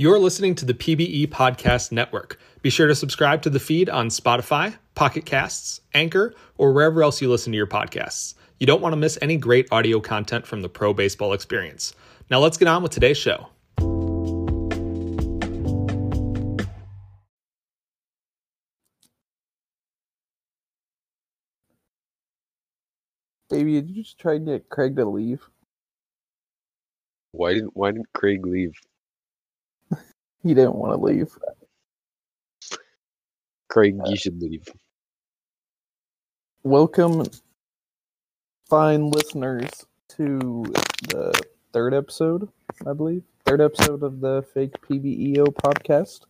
You're listening to the PBE Podcast Network. Be sure to subscribe to the feed on Spotify, Pocket Casts, Anchor, or wherever else you listen to your podcasts. You don't want to miss any great audio content from the pro baseball experience. Now let's get on with today's show. Baby, did you just try to get Craig to leave? Why didn't Why didn't Craig leave? He didn't want to leave. Craig, Uh, you should leave. Welcome, fine listeners, to the third episode, I believe. Third episode of the Fake PBEO podcast.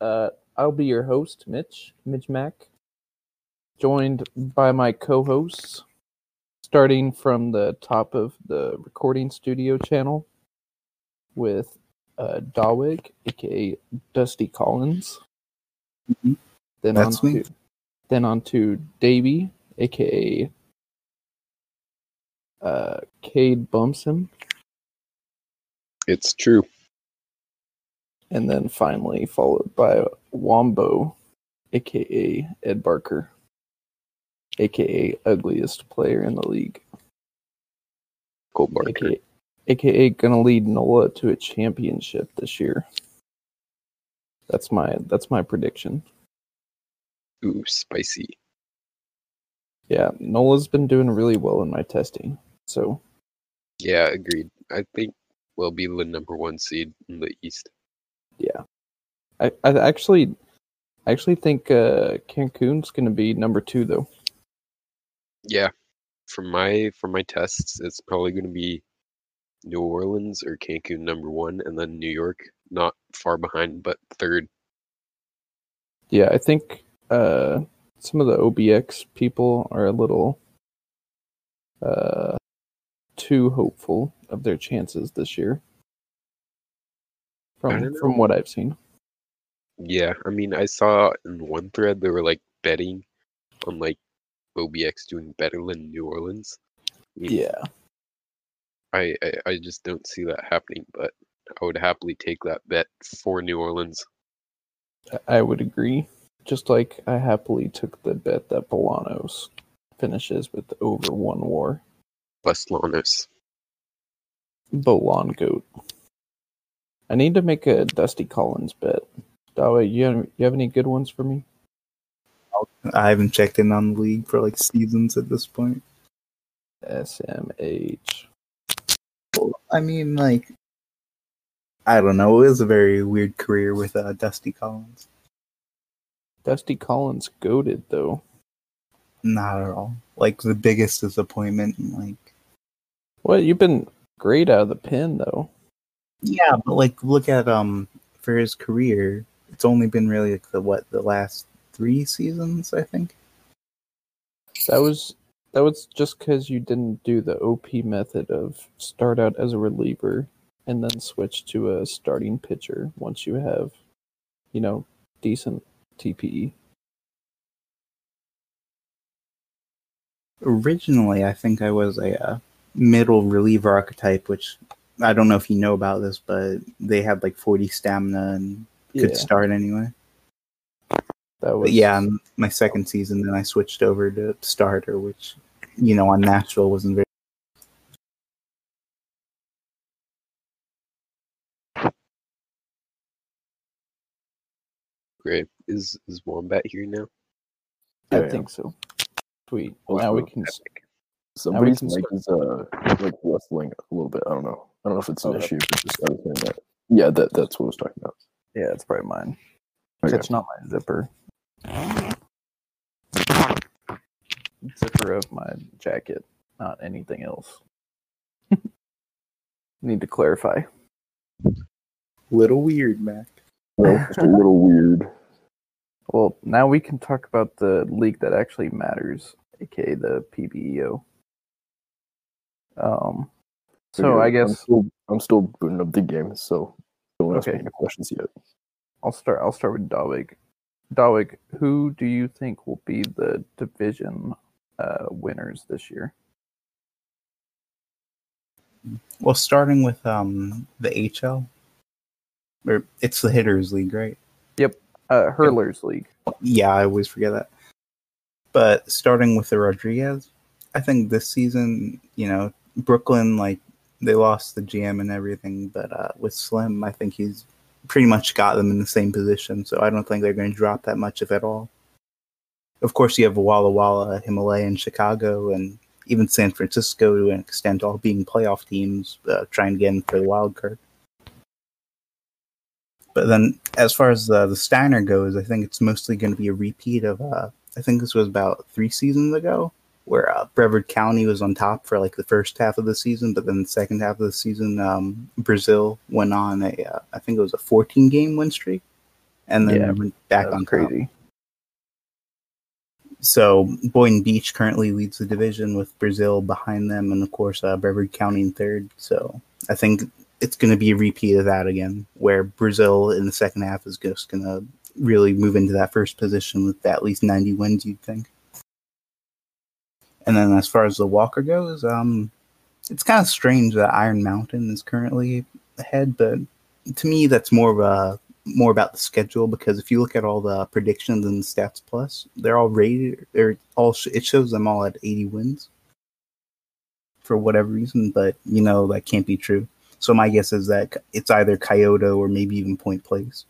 Uh, I'll be your host, Mitch, Mitch Mack, joined by my co hosts, starting from the top of the recording studio channel with uh, Dawig, aka Dusty Collins. Mhm. Then That's on me. to then on to Davey, aka uh, Cade Bumson, It's true. and then finally followed by Wombo, aka Ed Barker, aka ugliest player in the league, Cole Barker. aka, aka gonna lead NOLA to a championship this year. That's my that's my prediction. Ooh, spicy. Yeah, NOLA's been doing really well in my testing. So Yeah, agreed. I think we'll be the number one seed in the East. Yeah. I, I actually I actually think uh Cancun's gonna be number two though. Yeah, for my for my tests, it's probably going to be New Orleans or Cancun number one, and then New York not far behind, but third. Yeah, I think uh some of the OBX people are a little uh too hopeful of their chances this year. From from what I've seen. Yeah, I mean, I saw in one thread they were like betting on like OBX doing better than New Orleans. I mean, Yeah. I, I I just don't see that happening, but I would happily take that bet for New Orleans. I- I would agree. Just like I happily took the bet that Bolanos finishes with over one war. Plus Lanos. Bolon goat. I need to make a Dusty Collins bet. Dawa, you have, you have any good ones for me? I haven't checked in on the league for like seasons at this point. SMH. I mean, like, I don't know. It was a very weird career with uh, Dusty Collins. Dusty Collins goaded though. Not at all. Like the biggest disappointment. in, Like, What you've been great out of the pen though. yeah, but like, look at um for his career. It's only been really like the what the last three seasons, I think. That was that was just because you didn't do the OP method of start out as a reliever and then switch to a starting pitcher once you have, you know, decent. TPE. Originally, I think I was a uh, middle reliever archetype, which I don't know if you know about this, but they had like 40 stamina and could Yeah, start anyway. That was But yeah, my second season, then I switched over to starter, which you know on Nashville wasn't very. Great. Is is Wombat here now? I Yeah, think so. Sweet. Oh, now we can. Epic. Somebody's can mic is uh like rustling a little bit. I don't know. I don't know if it's an Oh, issue. But just I was hearing that. Yeah, that that's what I was talking about. Yeah, it's probably mine. Okay. It's not my zipper. Zipper of my jacket, not anything else. Need to clarify. Little weird, Mac. Well, just a little weird. Well, now we can talk about the league that actually matters, aka the PBEO. Um, so Yeah, I I'm guess still, I'm still booting up the game, so don't ask Okay. me any questions yet. I'll start. I'll start with Dawig. Dawig, who do you think will be the division uh, winners this year? Well, starting with um the HL, Or it's the hitters league, right? Yep, uh, Hurlers League. Yeah, I always forget that. But starting with the Rodriguez, I think this season, you know, Brooklyn like they lost the GM and everything, but uh, with Slim, I think he's pretty much got them in the same position. So I don't think they're going to drop that much, if at all. Of course, you have Walla Walla, Himalaya, and Chicago, and even San Francisco to an extent, all being playoff teams uh, trying to get in for the wild card. But then, as far as the, the Steiner goes, I think it's mostly going to be a repeat of. Uh, I think this was about three seasons ago, where uh, Brevard County was on top for like the first half of the season, but then the second half of the season, um, Brazil went on a, uh, I think it was a 14 game win streak, and then Yeah, went back on top. crazy. So Boynton Beach currently leads the division with Brazil behind them, and of course uh, Brevard County in third. So I think it's going to be a repeat of that again, where Brazil in the second half is just going to really move into that first position with at least 90 wins, you'd think. And then as far as the Walker goes, um, it's kind of strange that Iron Mountain is currently ahead, but to me that's more of a more about the schedule because if you look at all the predictions and stats plus, they're all rated. They're all it shows them all at 80 wins for whatever reason, but you know that can't be true. So my guess is that it's either Kyoto or maybe even Point Place.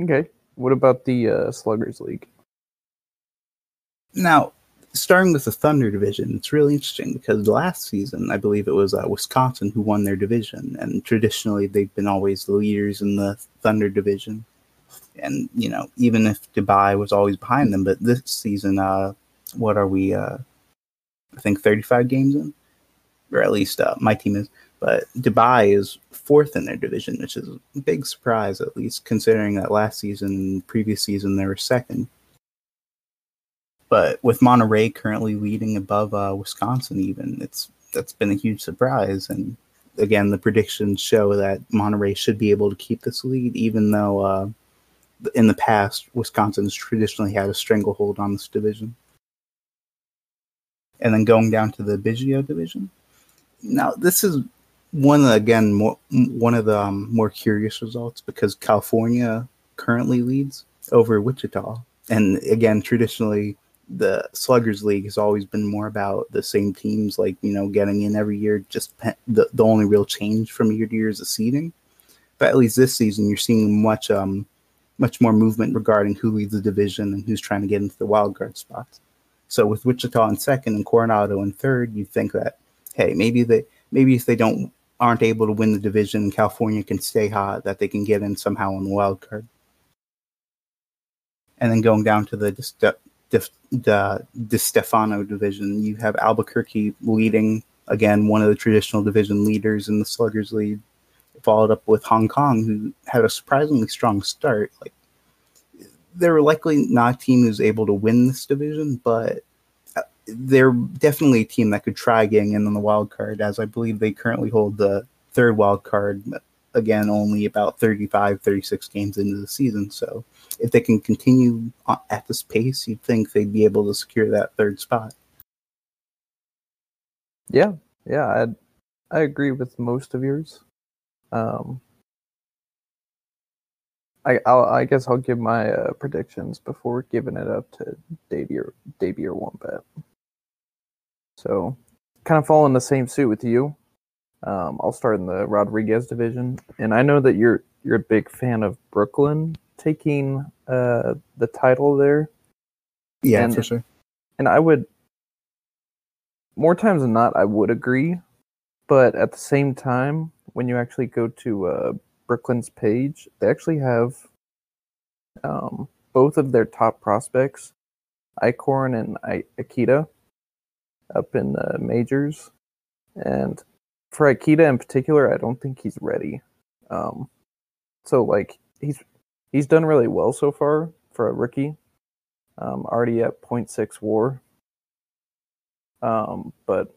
Okay. What about the uh, Sluggers League? Now, starting with the Thunder division, it's really interesting because last season, I believe it was uh, Wisconsin who won their division, and traditionally they've been always the leaders in the Thunder division. And you know, even if Dubai was always behind them, but this season, uh, what are we? Uh, I think thirty-five games in, or at least uh, my team is. But Dubai is fourth in their division, which is a big surprise, at least considering that last season previous season they were second but with Monterey currently leading above uh, Wisconsin, even it's that's been a huge surprise. And again, the predictions show that Monterey should be able to keep this lead, even though uh, in the past Wisconsin has traditionally had a stranglehold on this division. And then going down to the Biggio division. Now, this is one again more one of the um, more curious results because California currently leads over Wichita, and again, traditionally the Sluggers League has always been more about the same teams, like you know, getting in every year. Just pe- the the only real change from year to year is the seeding. But at least this season, you're seeing much um much more movement regarding who leads the division and who's trying to get into the wild card spots. So with Wichita in second and Coronado in third, you think that hey, maybe they maybe if they don't aren't able to win the division California can stay hot, that they can get in somehow on the wild card. And then going down to the Di Stefano division, you have Albuquerque leading again, one of the traditional division leaders in the Sluggers League, followed up with Hong Kong, who had a surprisingly strong start. Like they're likely not a team who's able to win this division, but uh, they're definitely a team that could try getting in on the wild card, as I believe they currently hold the third wild card. Again, only about 35, 36 games into the season. So if they can continue at this pace, you'd think they'd be able to secure that third spot. Yeah, yeah, I I agree with most of yours. Um, I I'll, I guess I'll give my uh, predictions before giving it up to debut debut Wombat. So, kind of fall in the same suit with you. Um, I'll start in the Rodriguez division, and I know that you're you're a big fan of Brooklyn taking uh, the title there. Yeah, And- for sure. and I would more times than not I would agree, but at the same time, when you actually go to uh, Brooklyn's page, they actually have um, both of their top prospects, Icorn and I- Akita, up in the majors, and for Akita in particular, I don't think he's ready. Um, so like he's he's done really well so far for a rookie um, already at 0.6 war. Um, but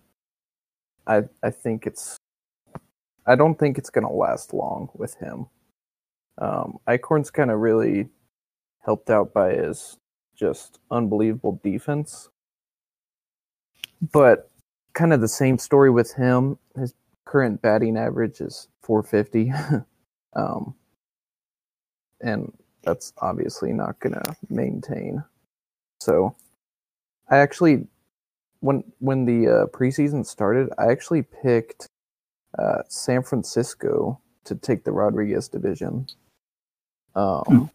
I I think it's I don't think it's gonna last long with him. Um, Icorn's kind of really helped out by his just unbelievable defense, but kind of the same story with him. His current batting average is 450. um, and that's obviously not going to maintain. So I actually when when the uh, preseason started, I actually picked uh, San Francisco to take the Rodriguez division. Um, Hmm.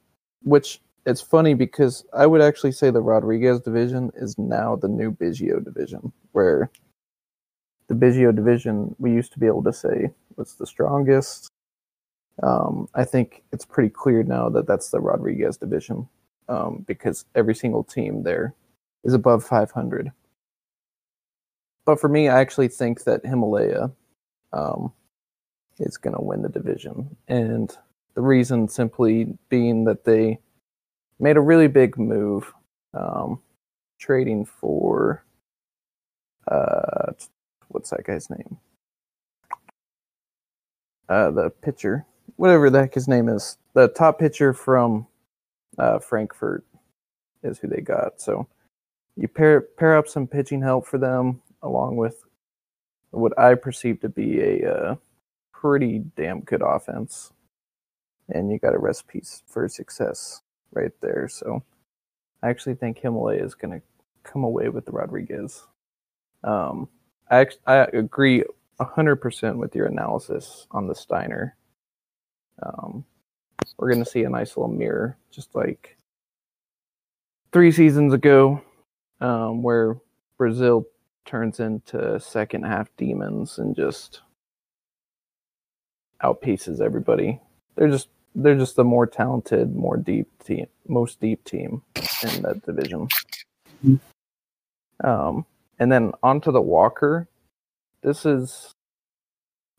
which it's funny because I would actually say the Rodriguez division is now the new Biggio division, where the Biggio division we used to be able to say was the strongest. Um, I think it's pretty clear now that that's the Rodriguez division um, because every single team there is above 500. But for me, I actually think that Himalaya um, is going to win the division. And the reason simply being that they made a really big move um, trading for uh, what's that guy's name? Uh, the pitcher, whatever the heck his name is, the top pitcher from uh, Frankfurt is who they got. So you pair pair up some pitching help for them, along with what I perceive to be a uh, pretty damn good offense, and you got a recipe for success right there. So I actually think Himalaya is going to come away with the Rodriguez. Um, I I agree hundred percent with your analysis on the Steiner. Um, we're going to see a nice little mirror, just like three seasons ago, um, where Brazil turns into second half demons and just outpaces everybody. They're just they're just the more talented, more deep team, most deep team in that division. Um, and then onto the Walker. This is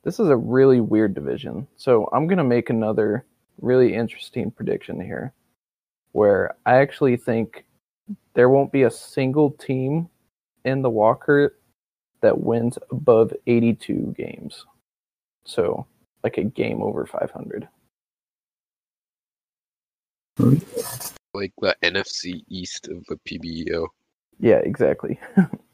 this is a really weird division. So I'm gonna make another really interesting prediction here, where I actually think there won't be a single team in the Walker that wins above 82 games. So, like a game over 500. Like the NFC East of the PBO. Yeah, exactly.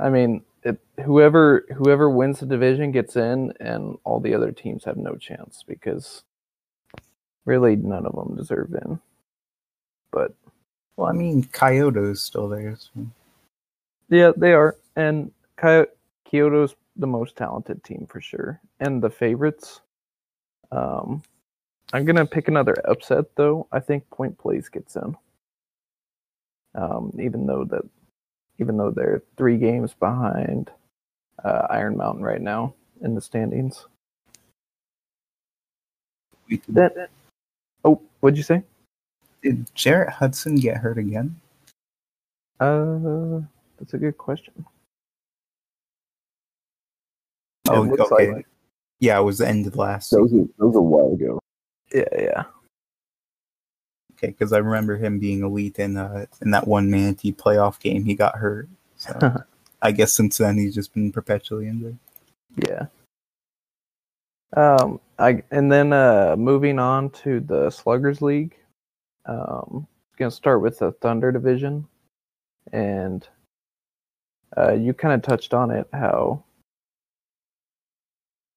I mean, it, whoever whoever wins the division gets in, and all the other teams have no chance because really none of them deserve in. But Well, I mean, Kyoto's still there. So. Yeah, they are, and Ky- Kyoto's the most talented team for sure, and the favorites. Um, I'm gonna pick another upset though. I think Point Place gets in. Um, even though that, even though they're three games behind uh, Iron Mountain right now in the standings. Wait, That, oh, what'd you say? Did Jarrett Hudson get hurt again? Uh, that's a good question. Oh, okay. like- Yeah, it was the end of last That season. was a, that was a while ago. Yeah, yeah. Okay, because I remember him being elite in uh in that one Manatee playoff game. He got hurt. So I guess since then he's just been perpetually injured. Yeah. Um, I and then uh, moving on to the Sluggers League. Um, gonna start with the Thunder division, and uh, you kind of touched on it how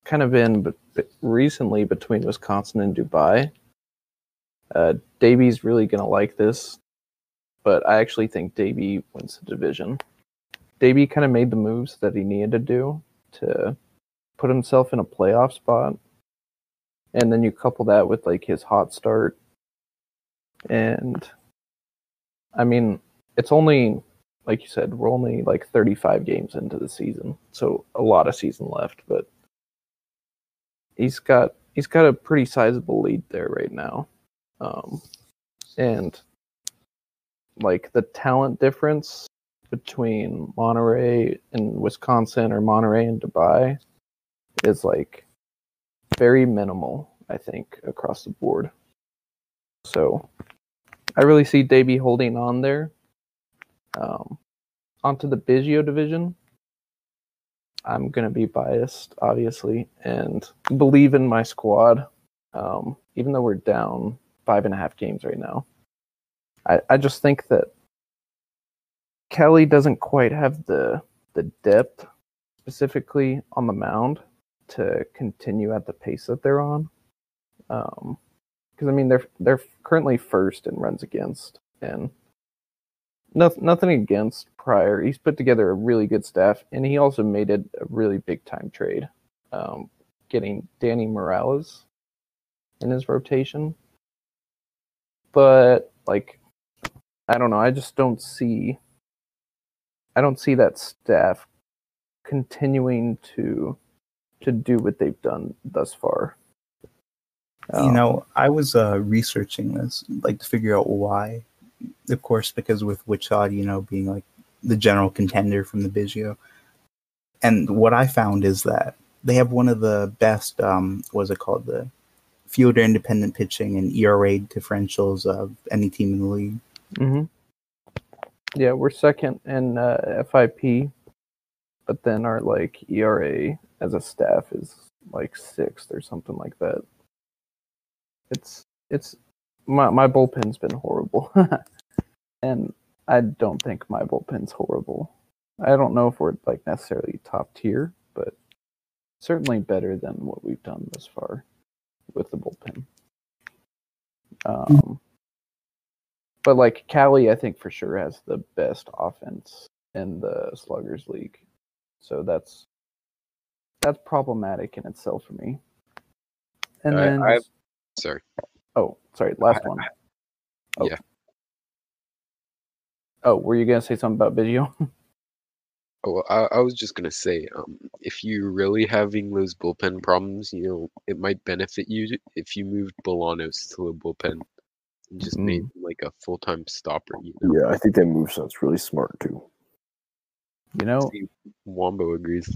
kind of been but, but recently between Wisconsin and Dubai. Uh, Davy's really gonna like this, but I actually think Davy wins the division. Davy kind of made the moves that he needed to do to put himself in a playoff spot. And then you couple that with like his hot start. And I mean, it's only like you said, we're only like 35 games into the season. So a lot of season left, but he's got he's got a pretty sizable lead there right now. Um and like the talent difference between Monterey and Wisconsin or Monterey and Dubai is like very minimal, I think, across the board. So I really see Davy holding on there. Um, onto the Biggio division. I'm gonna be biased, obviously, and believe in my squad. Um, even though we're down five and a half games right now, I, I just think that Cali doesn't quite have the the depth specifically on the mound to continue at the pace that they're on. Um, because I mean they're they're currently first in runs against, and nothing nothing against Pryor. He's put together a really good staff, and he also made it a really big time trade, um, getting Danny Morales in his rotation. But like, I don't know. I just don't see. I don't see that staff continuing to to do what they've done thus far. you Um, know, I was uh, researching this, like to figure out why. Of course, because with Wichita, you know, being like the general contender from the Biggio. And what I found is that they have one of the best, um, what's it called, the fielder independent pitching and ERA differentials of any team in the league. hmm Yeah, we're second in uh, FIP, but then our like ERA as a staff is like sixth or something like that. It's it's my my bullpen's been horrible, and I don't think my bullpen's horrible. I don't know if we're like necessarily top tier, but certainly better than what we've done thus far with the bullpen. Um, but like Cali, I think for sure has the best offense in the Sluggers League, so that's that's problematic in itself for me. And I- then, I've- Sorry. oh, sorry, last one. Oh. Yeah. Oh, were you gonna say something about Biggio? Oh, I, I was just gonna say, um, if you're really having those bullpen problems, you know, it might benefit you to- if you moved Bolanos to the bullpen and just made him like a full time stopper. You know, Yeah, I think that move sounds really smart too. you know, See, Wombo agrees.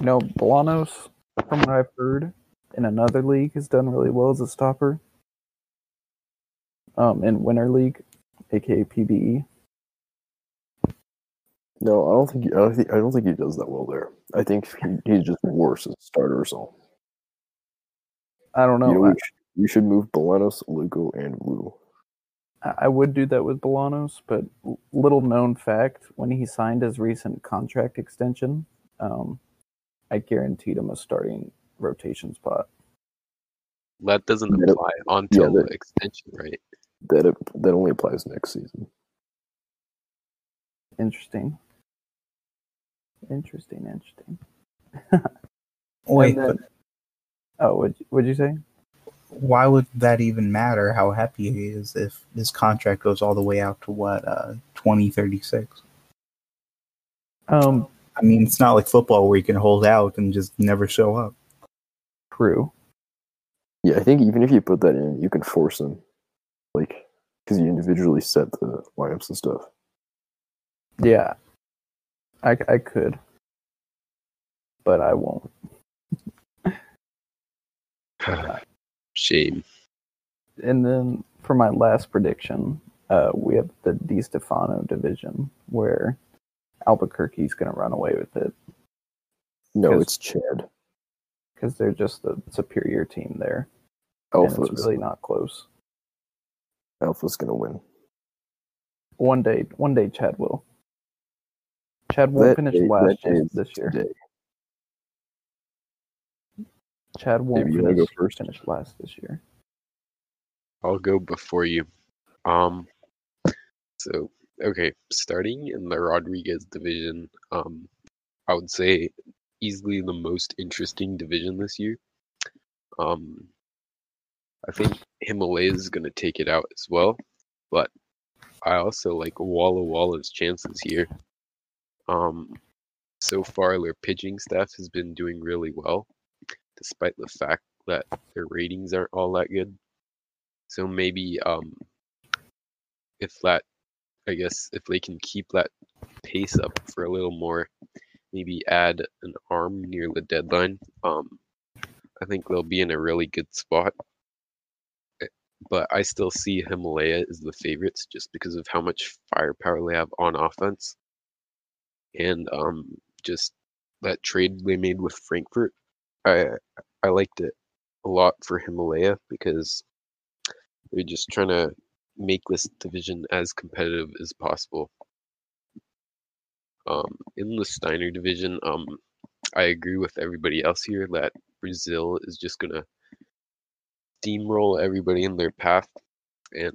you know, Bolanos, from what I've heard, in another league has done really well as a stopper. Um, in Winter League, aka PBE. No, I don't think I don't think I don't think he does that well there. I think he, he's just worse as a starter or so. I don't know. you know, I- we, should, we should move Bolanos, Lugo, and Wu. I I would do that with Bolanos, but little known fact: when he signed his recent contract extension, um, I guaranteed him a starting rotation spot. That doesn't Yeah, apply until that- the extension, right? That it, that only applies next season. Interesting. Interesting. Interesting. Wait, then- but Oh, would would you say? why would that even matter how happy he is if his contract goes all the way out to what, uh, 2036? Um, I mean, it's not like football where you can hold out and just never show up. true. Yeah, I think even if you put that in, you can force him, like, because you individually set the lineups and stuff. Yeah, I I could, but I won't. Shame. And then for my last prediction, uh, we have the Di Stefano division where Albuquerque's going to run away with it No, it's Chad. because they're just the superior team there, and Alpha's it's really not close. Alpha's gonna win. One day, one day, Chad will. Chad won't That finish day- last this- year. today. Chad won't Maybe you wanna finish, go first? finish last this year. I'll go before you. Um, so okay, starting in the Rodriguez division, um, I would say easily the most interesting division this year. Um, I think Himalaya is going to take it out as well, but I also like Walla Walla's chances here. Um, so far, their pitching staff has been doing really well, despite the fact that their ratings aren't all that good. So maybe um, if that, I guess, if they can keep that pace up for a little more, maybe add an arm near the deadline. Um, I think they'll be in a really good spot. Eh, But I still see Himalaya as the favorites just because of how much firepower they have on offense, and um, just that trade they made with Frankfurt. I I liked it a lot for Himalaya because they're just trying to make this division as competitive as possible. Um, in the Steiner division, um, I agree with everybody else here that Brazil is just gonna steamroll everybody in their path, and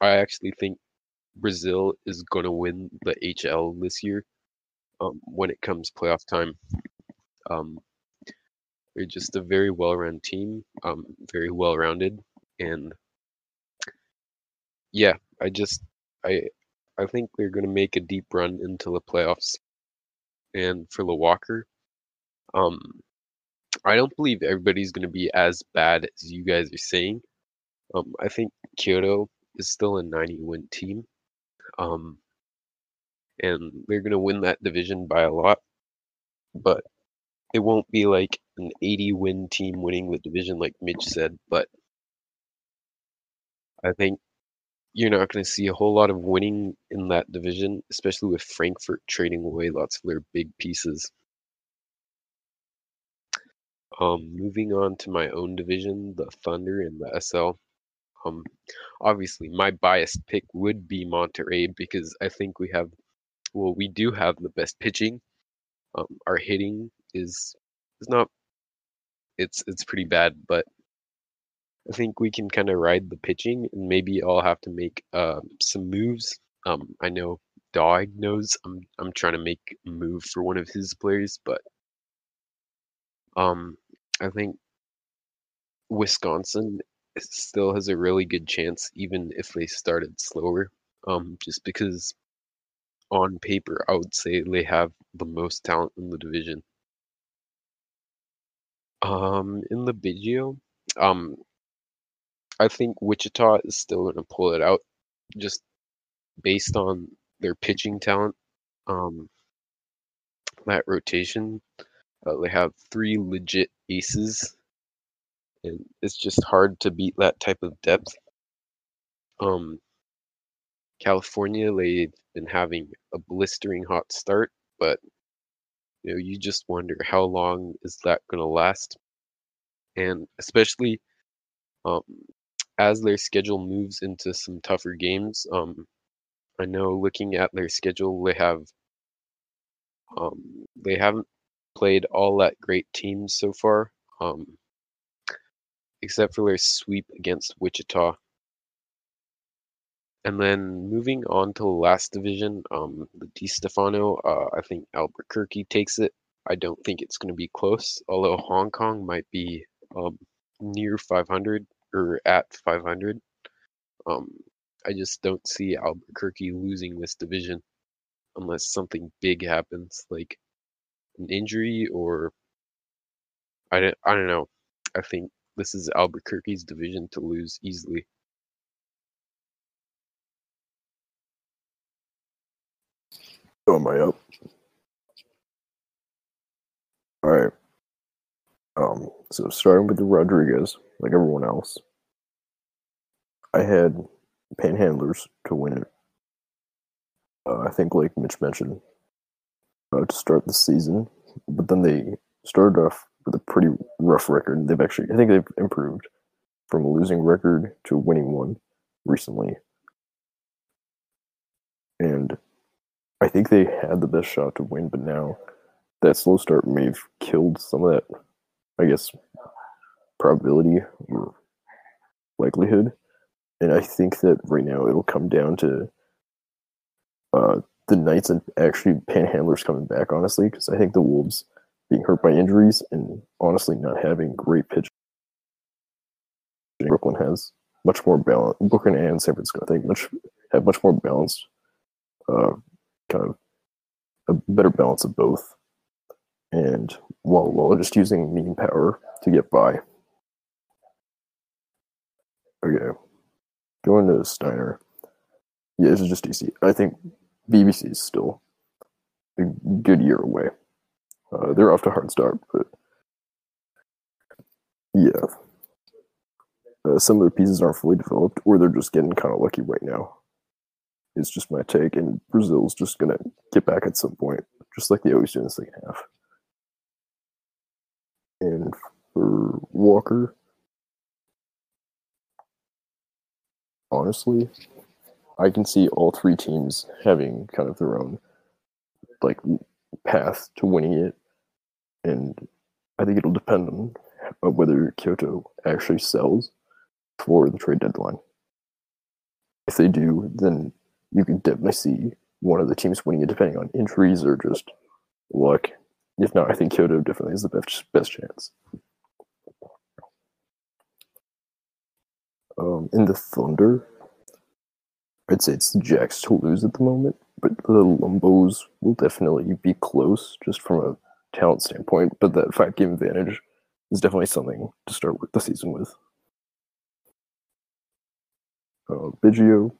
I actually think Brazil is gonna win the HL this year. Um, when it comes playoff time, um, they're just a very well-run team, um, very well-rounded, and yeah, I just I I think they're gonna make a deep run into the playoffs. And for the Walker, um, I don't believe everybody's gonna be as bad as you guys are saying. Um, I think Kyoto is still a 90 win team. Um, and they're gonna win that division by a lot, but it won't be like an 80 win team winning the division like Mitch said, but I think you're not going to see a whole lot of winning in that division, especially with Frankfurt trading away lots of their big pieces. Um, moving on to my own division, the Thunder and the SL. Um, obviously, my biased pick would be Monterey because I think we have, well, we do have the best pitching. Um, our hitting is is not, it's it's pretty bad, but I think we can kind of ride the pitching, and maybe I'll have to make uh, some moves. Um, I know Dog knows I'm I'm trying to make a move for one of his players, but um, I think Wisconsin still has a really good chance, even if they started slower. Um, just because on paper, I would say they have the most talent in the division. Um, in the Biggio, um, I think Wichita is still going to pull it out, just based on their pitching talent. Um, that rotation, uh, they have three legit aces, and it's just hard to beat that type of depth. Um, California, they've been having a blistering hot start, but you know, you just wonder how long is that going to last, and especially um, as their schedule moves into some tougher games. Um, I know looking at their schedule, they have um, they haven't played all that great teams so far, um, except for their sweep against Wichita. And then moving on to the last division, um, the Di Stefano, uh, I think Albuquerque takes it. I don't think it's going to be close, although Hong Kong might be um, near 500 or at 500. Um, I just don't see Albuquerque losing this division unless something big happens, like an injury or I don't, I don't know. I think this is Albuquerque's division to lose easily. Oh, am I up? All right. Um, so starting with the Rodriguez, like everyone else, I had Panhandlers to win it. Uh, I think, like Mitch mentioned, uh, to start the season, but then they started off with a pretty rough record. They've actually, I think, they've improved from a losing record to a winning one recently, and I think they had the best shot to win. But now that slow start may have killed some of that, I guess, probability or likelihood. And I think that right now it'll come down to uh, the Knights and actually Panhandlers coming back, honestly, because I think the Wolves being hurt by injuries and honestly not having great pitch. Brooklyn has much more balance. Brooklyn and San Francisco, I think, much have much more balanced, uh, kind of a better balance of both. And while while just using mean power to get by. Okay, going to Steiner. Yeah, this is just DC. I think BBC is still a good year away. Uh, they're off to a hard start, but yeah, uh, some of the pieces aren't fully developed, or they're just getting kind of lucky right now. It's just my take, and Brazil's just gonna get back at some point, just like they always do in the second half. And for Walker, honestly, I can see all three teams having kind of their own like path to winning it, and I think it'll depend on whether Kyoto actually sells for the trade deadline. If they do, then you can definitely see one of the teams winning it, depending on injuries or just luck. If not, I think Kyoto definitely has the best best chance. Um, in the Thunder, I'd say it's the Jacks to lose at the moment, but the Lumbos will definitely be close just from a talent standpoint. But that five game advantage is definitely something to start with the season with. Uh, Biggio,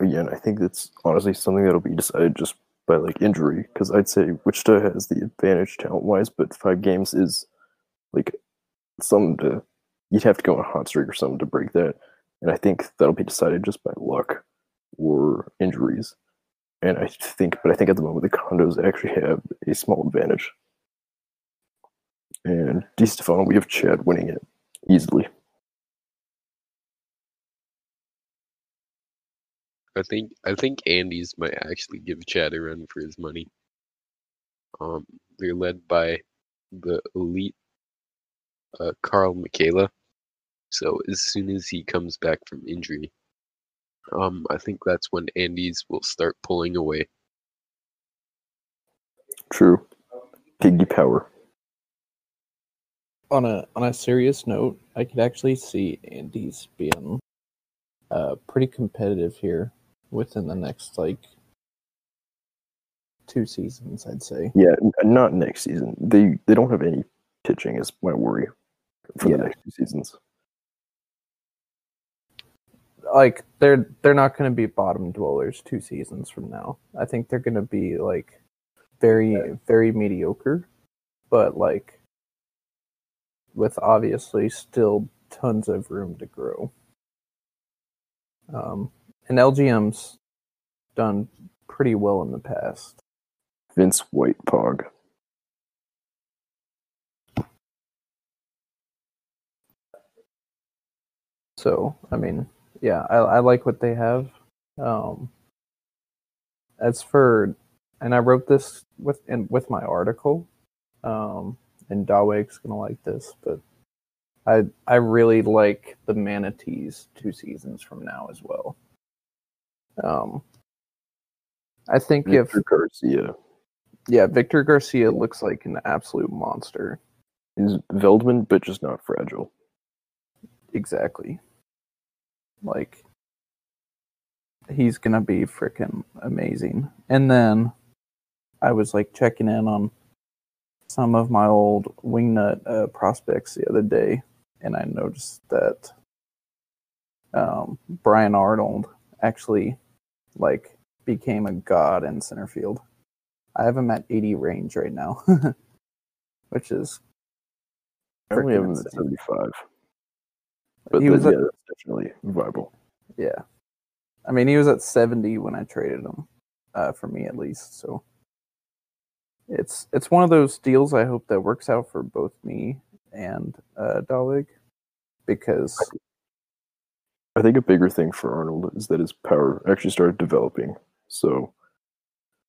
again, I think that's honestly something that'll be decided just by like injury because I'd say Wichita has the advantage talent wise, but five games is like something to you'd have to go on a hot streak or something to break that, and I think that'll be decided just by luck or injuries. And I think, but I think at the moment the condos actually have a small advantage. And Di Stefano, we have Chad winning it easily. I think I think Andy's might actually give Chad a run for his money. Um, they're led by the elite uh, Carl Michaela. So as soon as he comes back from injury, um, I think that's when Andy's will start pulling away. True. Piggy power. On a on a serious note, I could actually see Andy's being uh pretty competitive here within the next like two seasons, I'd say. Yeah, not next season. They they don't have any pitching is my worry for Yeah. the next two seasons. Like they're they're not going to be bottom dwellers two seasons from now. I think they're going to be like very very mediocre, but like with obviously still tons of room to grow. Um, and LGM's done pretty well in the past. Vince White Pog. So I mean, yeah, I, I like what they have. Um, as for, and I wrote this with in, with my article, um, and Daweg's gonna like this, but I I really like the manatees two seasons from now as well. Um, I think if Victor Garcia. yeah, Victor Garcia looks like an absolute monster. Is Veldman, but just not fragile. Exactly. Like he's gonna be freaking amazing. And then I was like checking in on some of my old wingnut uh, prospects the other day, and I noticed that um, Brian Arnold actually like became a god in center field. I have him at 80 range right now, which is I only have him at 75. But He was at- yeah, definitely viable. Yeah. I mean, he was at 70 when I traded him, uh, for me at least. So it's it's one of those deals I hope that works out for both me and uh, Dalig because I think a bigger thing for Arnold is that his power actually started developing. So,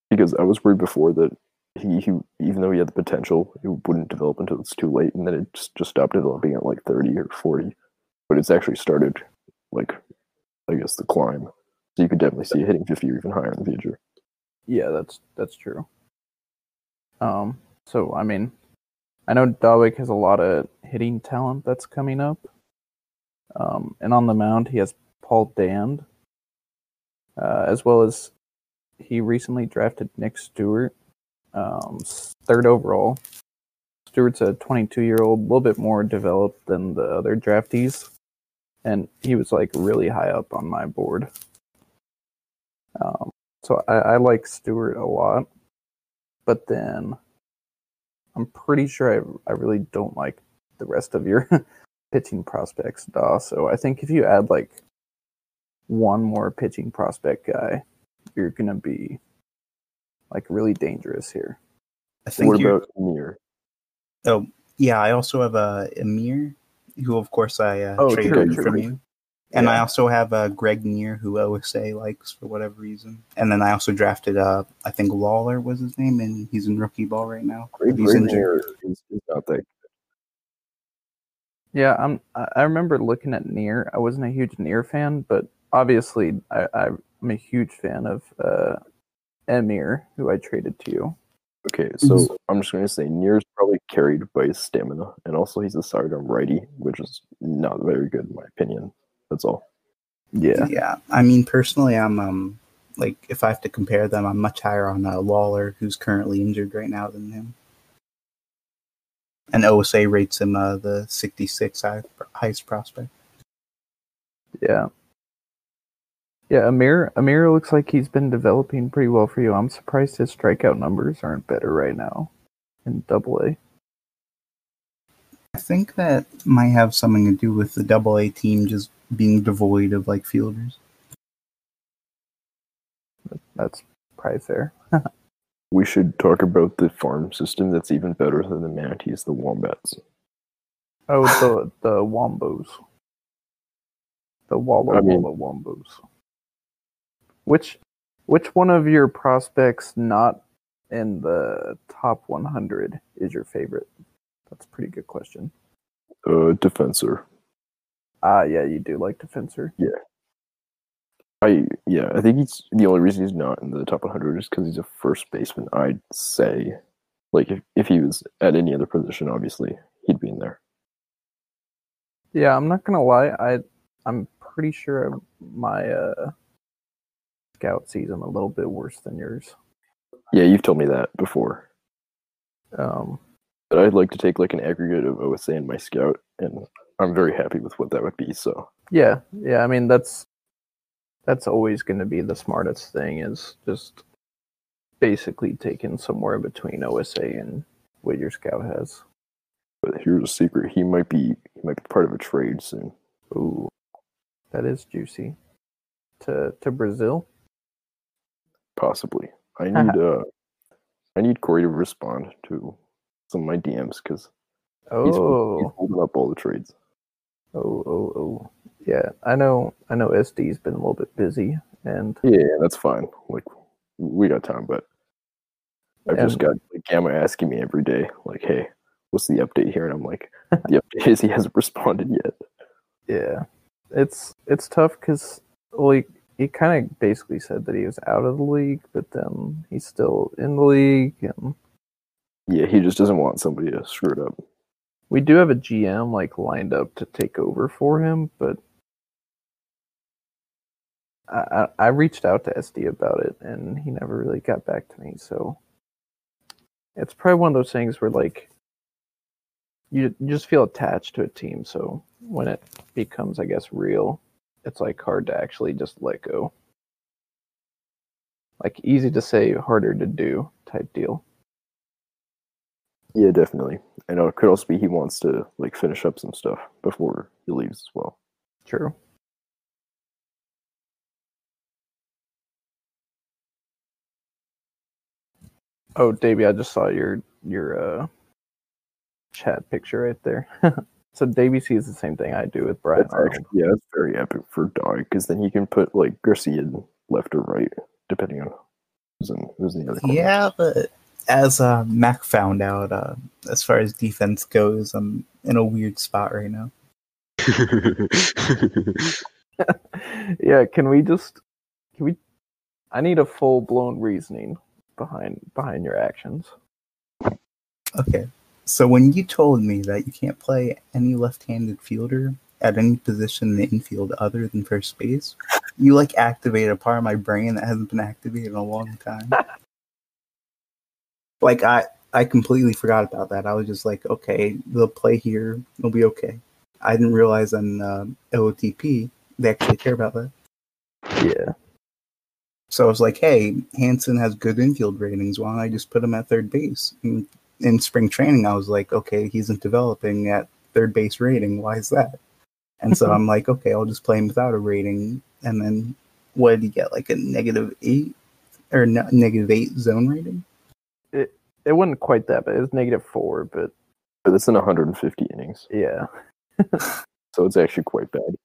because I was worried before that he, he even though he had the potential, it wouldn't develop until it's too late, and then it just, just stopped developing at like 30 or 40. But it's actually started, like, I guess, the climb. So you could definitely see it hitting 50 or even higher in the future. yeah, that's that's true. Um, so I mean, I know Dalig has a lot of hitting talent that's coming up. Um, and on the mound he has Paul Dand, uh, as well as he recently drafted Nick Stewart, um, third overall. Stewart's a 22 year old, a little bit more developed than the other draftees, and he was like really high up on my board. Um, so I, I like Stewart a lot, but then I'm pretty sure I I really don't like the rest of your pitching prospects, Daw. So I think if you add like one more pitching prospect guy, you're gonna be like really dangerous here. I think What about Mir? oh yeah, I also have a Emir, who of course I uh, Oh, traded true, true. from you. And I also have uh, Greg Neer, who OSA likes for whatever reason. And then I also drafted, uh, I think Lawler was his name, and he's in rookie ball right now. Injured. Neer is, is not that. Yeah, I'm. I I remember looking at Near. I wasn't a huge Near fan, but obviously, I, I'm a huge fan of uh, Emir, who I traded to you. Okay, so I'm just going to say Neer's probably carried by his stamina, and also he's a sidearm righty, which is not very good in my opinion. That's all. Yeah, Yeah, I mean, personally, I'm um like if I have to compare them, I'm much higher on uh, Lawler, who's currently injured right now, than him. And OSA rates him uh, the 66 high, highest prospect. yeah, yeah. Amir, Amir looks like he's been developing pretty well for you. I'm surprised his strikeout numbers aren't better right now in Double A. I think that might have something to do with the Double A team just being devoid of like fielders. That's probably fair. We should talk about the farm system that's even better than the manatees, the wombats. Oh, the the Wombos, the Walla I mean- Walla Wombos. Which which one of your prospects not in the top 100 is your favorite? That's a pretty good question. Uh, defensor. Ah, yeah, you do like Defensor. I yeah, I think he's the only reason he's not in the top 100 is because he's a first baseman. I'd say, like if if he was at any other position, obviously he'd be in there. Yeah, I'm not gonna lie. I I'm pretty sure my uh, scout sees him a little bit worse than yours. Yeah, you've told me that before. Um, But I'd like to take like an aggregate of OSA and my scout, and I'm very happy with what that would be. So Yeah, yeah. I mean, that's that's always going to be the smartest thing is just basically taking somewhere between OSA and what your scout has. But here's a secret: he might be he might be part of a trade soon. Ooh, that is juicy. To to Brazil. Possibly. I need uh, I need Corey to respond to some of my DMs because he's, he's Oh, holding up all the trades. oh, oh, oh. Yeah, I know. I know. SD's been a little bit busy, and Yeah, that's fine. Like we got time, but I've just got like Gamma asking me every day, like, "Hey, what's the update here?" And I'm like, "The update is he hasn't responded yet." yeah, it's it's tough because like he, he kind of basically said that he was out of the league, but then he's still in the league, and Yeah, he just doesn't want somebody to screw it up. We do have a GM like lined up to take over for him, but I, I, I reached out to SD about it and he never really got back to me. So it's probably one of those things where like you, you just feel attached to a team. So when it becomes, I guess, real, it's like hard to actually just let go. Like easy to say, harder to do type deal. Yeah, definitely. And it could also be he wants to like finish up some stuff before he leaves as well. True. Oh, Davey, I just saw your your uh chat picture right there. so Davey sees the same thing I do with Brian That's actually, yeah, that's very epic for Dog because then he can put like Garcia in left or right depending on who's in who's in the other corner. Yeah, but as uh, Mac found out, uh, as far as defense goes, I'm in a weird spot right now. yeah, can we just can we I need a full blown reasoning behind behind your actions. Okay, so when you told me that you can't play any left-handed fielder at any position in the infield other than first base, you like activate a part of my brain that hasn't been activated in a long time. like I, I completely forgot about that. I was just like, okay, they'll play here, it'll be okay. I didn't realize on uh, OTP they actually care about that. Yeah. So I was like, hey, Hanson has good infield ratings. Why don't I just put him at third base? And in spring training, I was like, okay, he isn't developing at third base rating. Why is that? And so I'm like, okay, I'll just play him without a rating. And then what did he get? Like a negative eight or no, negative eight zone rating? It it wasn't quite that bad. It was negative four, but But it's in 150 innings, yeah. so it's actually quite bad.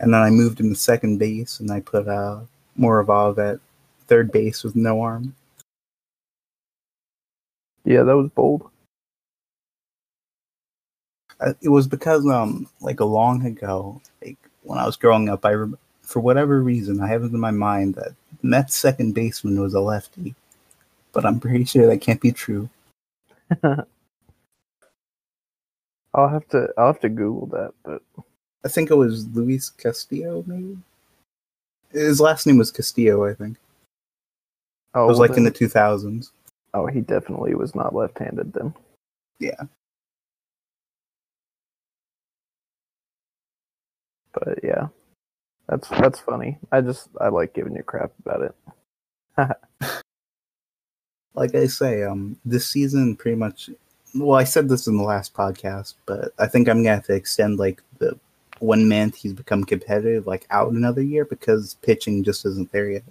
And then I moved him to second base, and I put uh, Moravov at third base with no arm. Yeah, that was bold. Uh, It was because, um, like a long ago, like when I was growing up, I rem- for whatever reason I have it in my mind that Mets second baseman was a lefty, but I'm pretty sure that can't be true. I'll have to I'll have to Google that, but I think it was Luis Castillo, maybe. His last name was Castillo, I think. oh, It was well like in the 2000s. oh he definitely was not left-handed then. Yeah. But yeah, that's that's funny. I just I like giving you crap about it. like I say, um, this season pretty much. Well, I said this in the last podcast, but I think I'm gonna have to extend like the one month he's become competitive, like out another year because pitching just isn't there yet.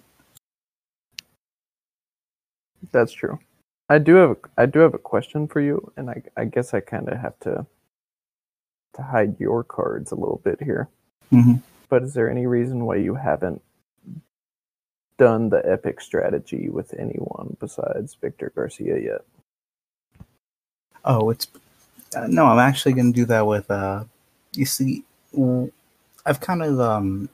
That's true. I do have a, I do have a question for you, and I I guess I kind of have to to hide your cards a little bit here. Mhm. But is there any reason why you haven't done the epic strategy with anyone besides Victor Garcia yet? Oh, it's uh, no. I'm actually gonna do that with. uh You see, I've kind of um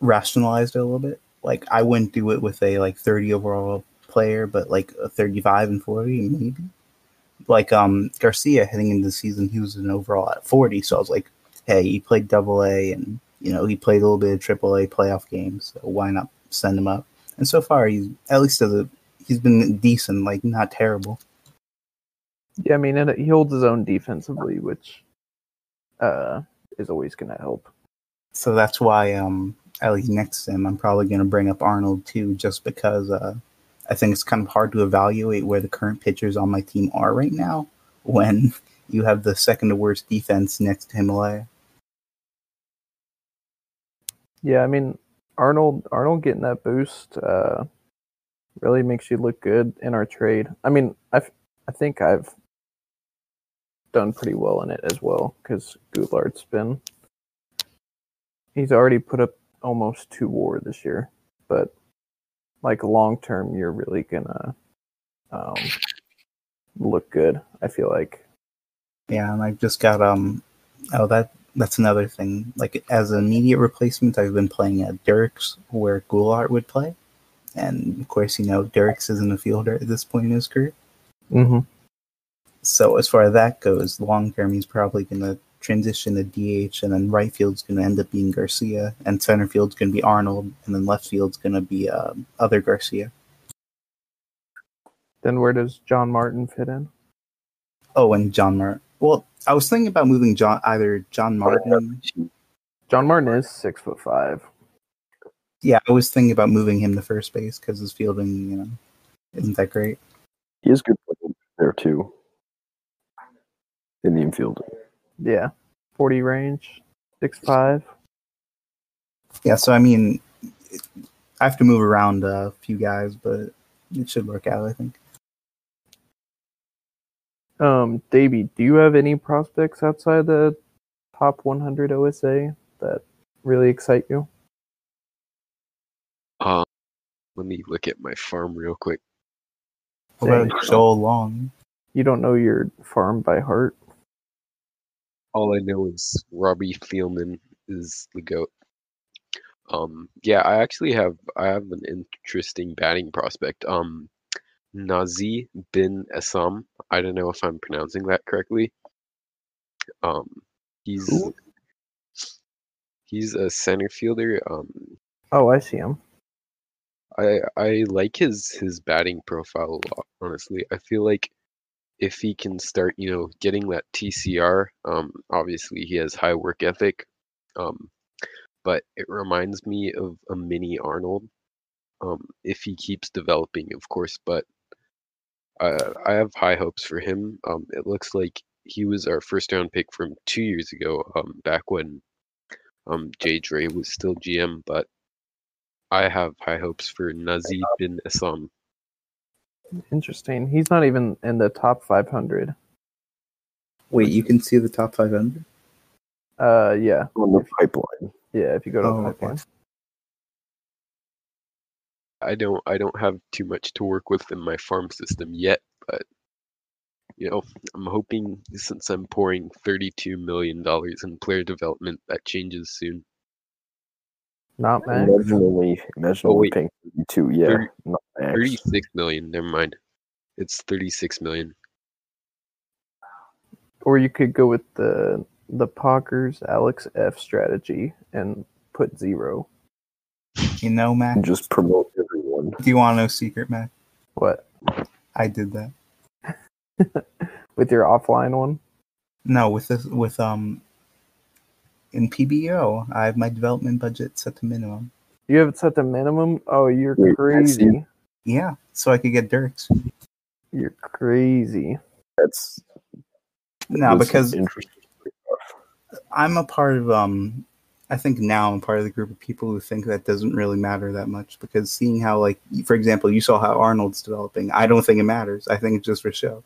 rationalized it a little bit. Like I wouldn't do it with a like 30 overall player, but like a 35 and 40 maybe. Like um Garcia heading into the season, he was an overall at 40. So I was like, hey, he played double A and you know he played a little bit of triple A playoff games. So why not send him up? And so far, he's at least as a he's been decent, like not terrible. Yeah, I mean, he holds his own defensively, which uh, is always going to help. So that's why um at least next to him I'm probably gonna bring up Arnold too, just because uh I think it's kind of hard to evaluate where the current pitchers on my team are right now when you have the second to worst defense next to Himalaya. Yeah, I mean, Arnold Arnold getting that boost uh, really makes you look good in our trade. I mean, I I think I've done pretty well in it as well because Goulart's been he's already put up almost two WAR this year, but like long term, you're really gonna um, look good. I feel like. Yeah, and I've just got um oh that that's another thing. Like as an immediate replacement I've been playing at Dirks where Goulart would play. And of course, you know, Dirks isn't a fielder at this point in his career. Mm-hmm. So as far as that goes, long term he's probably gonna transition to DH, and then right field's gonna end up being Garcia, and center field's gonna be Arnold, and then left field's gonna be uh, other Garcia. Then where does John Martin fit in? Oh, and John Martin. Well, I was thinking about moving John either John Martin. John Martin is six foot five. Yeah, I was thinking about moving him to first base because his fielding, you know, isn't that great. He is good there too. In the infield. Yeah, forty range, six five. Yeah, so I mean, I have to move around a few guys, but it should work out. I think. Um, Davey, do you have any prospects outside the top 100 OSA that really excite you? Um, let me look at my farm real quick. What Dang. about Joel Long? You don't know your farm by heart. All I know is Robbie Thielman is the goat. Um, yeah, I actually have I have an interesting batting prospect. Um, Nazi bin Assam. I don't know if I'm pronouncing that correctly. Um, he's Who? he's a center fielder. Um, Oh, I see him. I I like his his batting profile a lot. Honestly, I feel like if he can start, you know, getting that TCR, um, obviously he has high work ethic, um, but it reminds me of a mini Arnold. Um, if he keeps developing, of course, but uh, I have high hopes for him. Um, it looks like he was our first round pick from two years ago, um, back when um, Jay Dre was still GM, but I have high hopes for Nazi bin Assam. Interesting. He's not even in the top 500. Wait, you can see the top 500. Uh, yeah. On the pipeline. Yeah, if you go to Oh, okay. pipeline. I don't I don't have too much to work with in my farm system yet, but you know, I'm hoping since I'm pouring thirty-two million dollars in player development, that changes soon. Not max. Imagine only, imagine Oh, paying 32. Yeah, Thirty- not max. Thirty-six million. Never mind. It's thirty-six million. Or you could go with the the Pockers Alex F strategy and put zero. You know, Mac. And just promote everyone. Do you want to know secret, Mac? What? I did that. With your offline one? No, with this, with um, in PBO, I have my development budget set to minimum. You have it set to minimum? Oh, you're Wait, I see. crazy. Yeah, so I could get Dirks. You're crazy. That's No, that's because. I'm a part of um I think now I'm part of the group of people who think that doesn't really matter that much because seeing how like for example you saw how Arnold's developing I don't think it matters I think it's just for show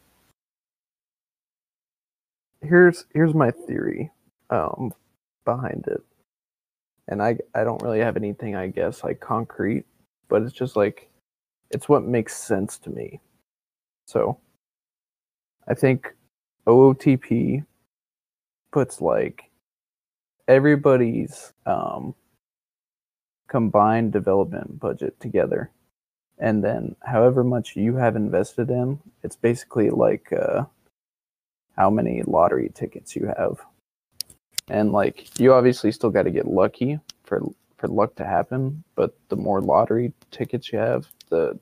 Here's here's my theory um behind it. And I I don't really have anything I guess like concrete, but it's just like it's what makes sense to me. So I think OOTP puts like everybody's um combined development budget together and then however much you have invested in it's basically like uh how many lottery tickets you have and like you obviously still got to get lucky for for luck to happen but the more lottery tickets you have the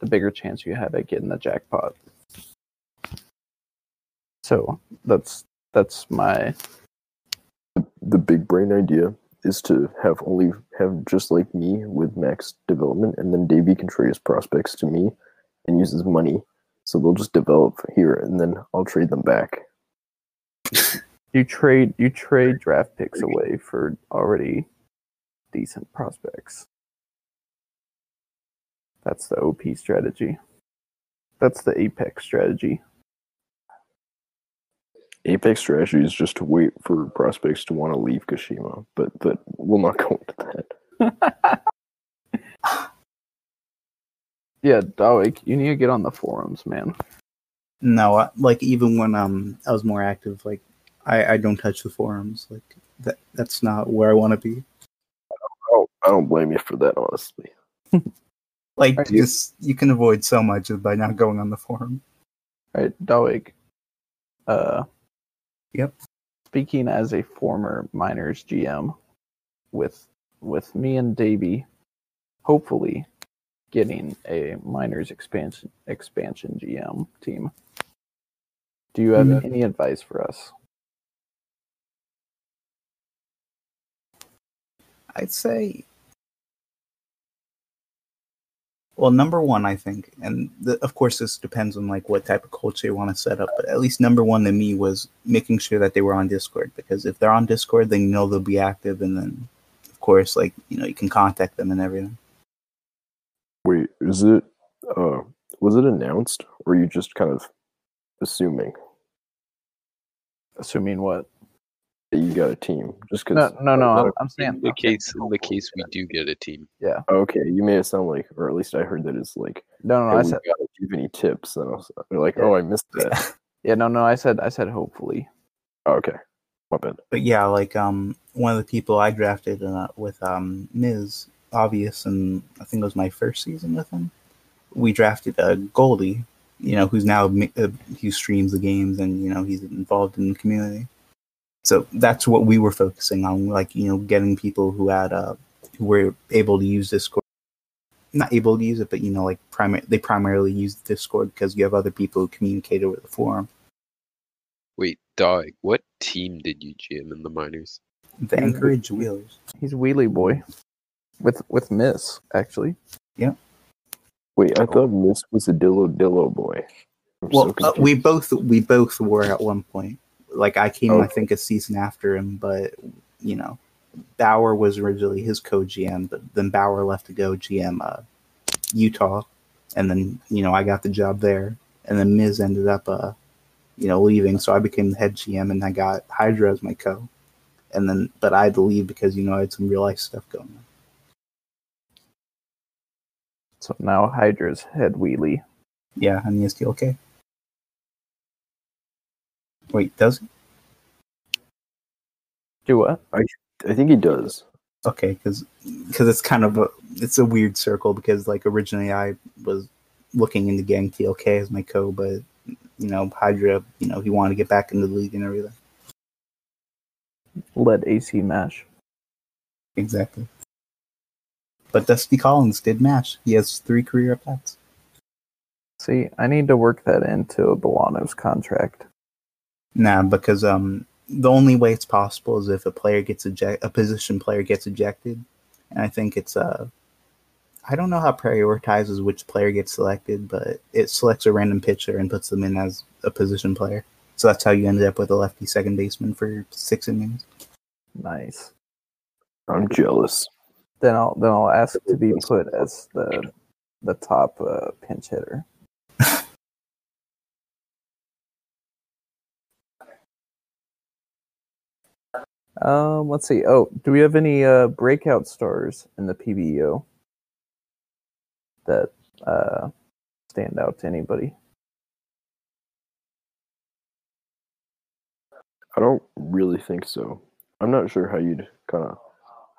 the bigger chance you have at getting the jackpot so that's that's my the big brain idea is to have only have just like me with max development, and then Davey can trade his prospects to me and use his money. So they'll just develop here, and then I'll trade them back. you trade you trade draft picks away for already decent prospects. That's the OP strategy. That's the apex strategy. Apex strategy is just to wait for prospects to want to leave Kashima, but but we'll not go into that. Yeah, Dawik, you need to get on the forums, man. no I, like even when um I was more active like I I don't touch the forums like that that's not where I want to be I don't blame you for that, honestly. like Are you- just you can avoid so much by not going on the forum All right, Dawik. Uh, Yep. Speaking as a former miners GM, with with me and Davey, hopefully getting a miners expansion expansion GM team. Do you have Mhm. any advice for us? I'd say, well, number one, I think, and the, of course, this depends on like what type of culture you want to set up. But at least number one to me was making sure that they were on Discord because if they're on Discord, then you know they'll be active, and then of course, like you know, you can contact them and everything. Wait, is it? Uh, was it announced, or are you just kind of assuming Assuming what? That you got a team? Just because? No, no, no. I'm, I'm In saying the case, in the case we do get a team, Yeah. Okay, you made it sound like, or at least I heard that it's like, No, no, hey. I said gotta give any tips, and I was like, Yeah. oh, I missed that. yeah. No, no. I said I said hopefully. oh, okay, my bad. But yeah, like um, one of the people I drafted uh, with um Miz obvious, and I think it was my first season with him. We drafted a Goldie, you know, who's now mi- uh, he streams the games and you know he's involved in the community. So that's what we were focusing on, like you know, getting people who had uh who were able to use Discord. Not able to use it, but you know, like primary they primarily use Discord because you have other people who communicate over the forum. wait, dog, what team did you GM in the minors? The Anchorage Wheelers. He's wheelie boy, with with Miss actually. Yeah. Wait, I thought Miss was a Dillo Dillo boy. I'm so Well, uh, we both we both were at one point. Like I came, I think, a season after him, but you know, Bauer was originally his co-GM, but then Bauer left to go GM uh, Utah, and then you know I got the job there, and then Miz ended up, uh, you know, leaving, so I became the head GM, and I got Hydra as my co, and then but I had to leave because you know I had some real life stuff going on. So now Hydra's head wheelie. Yeah, and he has TLK. Wait, does he? Do what? I think he does. Okay, because it's kind of a it's a weird circle because like originally I was looking into getting TLK as my co, but you know Hydra, you know he wanted to get back into the league and everything. Let AC mash. Exactly. But Dusty Collins did match. He has three career at bats. See, I need to work that into Bolano's contract. Nah, because um the only way it's possible is if a player gets eject a position player gets ejected. And I think it's uh I don't know how prioritizes which player gets selected, but it selects a random pitcher and puts them in as a position player. So that's how you ended up with a lefty second baseman for six innings. Nice. I'm jealous. Then I'll then I'll ask to be put as the the top uh, pinch hitter. Um, let's see. Oh, do we have any uh, breakout stars in the PBO that uh, stand out to anybody? I don't really think so. I'm not sure how you'd kind of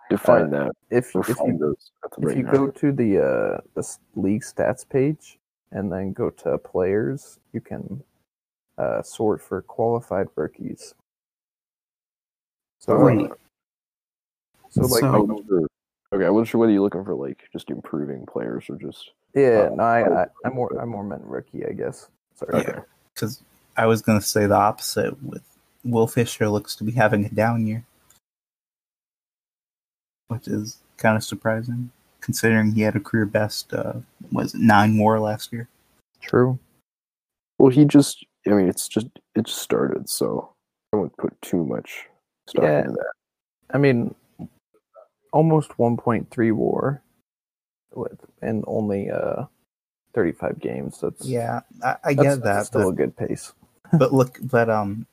define that If if you those if you go to the uh the league stats page and then go to players you can uh sort for qualified rookies so Oh, like so like I So- wasn't sure- okay, I wasn't sure whether you're looking for like just improving players or just yeah uh, no I, I I'm more i'm more meant rookie i guess. Sorry Yeah. Because I was going to say the opposite with Will Fisher looks to be having a down year, which is kind of surprising considering he had a career best, uh, was it nine more last year? true. Well, he just I mean, it's just it just started, so I wouldn't put too much stock Yeah. i mean almost 1.3 war with and only uh 35 games that's Yeah, I, I that's, get that. that's still but- a good pace but look, but um,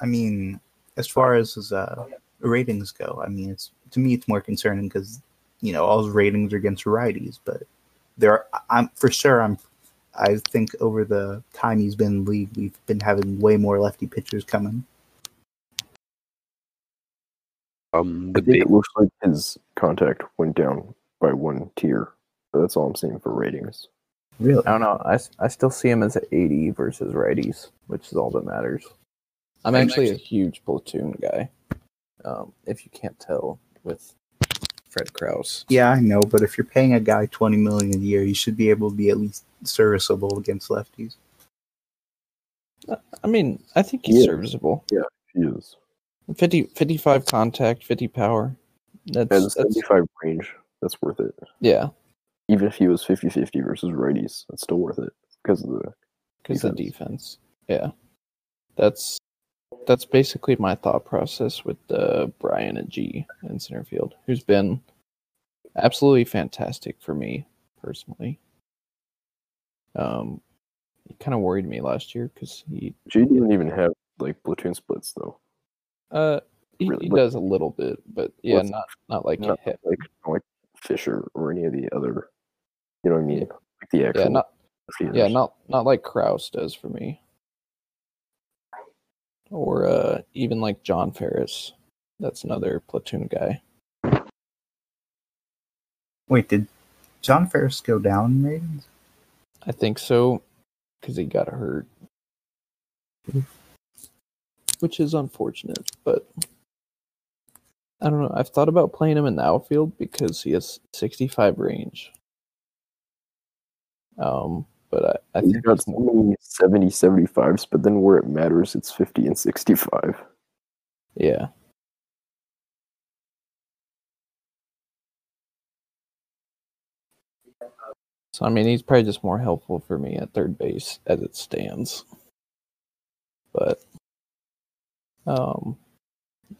I mean, as far as his uh ratings go, I mean, it's to me it's more concerning because you know all his ratings are against righties, but there are, I'm for sure I'm. I think over the time he's been in league, we've been having way more lefty pitchers coming. Um, I think big it looks like his contact went down by one tier, but that's all I'm seeing for ratings. Really? I don't know. I, I still see him as an 80 versus righties, which is all that matters. I'm actually a huge platoon guy. Um, if you can't tell with Fred Krause. Yeah, I know, but if you're paying a guy twenty million a year, you should be able to be at least serviceable against lefties. I mean, I think he's Yeah. serviceable. Yeah, he is. 50, 55 contact, 50 power. That's, At the that's 75 range, that's worth it. yeah, Even if he was 50 50 versus righties, that's still worth it because of the. because the Defense. defense. Yeah, that's that's basically my thought process with uh, Brian and G in center field, who's been absolutely fantastic for me personally. Um, he kind of worried me last year because he G didn't even have like platoon splits though. Uh he, Really? he does a little bit, but yeah, not not like Not hit. like like Fisher or any of the other. You know what I mean? Yeah. Like the actual. Yeah, not hitters. yeah, not not like Krause does for me, or uh even like John Ferris. That's another platoon guy. Wait, did John Ferris go down in ratings? I think so because he got hurt, which is unfortunate. But I don't know. I've thought about playing him in the outfield because he has 65 range. Um, but I, I think he's so more, 70 75s, but then where it matters, it's 50 and 65. yeah. So I mean, he's probably just more helpful for me at third base as it stands. But um,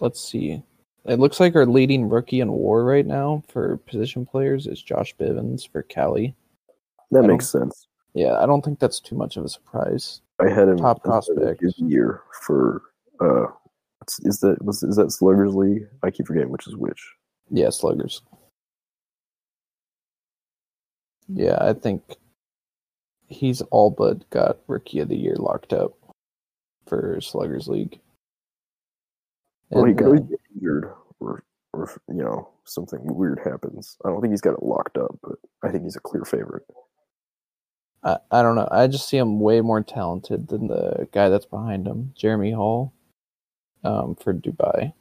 let's see. It looks like our leading rookie in WAR right now for position players is Josh Bivens for Cali. That I makes sense. Yeah, I don't think that's too much of a surprise. I had him Top as the rookie prospect. of the year for uh, Is that was is that Sluggers League? I keep forgetting which is which. Yeah, sluggers. Yeah, I think he's all but got rookie of the year locked up for Sluggers League. Well, he could always uh, get injured, or or you know something weird happens. I don't think he's got it locked up, but I think he's a clear favorite. I, I don't know. I just see him way more talented than the guy that's behind him, Jeremy Hall, um, for Dubai.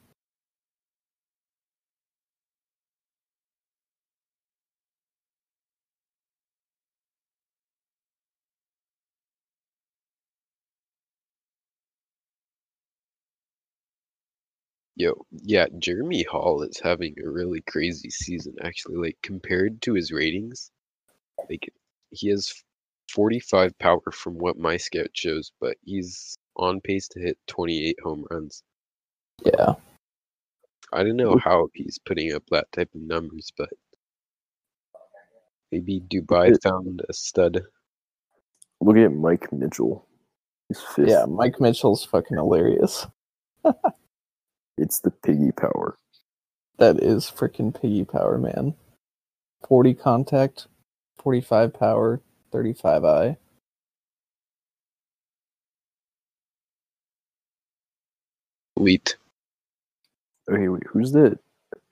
Yo, yeah, Jeremy Hall is having a really crazy season actually. Like compared to his ratings, like he has 45 power from what my scout shows, but he's on pace to hit 28 home runs. Yeah, I don't know how he's putting up that type of numbers, but maybe Dubai found a stud. Look at Mike Mitchell. He's fifth. yeah. Mike Mitchell's fucking hilarious. It's the piggy power. That is freaking piggy power, man. 40 contact, 45 power, 35 eye. Elite. Okay, wait, who's that?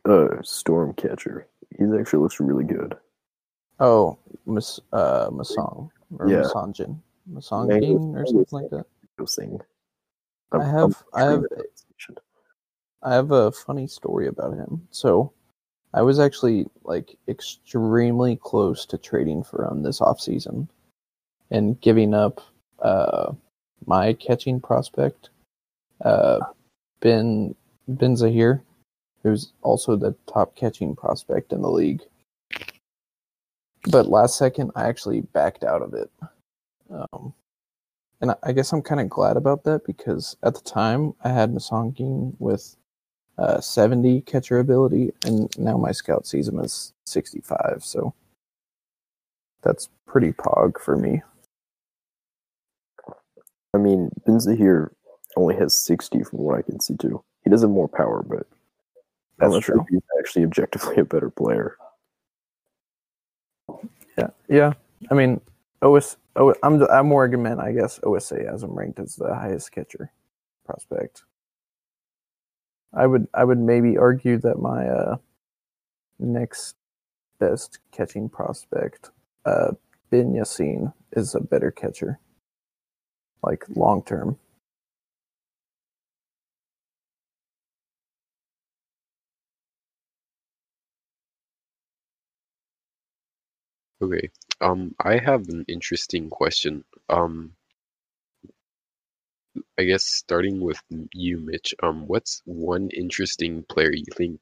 Uh, storm catcher. He actually looks really good. Oh, Miss uh, Masong or Yeah. Masonjin. Mango- Masongin or something like that. Those. I have- I have- pronunciation. I have a funny story about him. So, I was actually like extremely close to trading for him this offseason and giving up uh, my catching prospect, uh, Ben Ben Zahir, who's also the top catching prospect in the league. But last second, I actually backed out of it. Um, and I- guess I'm kind of glad about that because at the time I had Masongin with uh, 70 catcher ability, and now my scout sees him as 65. So that's pretty pog for me. I mean, Benzahir only has 60 from what I can see, too. He does have more power, but I'm That's true. he's actually objectively a better player. Yeah, yeah. I mean, OS. O, I'm I'm more argument. I guess OSA has him ranked as the highest catcher prospect. I would I would maybe argue that my uh, next best catching prospect, uh, Ben Yassin, is a better catcher. Like long term. Okay. Um, I have an interesting question. Um, I guess starting with you, Mitch. Um, what's one interesting player you think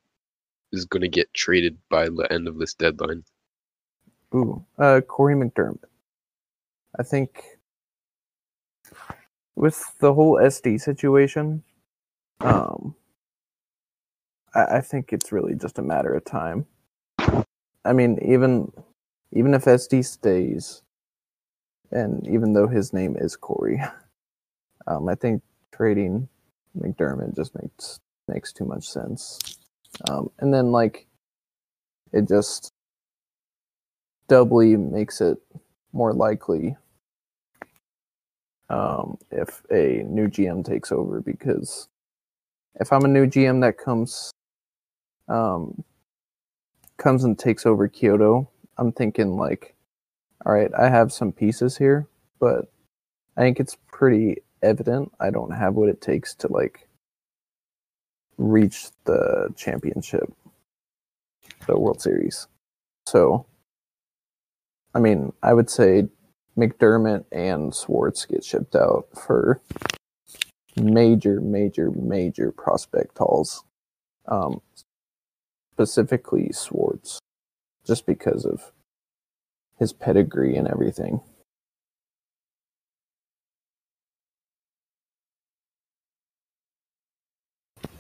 is going to get traded by the end of this deadline? Ooh, uh, Corey McDermott. I think with the whole SD situation, um, I, I think it's really just a matter of time. I mean, even even if SD stays, and even though his name is Corey, um, I think trading McDermott just makes makes too much sense. Um, and then like, it just doubly makes it more likely um, if a new GM takes over because if I'm a new GM that comes um, comes and takes over Kyoto, I'm thinking like, all right, I have some pieces here, but I think it's pretty evident I don't have what it takes to like reach the championship, the World Series. So I mean, I would say McDermott and Swartz get shipped out for major, major, major prospect hauls. Um, specifically Swartz, just because of his pedigree and everything.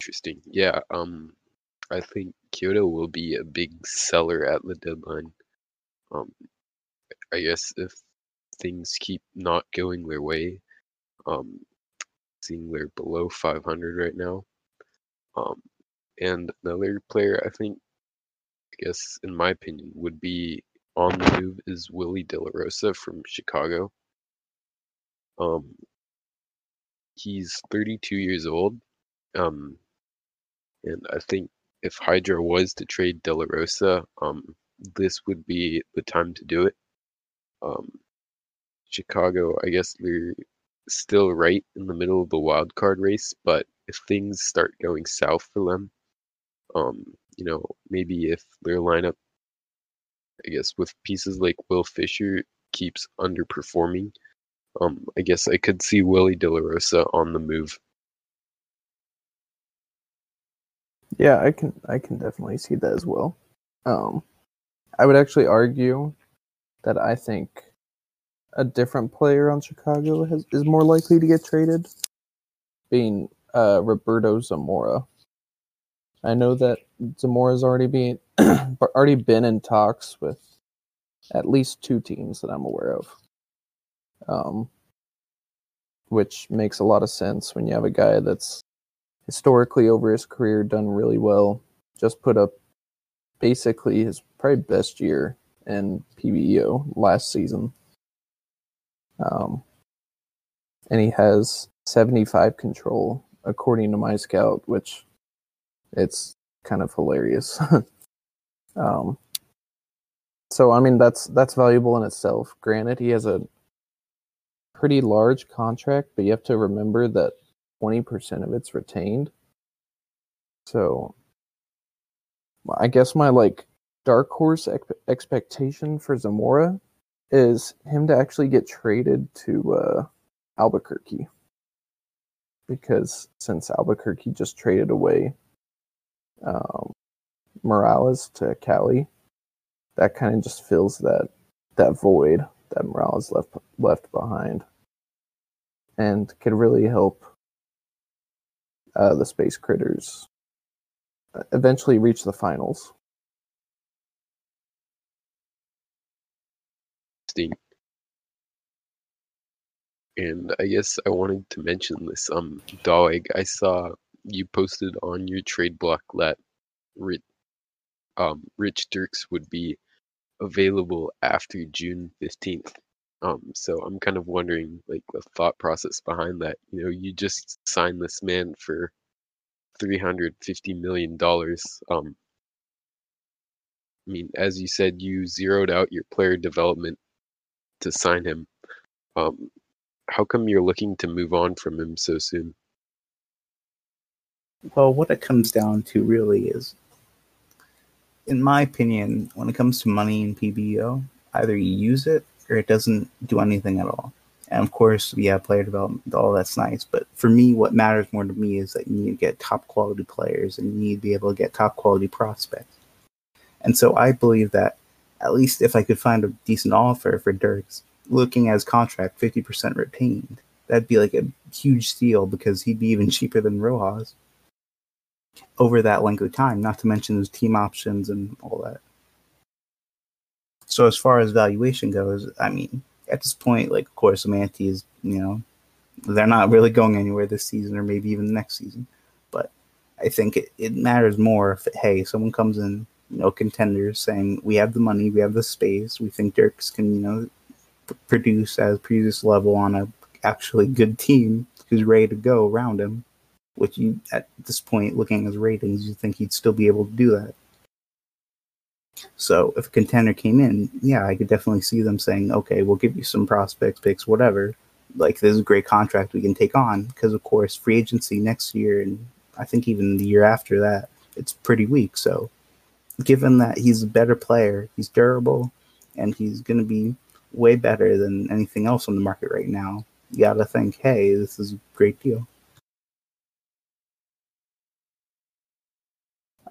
Interesting. Yeah. Um, I think Kyoto will be a big seller at the deadline. Um, I guess if things keep not going their way, um, seeing they're below 500 right now, Um, and another player I think, I guess in my opinion, would be on the move is Willie De La Rosa from Chicago. Um, he's 32 years old. Um, and I think if Hydra was to trade De La Rosa, um, this would be the time to do it. Um, Chicago, I guess they're still right in the middle of the wild card race, but if things start going south for them, um, you know, maybe if their lineup, I guess with pieces like Will Fisher keeps underperforming, um, I guess I could see Willie De La Rosa on the move. Yeah, I can I can definitely see that as well. Um, I would actually argue that I think a different player on Chicago has, is more likely to get traded, being uh, Roberto Zamora. I know that Zamora's already been already been in talks with at least two teams that I'm aware of, um, which makes a lot of sense when you have a guy that's historically over his career done really well. Just put up basically his probably best year in PBO last season. Um, and he has 75 control according to my scout, which it's kind of hilarious. um, so I mean that's that's valuable in itself. Granted, he has a pretty large contract, but you have to remember that 20% of it's retained. So I guess my like dark horse ex- expectation for Zamora is him to actually get traded to uh, Albuquerque. Because since Albuquerque just traded away um, Morales to Cali, that kind of just fills that that void that Morales left left behind, and could really help uh, the Space Critters eventually reach the finals. And I guess I wanted to mention this. Um, Dog, I saw you posted on your trade block that Rich, um, Rich Dirks would be available after June 15th. Um, so I'm kind of wondering, like, the thought process behind that. You know, you just signed this man for 350 million dollars. Um, I mean, as you said, you zeroed out your player development to sign him. Um, how come you're looking to move on from him so soon? Well, what it comes down to really is, in my opinion, when it comes to money in PBO, either you use it or it doesn't do anything at all. And of course, yeah, player development, all that's nice. But for me, what matters more to me is that you need to get top quality players and you need to be able to get top quality prospects. And so I believe that at least if I could find a decent offer for Dirks, looking at his contract, 50% retained, that'd be like a huge steal because he'd be even cheaper than Rojas over that length of time, not to mention his team options and all that. So as far as valuation goes, I mean, at this point, like of course, Amanti is you know they're not really going anywhere this season or maybe even next season. But I think it, it matters more if hey someone comes in you know contenders saying we have the money, we have the space, we think Dirks can you know p- produce as previous level on a actually good team who's ready to go around him. Which you at this point, looking at his ratings, you think he'd still be able to do that. So if a contender came in, yeah, I could definitely see them saying, okay, we'll give you some prospects picks, whatever. Like this is a great contract we can take on because of course free agency next year and I think even the year after that it's pretty weak. So given that he's a better player, he's durable, and he's going to be way better than anything else on the market right now, you got to think, hey, this is a great deal.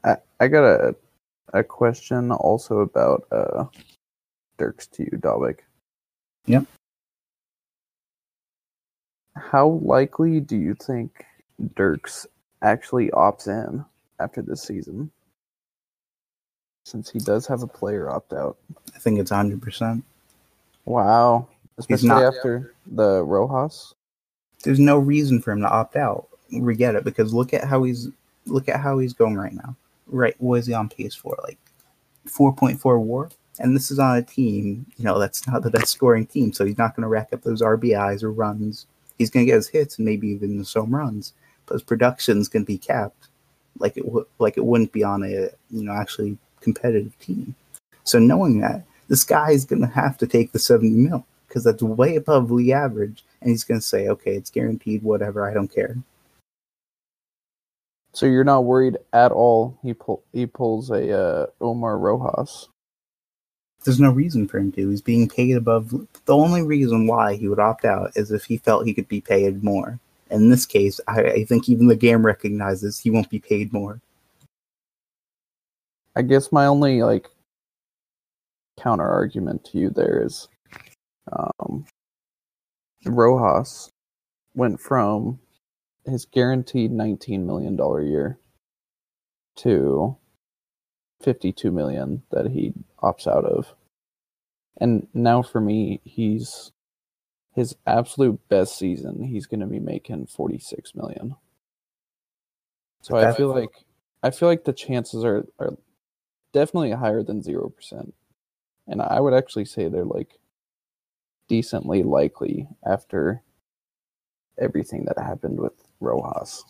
I, I got a a question also about uh Dirks to you, Dalvik. Yep. How likely do you think Dirks actually opts in after this season? Since he does have a player opt out. I think it's 100%. Wow. Especially not- after the Rojas. There's no reason for him to opt out. We get it because look at how he's look at how he's going right now. Right, what is he on pace for? Like 4.4 WAR, and this is on a team, you know, that's not the best scoring team, so he's not going to rack up those RBIs or runs. He's going to get his hits and maybe even some runs, but his production's going to be capped, like it would like it wouldn't be on a you know actually competitive team. So knowing that, this guy is going to have to take the 70 mil because that's way above league average, and he's going to say, okay, it's guaranteed, whatever, I don't care. So you're not worried at all. He pull he pulls a uh, Omar Rojas. There's no reason for him to. He's being paid above. The only reason why he would opt out is if he felt he could be paid more. In this case, I, I think even the game recognizes he won't be paid more. I guess my only like counter argument to you there is um, Rojas went from his guaranteed $19 million year to 52 million that he opts out of. And now for me, he's his absolute best season, he's going to be making 46 million. So I feel like I feel like the chances are are definitely higher than 0%. And I would actually say they're like decently likely after everything that happened with Rojas.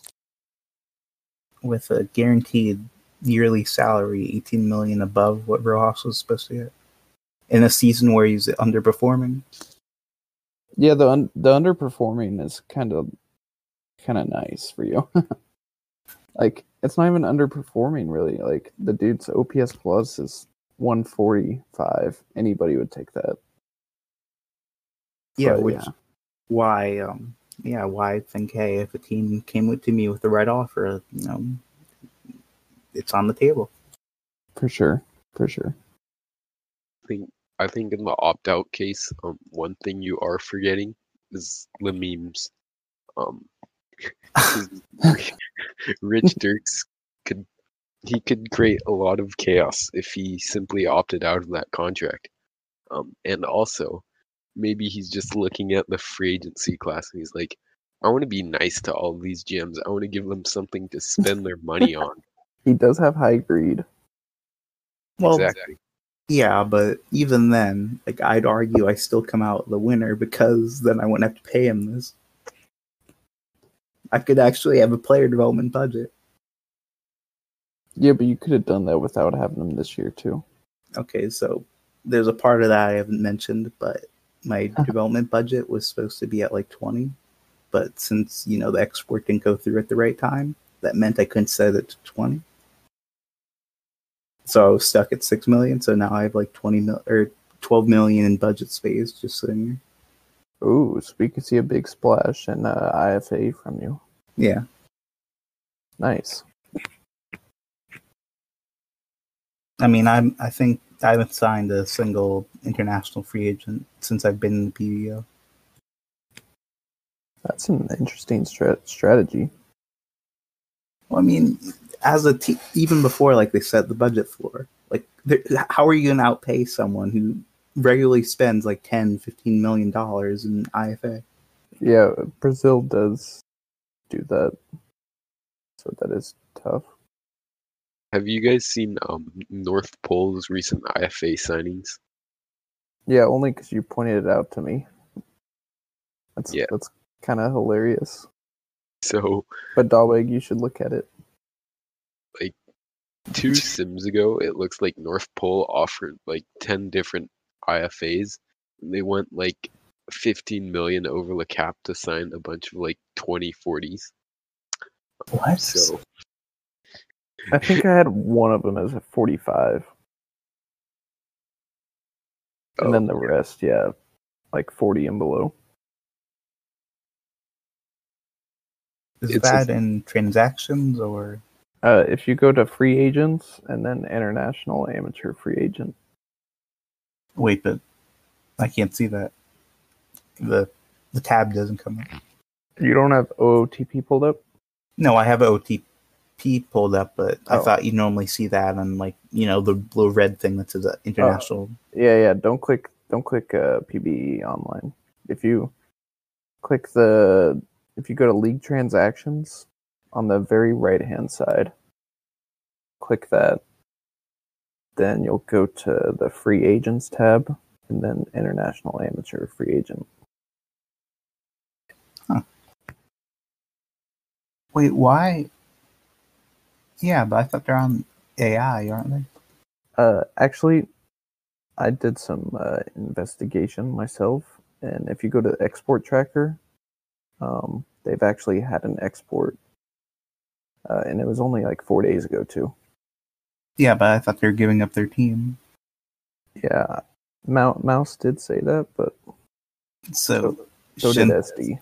With a guaranteed yearly salary, 18 million above what Rojas was supposed to get in a season where he's underperforming. Yeah, the un- the underperforming is kind of kind of nice for you. like it's not even underperforming really. Like the dude's OPS plus is 145. Anybody would take that. Yeah, But, which yeah. why um yeah, why I think hey, if a team came to me with the right offer, you know, it's on the table. For sure. For sure. I think I think in the opt out case, um, one thing you are forgetting is the memes. Um, 'cause Rich Dirks could he could create a lot of chaos if he simply opted out of that contract. Um, and also, maybe he's just looking at the free agency class and he's like, I want to be nice to all these GMs. I want to give them something to spend their money on. He does have high greed. Well, exactly. yeah, but even then, like I'd argue I still come out the winner because then I wouldn't have to pay him this. I could actually have a player development budget. Yeah, but you could have done that without having him this year too. Okay, so there's a part of that I haven't mentioned, but my development budget was supposed to be at like 20. But since, you know, the export didn't go through at the right time, that meant I couldn't set it to 20. So I was stuck at 6 million. So now I have like 20 mil or 12 million in budget space just sitting here. Ooh, so we could see a big splash in uh, IFA from you. Yeah. Nice. I mean, I'm, I think I haven't signed a single international free agent since I've been in the PBO. That's an interesting stra- strategy. Well, I mean, as a team, even before like they set the budget floor, like how are you going to outpay someone who regularly spends like 10, 15 million dollars in IFA? Yeah, Brazil does do that. So that is tough. Have you guys seen um, North Pole's recent IFA signings? Yeah, only because you pointed it out to me. That's Yeah. that's kind of hilarious. So But Daweg, you should look at it. Like two sims ago, it looks like North Pole offered like ten different IFAs. They went like 15 million over the cap to sign a bunch of like 2040s. What? So I think I had one of them as a 45, and oh, then the rest, yeah, like 40 and below. Is It's a- that in transactions or? Uh, if you go to free agents and then international amateur free agent, Wait, but I can't see that. The the tab doesn't come up. you don't have OOTP pulled up. No, I have OTP pulled up, but I Oh. thought you'd normally see that on like you know the little red thing that says uh, international. Yeah, yeah. Don't click. Don't click uh, PBE online. If you click the, if you go to league transactions on the very right hand side. Click that. Then you'll go to the free agents tab and then international amateur free agent. Wait, why? Yeah, but I thought they're on AI, aren't they? Uh, actually, I did some uh, investigation myself, and if you go to the export tracker, um, they've actually had an export, uh, and it was only like four days ago too. Yeah, but I thought they were giving up their team. Yeah, Mou- Mouse did say that, but So, so did shouldn't, SD.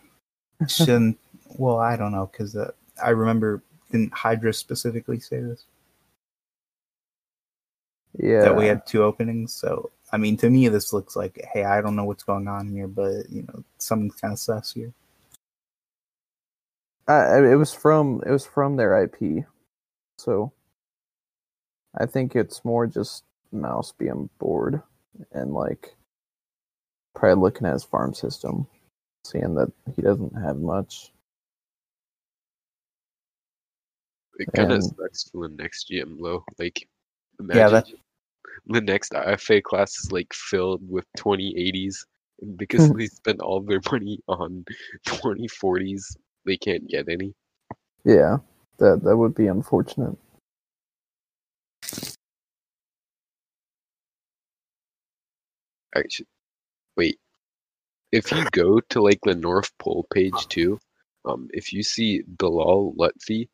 shouldn't well, I don't know because uh, I remember didn't Hydra specifically say this Yeah, that we had two openings. So, I mean, to me, this looks like, hey, I don't know what's going on here, but you know, something's kind of sus here. I- it was from it was from their IP, so I think it's more just Mouse being bored and like probably looking at his farm system, seeing that he doesn't have much. It kind of sucks for the next GM though. Like, Yeah, imagine the next IFA class is like filled with 2080s, and because Hmm. they spent all their money on 2040s, they can't get any. Yeah, that that would be unfortunate. Actually, wait. If you go to like the North Pole page too, um, if you see Bilal Lutfi,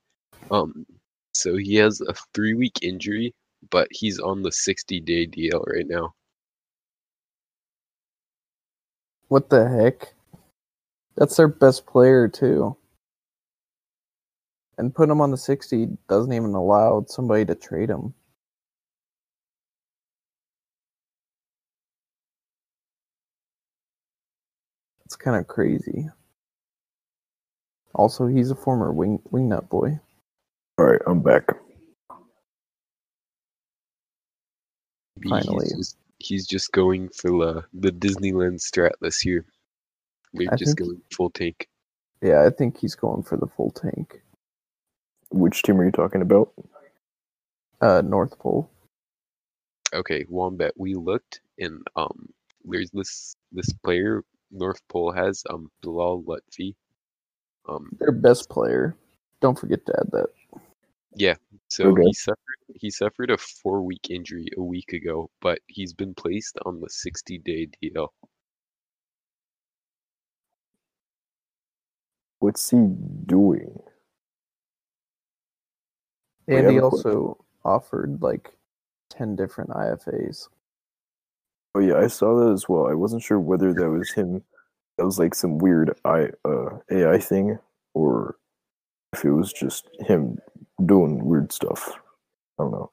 um, so he has a three week injury, but he's on the 60 day DL right now. What the heck? That's their best player too. And putting him on the sixty doesn't even allow somebody to trade him. It's kind of crazy. Also, he's a former wing wingnut boy. All right, I'm back. Finally. He's just, he's just going for the, the Disneyland strat this year. We're I just think- going full tank. Yeah, I think he's going for the full tank. Which team are you talking about? Uh, North Pole. Okay, Wombat, we looked and um there's this this player North Pole has, um Bilal Lutfi. Um Their best player. Don't forget to add that. So Okay. he suffered he suffered a four week injury a week ago, but he's been placed on the sixty day DL. What's he doing? And he have a also offered like ten different IFAs. Oh yeah, I saw that as well. I wasn't sure whether that was him. That was like some weird I uh, AI thing, or if it was just him doing weird stuff. I don't know.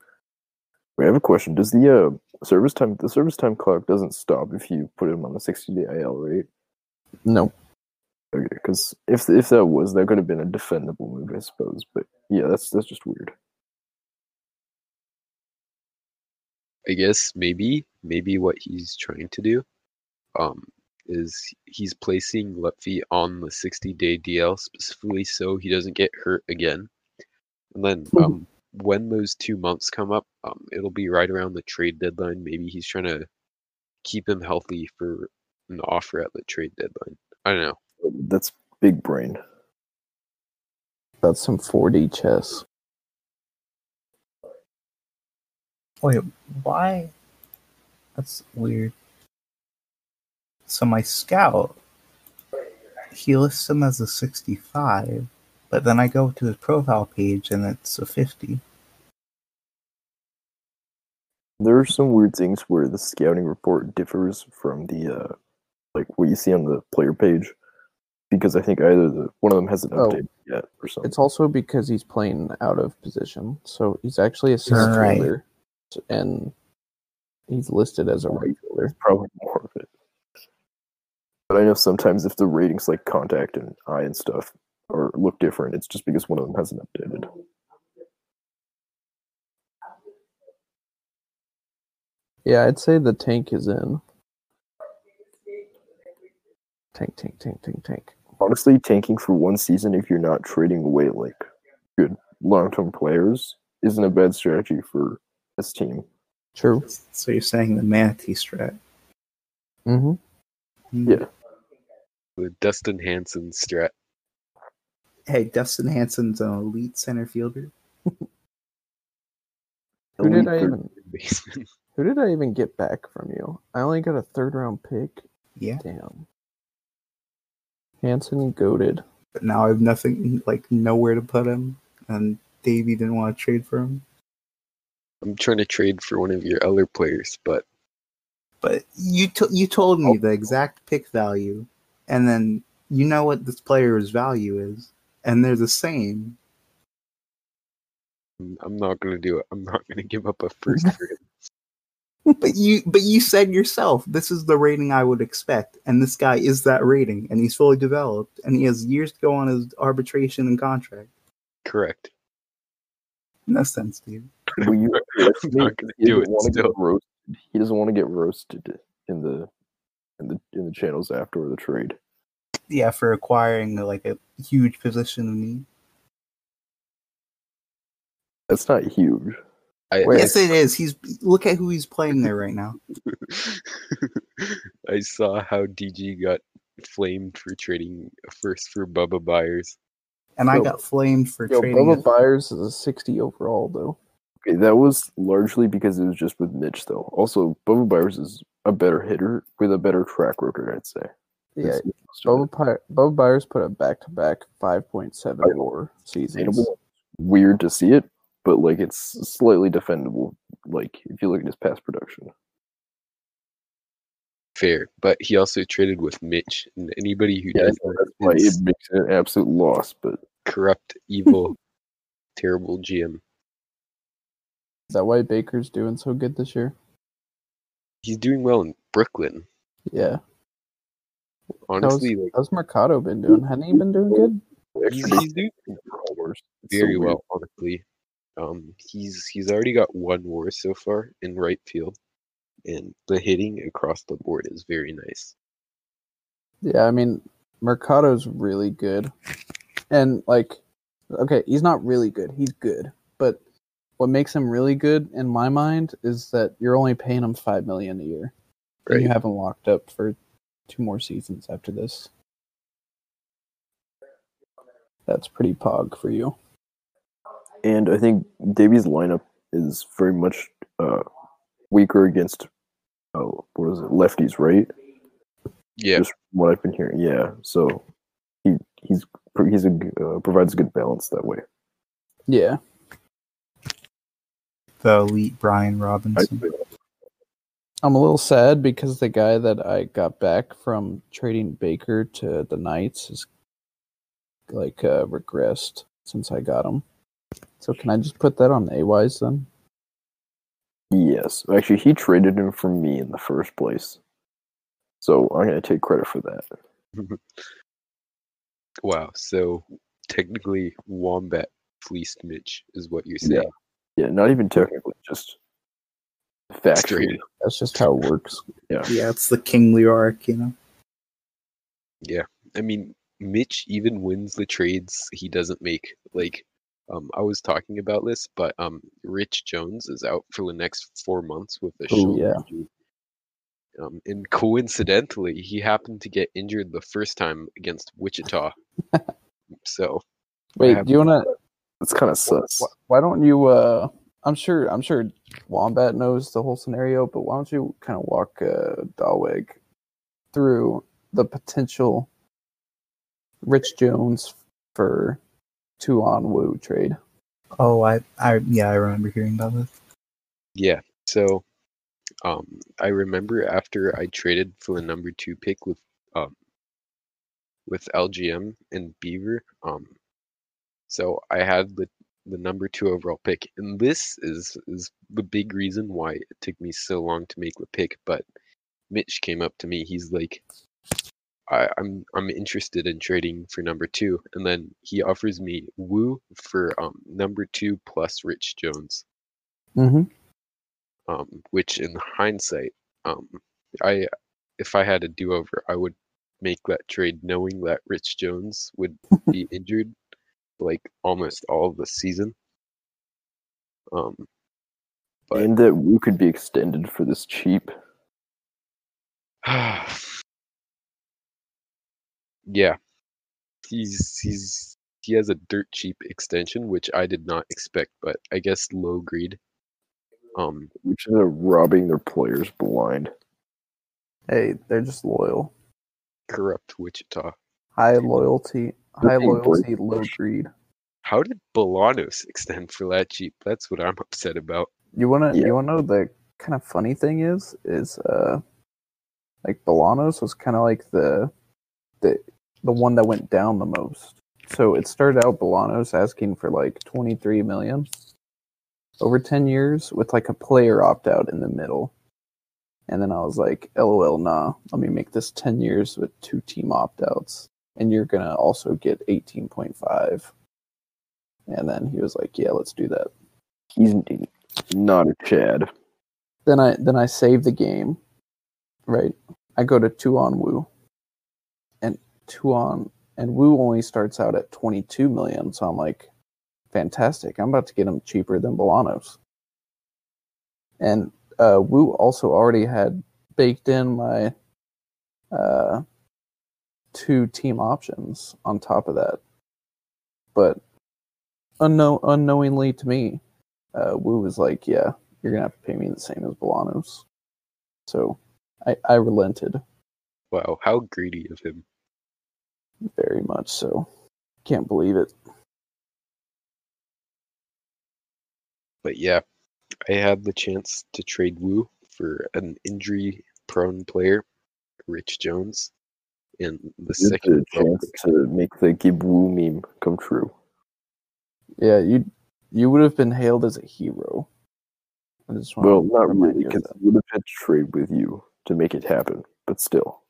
We have a question. Does the uh, service time the service time clock doesn't stop if you put him on the sixty day IL, right? No, Okay, because if if that was, that could have been a defendable move, I suppose. But yeah, that's that's just weird. I guess maybe maybe what he's trying to do um is he's placing Lutfi on the 60 day DL specifically so he doesn't get hurt again. And then um when those two months come up, um it'll be right around the trade deadline. Maybe he's trying to keep him healthy for an offer at the trade deadline. I don't know. That's big brain. that's some 4D chess. Wait, why? That's weird. So my scout, he lists him as a 65, but then I go to his profile page and it's a 50. There are some weird things where the scouting report differs from the uh like what you see on the player page because I think either the one of them hasn't Oh. updated yet or something. It's also because he's playing out of position, so he's actually a center Right. fielder, and he's listed as a right fielder. probably more of it. But I know sometimes if the ratings like contact and eye and stuff or look different, it's just because one of them hasn't updated. Yeah, I'd say the tank is in. Tank, tank, tank, tank, tank. Honestly, tanking for one season if you're not trading away like good long term players isn't a bad strategy for this team. True. So you're saying the manatee strat? Mm-hmm. Hmm. Yeah. The Dustin Hanson strat. Hey, Dustin Hansen's an elite center fielder. Who did I even who did I even get back from you? I only got a third round pick. Yeah, Damn. Hanson goaded. but now I have nothing, like nowhere to put him, and Davey didn't want to trade for him. I'm trying to trade for one of your other players, but But you t- you told me oh. the exact pick value, and then you know what this player's value is, and they're the same. I'm I'm not gonna do it. I'm not gonna give up a first. But you but you said yourself this is the rating I would expect, and this guy is that rating, and he's fully developed, and he has years to go on his arbitration and contract. Correct. No sense, dude. Well, you, I'm not gonna he do doesn't it still. roasted. He doesn't want to get roasted in the in the in the channels after the trade. Yeah, for acquiring like a huge position of need. That's not huge. I, Wait, yes, it is. He's look at who he's playing there right now. I saw how DG got flamed for trading first for Bubba Byers. And I got flamed for Yo, trading. Bubba it. Byers is a 60 overall, though. Okay, that was largely because it was just with Mitch, though. Also, Bubba Byers is a better hitter with a better track record, I'd say. Yeah, That's most of Bubba. Py- Bubba Byers put a back to back 5.7 war seasons. Weird to see it, but like it's slightly defendable. Like if you look at his past production. Fair, but he also traded with Mitch, and anybody who Yeah, does that that's why it is makes it an absolute loss. But corrupt, evil, terrible GM. Is that why Baker's doing so good this year? He's doing well in Brooklyn. Yeah. Honestly, how's, like how's Mercado been doing? Hadn't he been doing good? he's, he's doing homers. It's so very well, honestly. Um, he's he's already got one war so far in right field, and the hitting across the board is very nice. Yeah, I mean, Mercado's really good. And, like, okay, he's not really good. He's good. But what makes him really good, in my mind, is that you're only paying him 5 million a year. And you have him locked up for two more seasons after this. That's pretty pog for you. And I think Davies' lineup is very much uh, weaker against oh, what is it, lefties, right? Yeah, Just from what I've been hearing. Yeah, so he he's he's a g- uh, provides a good balance that way. Yeah. The elite Brian I, Robinson. I'm a little sad because the guy that I got back from trading Baker to the Knights is like uh, regressed since I got him. So can I just put that on A-Wise then? yes, actually, he traded him for me in the first place, so I'm gonna take credit for that. wow. So technically, Wombat fleeced Mitch, is what you're saying. Yeah, not even technically, just factually. That's just how it works. Yeah, Yeah, it's the kingly arc, you know. Yeah, I mean, Mitch even wins the trades he doesn't make. Like, um, I was talking about this, but um, Rich Jones is out for the next four months with a Oh, shoulder yeah. injury. Um, and coincidentally, he happened to get injured the first time against Wichita. so Wait, do you want to? It's kind of sus. Why don't you? uh I'm sure. I'm sure Wombat knows the whole scenario, but why don't you kind of walk uh, Daweg through the potential Rich Jones for two on Woo trade? Oh, I, I, yeah, I remember hearing about this. Yeah. So, um, I remember after I traded for the number two pick with um with LGM and Beaver. Um, so I had the the number two overall pick, and this is is the big reason why it took me so long to make the pick. But Mitch came up to me. He's like, I, I'm I'm interested in trading for number two, and then he offers me Woo for um number two plus Rich Jones Mm-hmm. um, which in hindsight, um, I if I had a do over, I would make that trade knowing that Rich Jones would be injured. Like almost all of the season. Um, but and that Wu could be extended for this cheap. yeah, he's he's he has a dirt cheap extension, which I did not expect, but I guess low greed. Um, which is a robbing their players blind. Hey, they're just loyal. corrupt Wichita. High loyalty, high loyalty, low greed. How did Bolanos extend for that cheap? That's what I'm upset about. You wanna Yeah. you wanna know the kind of funny thing is is uh like Bolanos was kind of like the the the one that went down the most. So it started out Bolanos asking for like 23 million over 10 years with like a player opt out in the middle. And then I was like, LOL, nah, let me make this 10 years with two team opt outs. And you're going to also get 18.5. And then he was like, yeah, let's do that. He's not a Chad. then I then I save the game, right? I go to two on Woo, and two on and Woo only starts out at twenty two million. So I'm like, fantastic! I'm about to get him cheaper than Bolanos. And uh, Woo also already had baked in my uh, two team options on top of that, but unknow- unknowingly to me, uh, Woo was like, "Yeah, you're gonna have to pay me the same as Bolanos." So I, I relented Wow, how greedy of him. very much. So can't believe it. But yeah, I had the chance to trade Wu for an injury prone player, Rich Jones, in the Here's second the chance to make the Gib meme come true. Yeah, you you would have been hailed as a hero. I just wanna Well, not really, you because. I would have had to trade with you to make it happen. But still,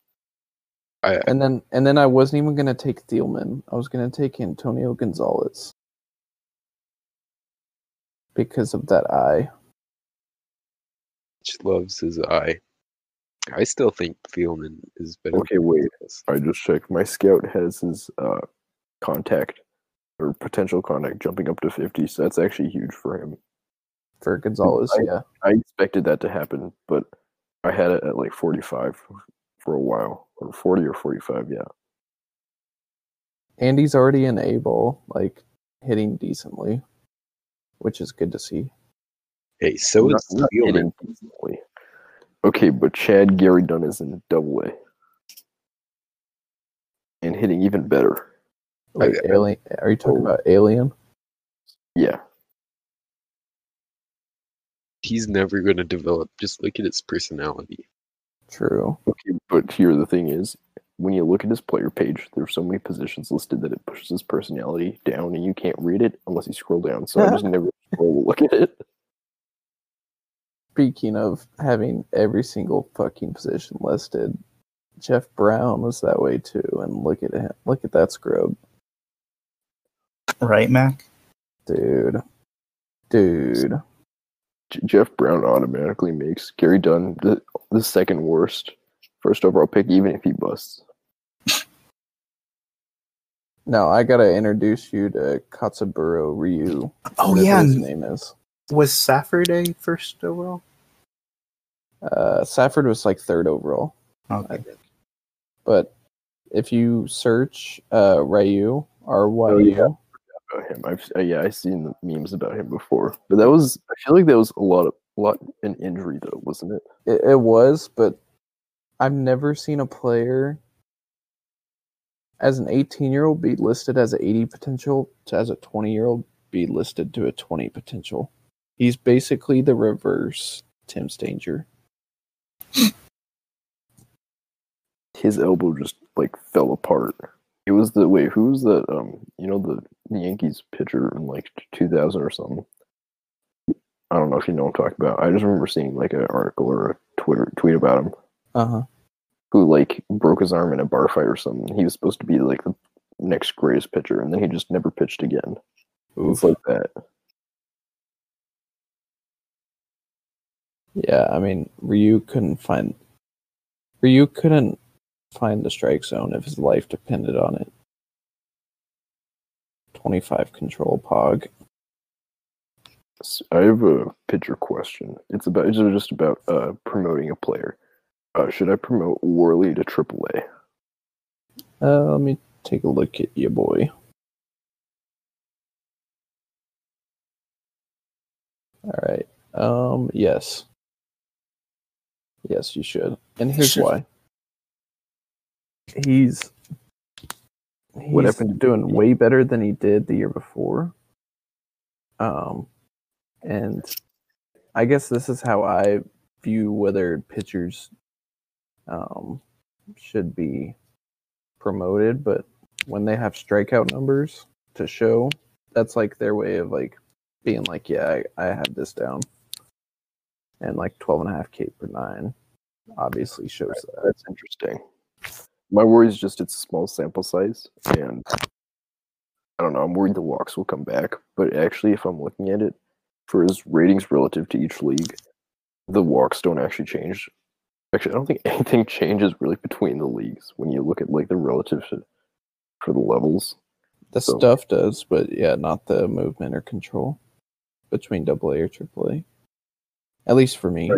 I, And then and then I wasn't even gonna take Thielman. I was gonna take Antonio Gonzalez because of that eye. Rich loves his eye. I still think Thielman is better. Okay, wait. I just checked. My scout has his uh, contact or potential contact jumping up to 50, so that's actually huge for him. For Gonzalez, I- yeah. I expected that to happen, but I had it at like 45 for a while, or 40 or 45, yeah. Andy's already in A ball, like hitting decently, which is good to see. Hey, so Not- is not Thielman. hitting decently. Okay, but Chad Gary Dunn is in double A. And hitting even better. Wait, I- alien? Are you talking Oh. about Alien? Yeah. He's never going to develop. Just look at his personality. True. Okay, but here the thing is, when you look at his player page, there's so many positions listed that it pushes his personality down, and you can't read it unless you scroll down. So I just never scroll to look at it. Speaking of having every single fucking position listed, Jeff Brown was that way too. And look at him. Look at that scrub, Right, Mac? dude. Dude. J- Jeff Brown automatically makes Gary Dunn the, the second worst first overall pick, even if he busts. No, I gotta introduce you to Katsuburo Ryu. Oh yeah, his name is. Was Safford a first overall? Uh, Safford was like third overall. Okay. But if you search uh, Ryu R Y Oh, yeah. About him, I've uh, yeah, I've seen the memes about him before, but that was I feel like that was a lot of a lot an injury though, wasn't it? it, it was, but I've never seen a player as an 18 year old be listed as an 80 potential to as a 20 year old be listed to a 20 potential. He's basically the reverse Tim Stanger. His elbow just like fell apart. It was the wait, who was that? Um, you know the, the Yankees pitcher in like 2000 or something. I don't know if you know what I'm talking about. I just remember seeing like an article or a Twitter tweet about him Uh huh. who like broke his arm in a bar fight or something. He was supposed to be like the next greatest pitcher, and then he just never pitched again. It's like that. Yeah, I mean Ryu couldn't find Ryu couldn't find the strike zone if his life depended on it. 25 control pog. I have a pitcher question. It's about it's just about uh, promoting a player. Uh, should I promote Worley to AAA? Uh, let me take a look at you, boy. All right. Um. Yes. Yes, you should. And here's Sure. why. He's he's What happened to doing way better than he did the year before. Um, and I guess this is how I view whether pitchers um should be promoted, but when they have strikeout numbers to show, that's like their way of like being like, yeah, I, I have this down. And like 12 and a half K per nine obviously shows that. That's interesting. My worry is just it's a small sample size, and I don't know. I'm worried the walks will come back. But actually, if I'm looking at it for his ratings relative to each league, the walks don't actually change. Actually, I don't think anything changes really between the leagues when you look at like the relative to, for the levels. The So- stuff does, but yeah, not the movement or control between double A or triple A. At least for me.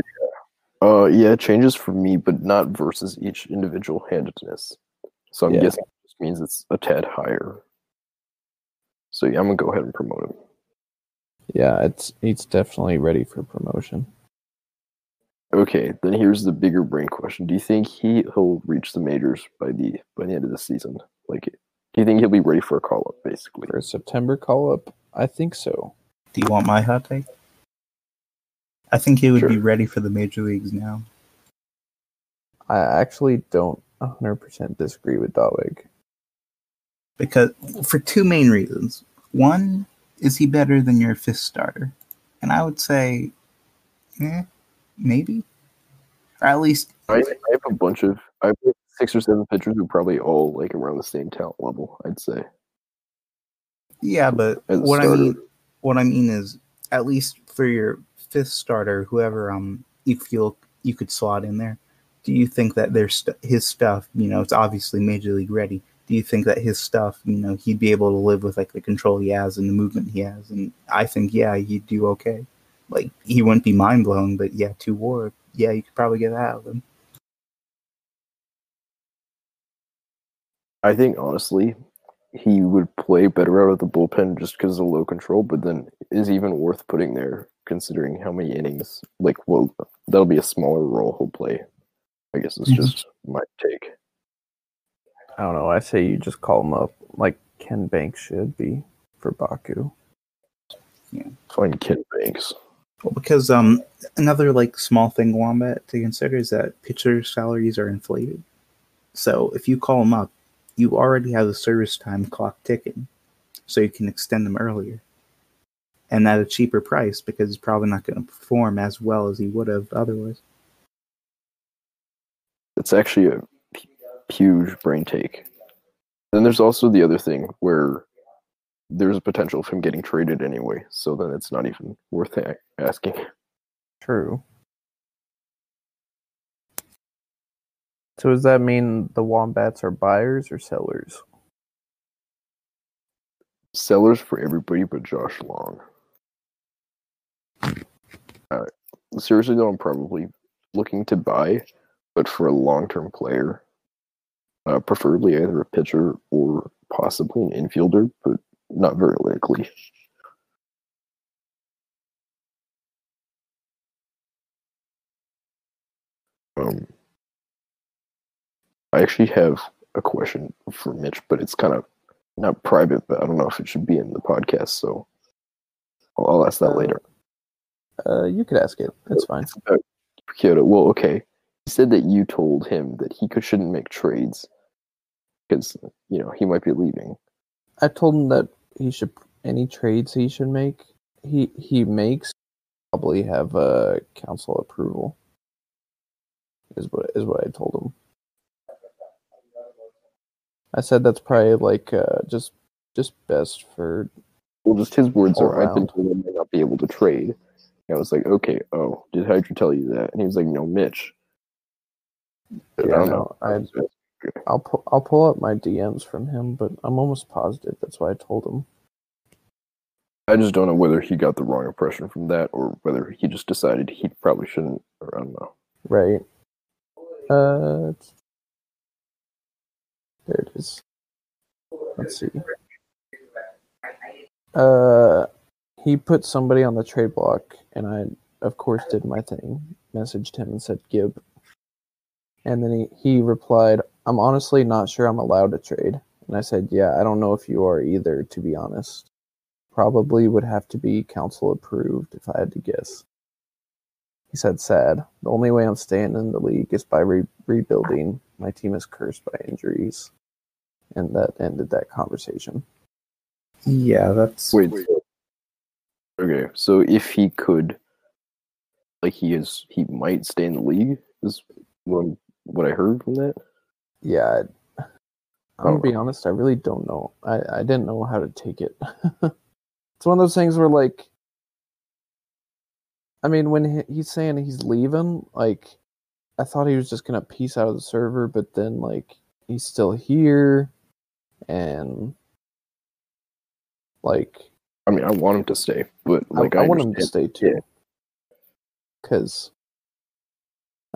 Uh, yeah, it changes for me, but not versus each individual handedness. So I'm Yeah. guessing it just means it's a tad higher. So yeah, I'm gonna go ahead and promote him. Yeah, it's it's definitely ready for promotion. Okay, then here's the bigger brain question: Do you think he he'll reach the majors by the by the end of the season? Like, do you think he'll be ready for a call up? Basically, For a September call up, I think so. Do you want my hot take? I think he would Sure. be ready for the major leagues now. I actually don't 100% disagree with Dawig. because for two main reasons. One, is he better than your fifth starter? And I would say, eh, maybe, or at least I, I have a bunch of I have six or seven pitchers who are probably all like around the same talent level. I'd say. yeah. But what I mean, what I mean is, at least for your fifth starter, whoever um you feel you could slot in there, do you think that their st- his stuff, you know, it's obviously major league ready? Do you think that his stuff, you know, he'd be able to live with like the control he has and the movement he has? And I think, yeah, he'd do okay. Like he wouldn't be mind blown, but yeah, two war, yeah, you could probably get that out of him. I think honestly, he would play better out of the bullpen just because of the low control, but then is even worth putting there considering how many innings. Like, well, that'll be a smaller role he'll play. I guess it's just my take. I don't know. I say you just call him up like Ken Banks should be for Baku. Yeah. Find Ken Banks. Well, because um, another like small thing, Wombat, to consider is that pitcher salaries are inflated. So if you call them up, you already have the service time clock ticking, so you can extend them earlier, and at a cheaper price because he's probably not going to perform as well as he would have otherwise. It's actually a huge brain take. Then there's also the other thing where there's a potential of him getting traded anyway, so then it's not even worth a- asking. True. So does that mean the Wombats are buyers or sellers? Sellers for everybody but Josh Long. Uh, seriously though, I'm probably looking to buy, but for a long-term player, uh, preferably either a pitcher or possibly an infielder, but not very likely. Um, I actually have a question for Mitch, but it's kind of not private, but I don't know if it should be in the podcast, so I'll, I'll ask that later. Uh, you could ask it. It's fine. It's about Kyoto. Well, okay. He said that you told him that he could, shouldn't make trades because you know he might be leaving. I told him that he should any trades he should make. He he makes probably have uh, council approval. Is what is what I told him. I said that's probably like uh, just just best for Well, just his words are, "I've been told I might not be able to trade." And I was like, "Okay, oh, did Hydra tell you that?" And he was like, "No, Mitch." I Yeah, don't no, know. I I'll pull I'll pull up my DMs from him, but I'm almost positive that's why I told him. I just don't know whether he got the wrong impression from that or whether he just decided he probably shouldn't. Or I don't know. Right. Uh, there it is. Let's see. Uh, he put somebody on the trade block, and I, of course, did my thing. Messaged him and said Gib, and then he he replied, "I'm honestly not sure I'm allowed to trade." And I said, "Yeah, I don't know if you are either, to be honest. Probably would have to be council approved if I had to guess." He said, sad. The only way I'm staying in the league is by re- rebuilding. My team is cursed by injuries. And that ended that conversation. Yeah, that's Wait. so- Okay, so if he could, like he is, he might stay in the league. Is what what I heard from that. Yeah, I- I'm gonna Oh. be honest, I really don't know. I, I didn't know how to take it. it's one of those things where, like, I mean, when he, he's saying he's leaving, like, I thought he was just gonna piece out of the server, but then, like, he's still here, and, like, I mean, I want him to stay, but like I, I, I want him to stay too. Because,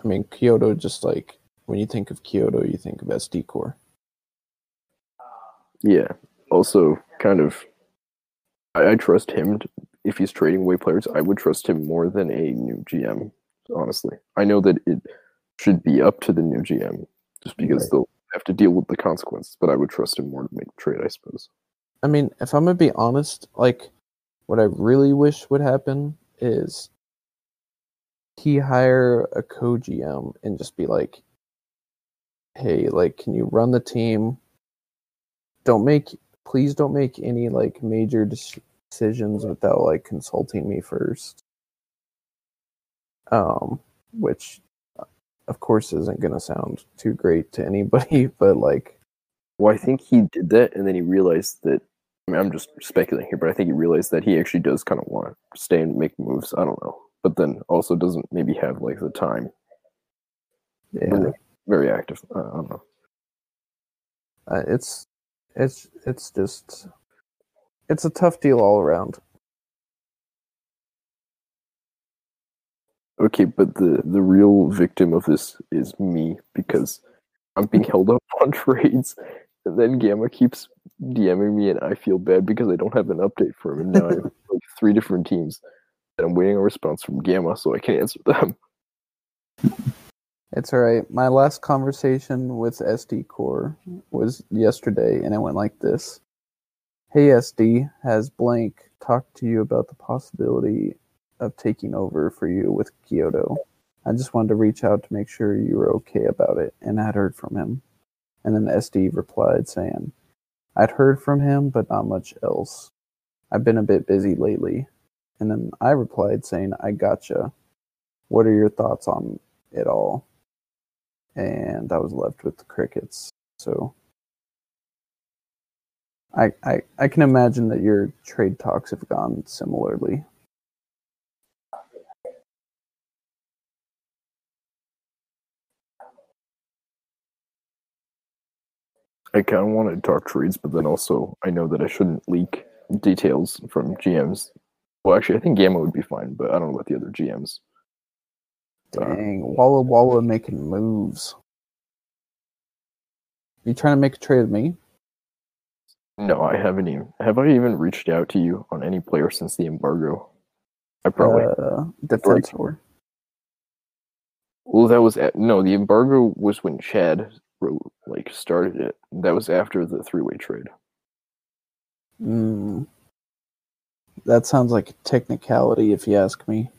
I mean, Kyoto just like when you think of Kyoto, you think of SD Core. Yeah. Also, kind of, I, I trust him. To, if he's trading away players, I would trust him more than a new GM. Honestly, I know that it should be up to the new GM, just because Right. they'll have to deal with the consequences. But I would trust him more to make trade, I suppose. I mean, if I'm gonna be honest, like what I really wish would happen is he hire a co GM and just be like, "Hey, like, can you run the team? Don't make, please don't make any like major dec- decisions without like consulting me first. Um, which, of course, isn't gonna sound too great to anybody, but like, Well, I think he did that, and then he realized that. I mean, I'm just speculating here, but I think he realized that he actually does kind of want to stay and make moves. I don't know, but then also doesn't maybe have like the time. yeah. Very, very active. I don't know. uh, it's it's it's just it's a tough deal all around. Okay, but the the real victim of this is me because I'm being held up on trades, and then Gamma keeps DMing me, and I feel bad because I don't have an update for him, and now I have like three different teams, and I'm waiting a response from Gamma so I can answer them. It's all right. My last conversation with SD Core was yesterday, and it went like this: Hey SD, has blank talked to you about the possibility of taking over for you with Kyoto? I just wanted to reach out to make sure you were okay about it, and I'd heard from him. And then SD replied saying, I'd heard from him, but not much else. I've been a bit busy lately. And then I replied saying, I gotcha. What are your thoughts on it all? And I was left with the crickets. So I, I I can imagine that your trade talks have gone similarly. I kind of want to talk trades, but then also I know that I shouldn't leak details from GMs. Well, actually, I think Gamma would be fine, but I don't know about the other GMs. Uh, Dang, Walla Walla making moves. You trying to make a trade with me? no, I haven't even. Have I even reached out to you on any player since the embargo? I probably. Uh, defensor. well, that was at, no. The embargo was when Chad like started it. That was after the three-way trade. Mm. That sounds like a technicality, if you ask me.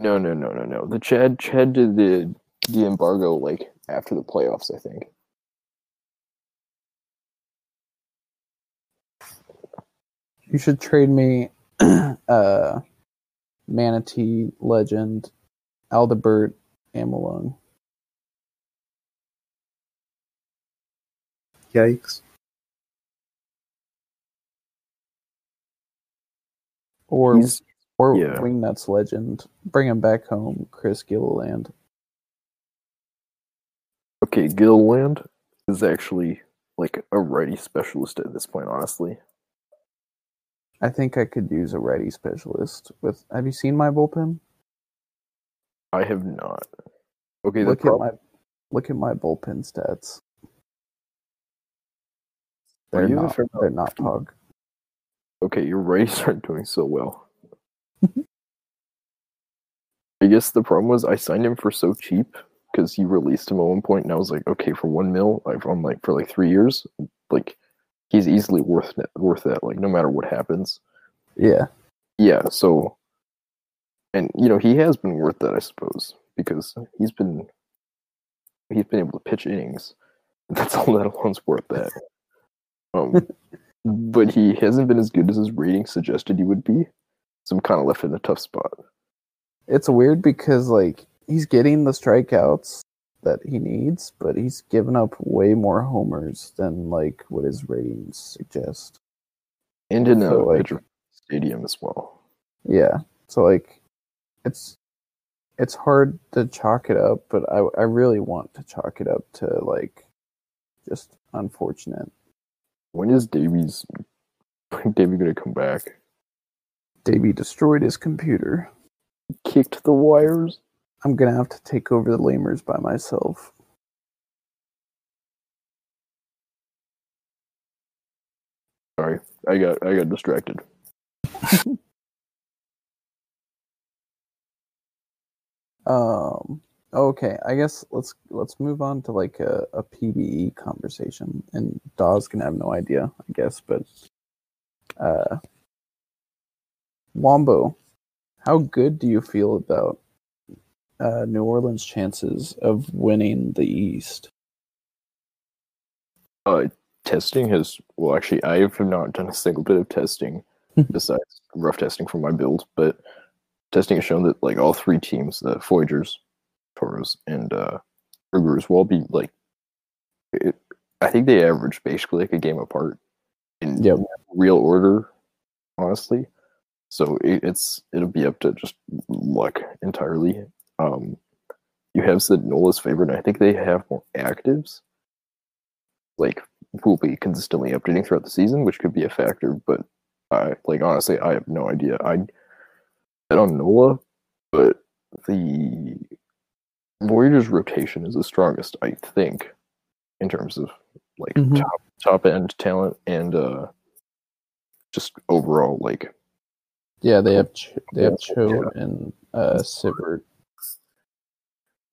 No, no, no, no, no. The Chad Chad did the the embargo like after the playoffs, I think. You should trade me uh, Manatee Legend, Aldebert, and Malone. Yikes. Or He's or yeah. Wingnuts Legend. Bring him back home, Chris Gilliland. okay. Gilland is actually like a righty specialist at this point, honestly. I think I could use a righty specialist with. Have you seen my bullpen? I have not. Okay, the Look at my look at my bullpen stats. They're you have a not. fair They're not pug. Okay, your Rays aren't doing so well. I guess the problem was I signed him for so cheap because you released him at one point, and I was like, okay, for one mil, like I'm like for like three years, like he's easily worth that, worth that, like no matter what happens. Yeah. Yeah, so and you know, he has been worth that, I suppose, because he's been he's been able to pitch innings. That's all that alone's worth that. Um but he hasn't been as good as his rating suggested he would be. So I'm kinda left in a tough spot. It's weird because like he's getting the strikeouts that he needs, but he's given up way more homers than like what his ratings suggest. And in a like- stadium as well. Yeah. So like it's it's hard to chalk it up, but I I really want to chalk it up to like just unfortunate. When is Davies Davey gonna come back? Davy destroyed his computer. Kicked the wires? I'm gonna have to take over the lamers by myself. Sorry. I got I got distracted. Um okay, I guess let's let's move on to like a, a PBE conversation. And Dawes can have no idea, I guess, but uh Wombo, how good do you feel about uh New Orleans' chances of winning the East? Uh testing has well actually I have not done a single bit of testing besides rough testing for my build, but testing has shown that like all three teams, the Voyagers, Toros, and uh Brugers will be like it, I think they average basically like a game apart in Yep. real order, honestly. So it, it's it'll be up to just luck entirely. Um you have said Nola's favorite, and I think they have more actives. Like will be consistently updating throughout the season, which could be a factor, but I like honestly I have no idea. I bet on Nola, but the Warriors rotation is the strongest, I think, in terms of like Mhm. top top end talent and uh just overall like Yeah, they have Ch- they have Yeah. Cho and uh Sivert.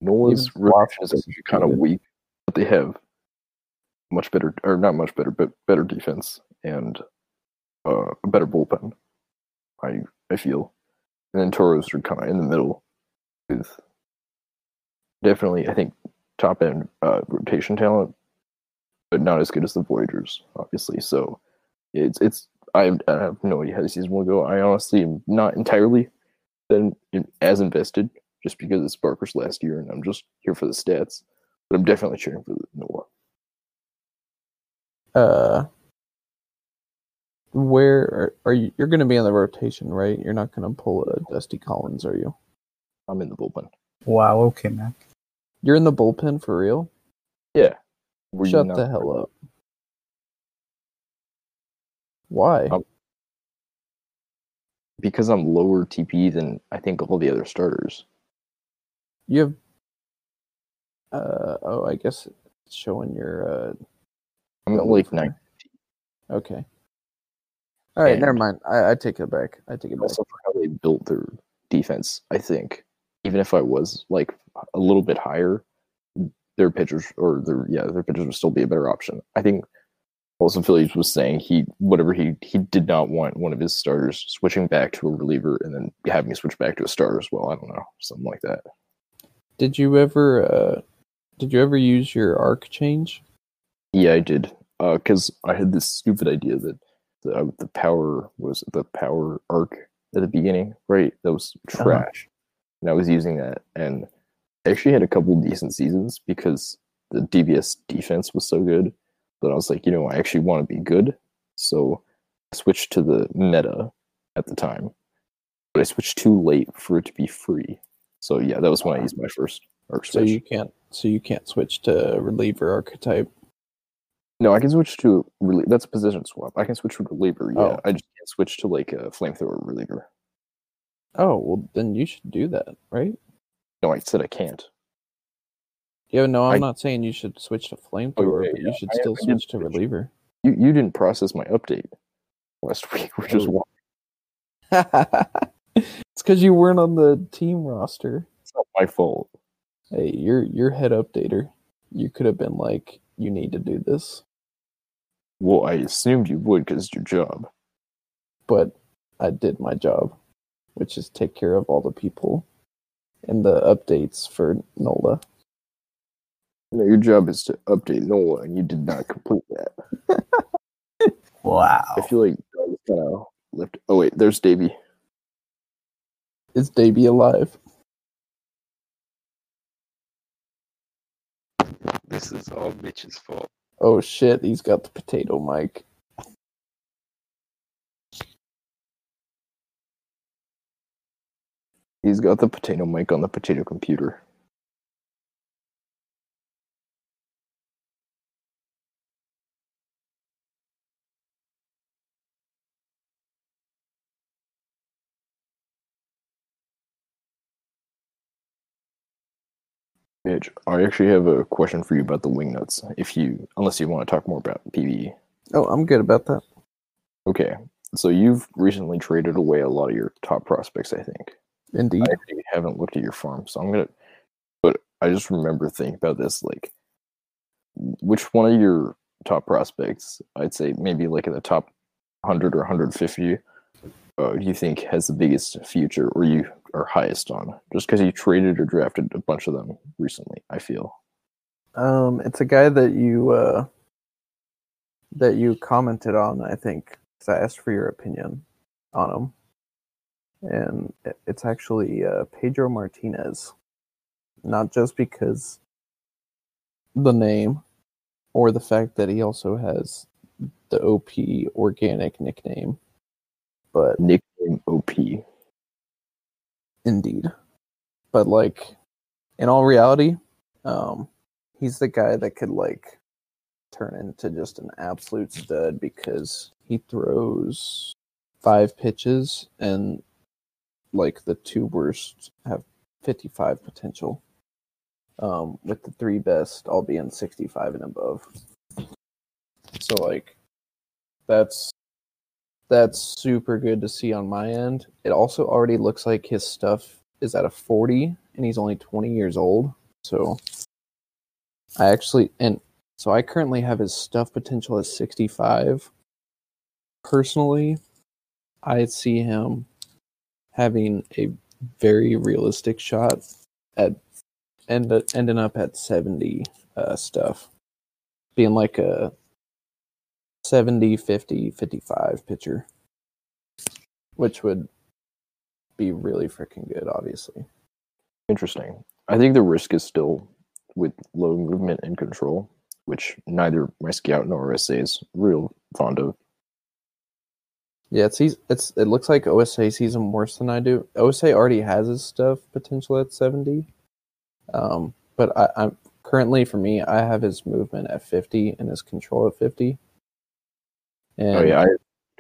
Nola's rotation is actually kind of weak, but they have much better, or not much better, but better defense and uh, a better bullpen. I I feel, and then Toros are kind of in the middle with definitely I think top end uh, rotation talent, but not as good as the Voyagers, obviously. So it's it's I, I have no idea how the season will go. I honestly am not entirely then as invested just because it's Barker's last year and I'm just here for the stats. But I'm definitely cheering for the Noah. Uh where are, are you you're gonna be in the rotation, right? You're not gonna pull a Dusty Collins, are you? I'm in the bullpen. Wow. Okay, Mac. You're in the bullpen for real? Yeah. Were Shut the hell up. Why? Um, Because I'm lower TP than I think all the other starters. you have uh oh I guess it's showing your uh I'm at like nine. Okay. All right, And- never mind. I, I take it back. I take it back. Also for how they built their defense, I think. Even if I was like a little bit higher, their pitchers or their yeah, their pitchers would still be a better option. I think also Phillies was saying he whatever he he did not want one of his starters switching back to a reliever and then having me switch back to a starter as well. I don't know, something like that. Did you ever uh did you ever use your arc change? Yeah, I did. Because I had this stupid idea that the, uh, the power was the power arc at the beginning, right? That was Uh-huh. trash. And I was using that. And I actually had a couple decent seasons because the DBS defense was so good. But I was like, you know, I actually want to be good. So I switched to the meta at the time. But I switched too late for it to be free. So yeah, that was when I used my first arc So switch. you can't so you can't switch to reliever archetype. No, I can switch to relie- that's a position swap. I can switch to reliever. Yeah, Oh. I just can't switch to like a flamethrower reliever. Oh well, then you should do that, right? No, I said I can't. Yeah, no, I'm I- not saying you should switch to oh, flamethrower, yeah, but yeah, you should I- still I switch to reliever. You you didn't process my update last week, which is Oh. why it's because you weren't on the team roster. it's not my fault. Hey, you're you're head updater. You could have been like, you need to do this, Well, I assumed you would because it's your job. but I did my job, which is take care of all the people and the updates for Nola. No, your job is to update Nola, and you did not complete that. Wow. I feel like I kind of left. Oh wait, there's Davey. Is Davey alive? This is all Mitch's fault. Oh shit, he's got the potato mic. He's got the potato mic on the potato computer. Mitch, I actually have a question for you about the wing nuts. If you, unless you want to talk more about PBE. Oh, I'm good about that. Okay, so you've recently traded away a lot of your top prospects, I think. Indeed. I actually haven't looked at your farm, so I'm gonna. But I just remember thinking about this, like, which one of your top prospects, I'd say maybe like in the top 100 or 150, uh, do you think has the biggest future, or you are highest on? Just because you traded or drafted a bunch of them recently, I feel. Um, it's a guy that you uh that you commented on, I think, 'cause I asked for your opinion on him, and it's actually uh, Pedro Martinez. Not just because the name, or the fact that he also has the OP organic nickname, but Nickname OP. Indeed. But like in all reality, um he's the guy that could like turn into just an absolute stud because he throws five pitches and like the two worst have 55 potential. Um with the three best all being 65 and above. So like that's that's super good to see on my end. It also already looks like his stuff is at a 40 and he's only 20 years old. So I actually and so I currently have his stuff potential at 65. Personally, I see him having a very realistic shot at end ending up at 70 uh, stuff. Being like a 70, 50, 55 pitcher, which would be really freaking good, obviously. Interesting. I think the risk is still with low movement and control, which neither my scout nor OSA is real fond of. Yeah, it's he's, it's it looks like OSA sees him worse than I do. OSA already has his stuff potential at 70. Um, but I, I'm currently for me, I have his movement at 50 and his control at 50. And oh yeah, I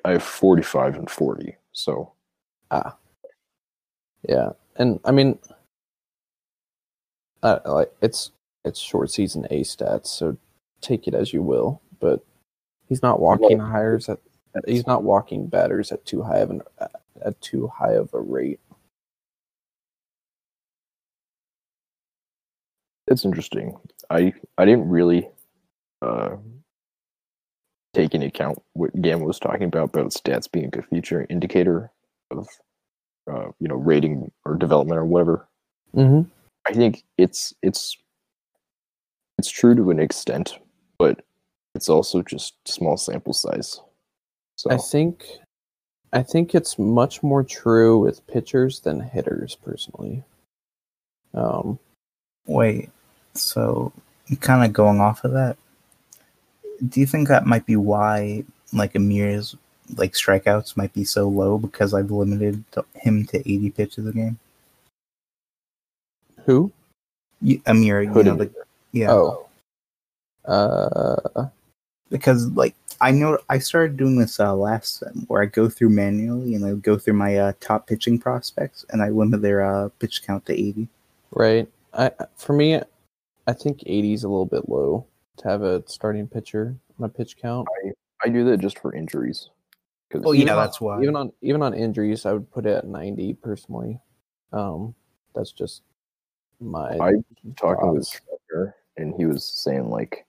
I have forty five and forty. So Ah. Yeah, and I mean, uh, like it's it's short season A stats, so take it as you will. But he's not walking hires at he's not walking batters at too high of an at too high of a rate. it's interesting. I I didn't really uh take into account what Gamma was talking about about stats being a good future indicator of uh, you know rating or development or whatever. Mm-hmm. I think it's it's it's true to an extent, but it's also just small sample size. So I think I think it's much more true with pitchers than hitters, personally. Um, Wait, so kind of going off of that, do you think that might be why like Amir's like strikeouts might be so low because I've limited him to 80 pitches a game? who? Y- Amir, you know, the, yeah. Oh, uh, because like I know I started doing this uh, last time where I go through manually and I go through my uh, top pitching prospects and I limit their uh, pitch count to 80. Right. I for me, I think 80 is a little bit low to have a starting pitcher on a pitch count. I do that just for injuries. 'Cause- Oh Even yeah, on- that's why. Even on even on injuries, I would put it at 90 personally. Um, that's just my I talking with thoughts. Trevor, and he was saying like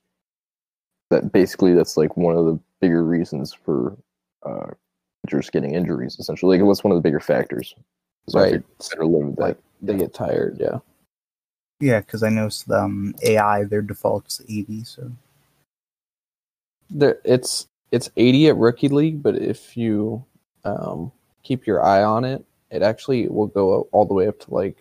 that basically that's like one of the bigger reasons for uh pitchers getting injuries essentially like it was one of the bigger factors so Right. figured better live with that Like they get tired. Yeah. Yeah, because I know s- um, AI their default's 80. So there it's it's 80 at rookie league but if you um keep your eye on it it actually will go all the way up to like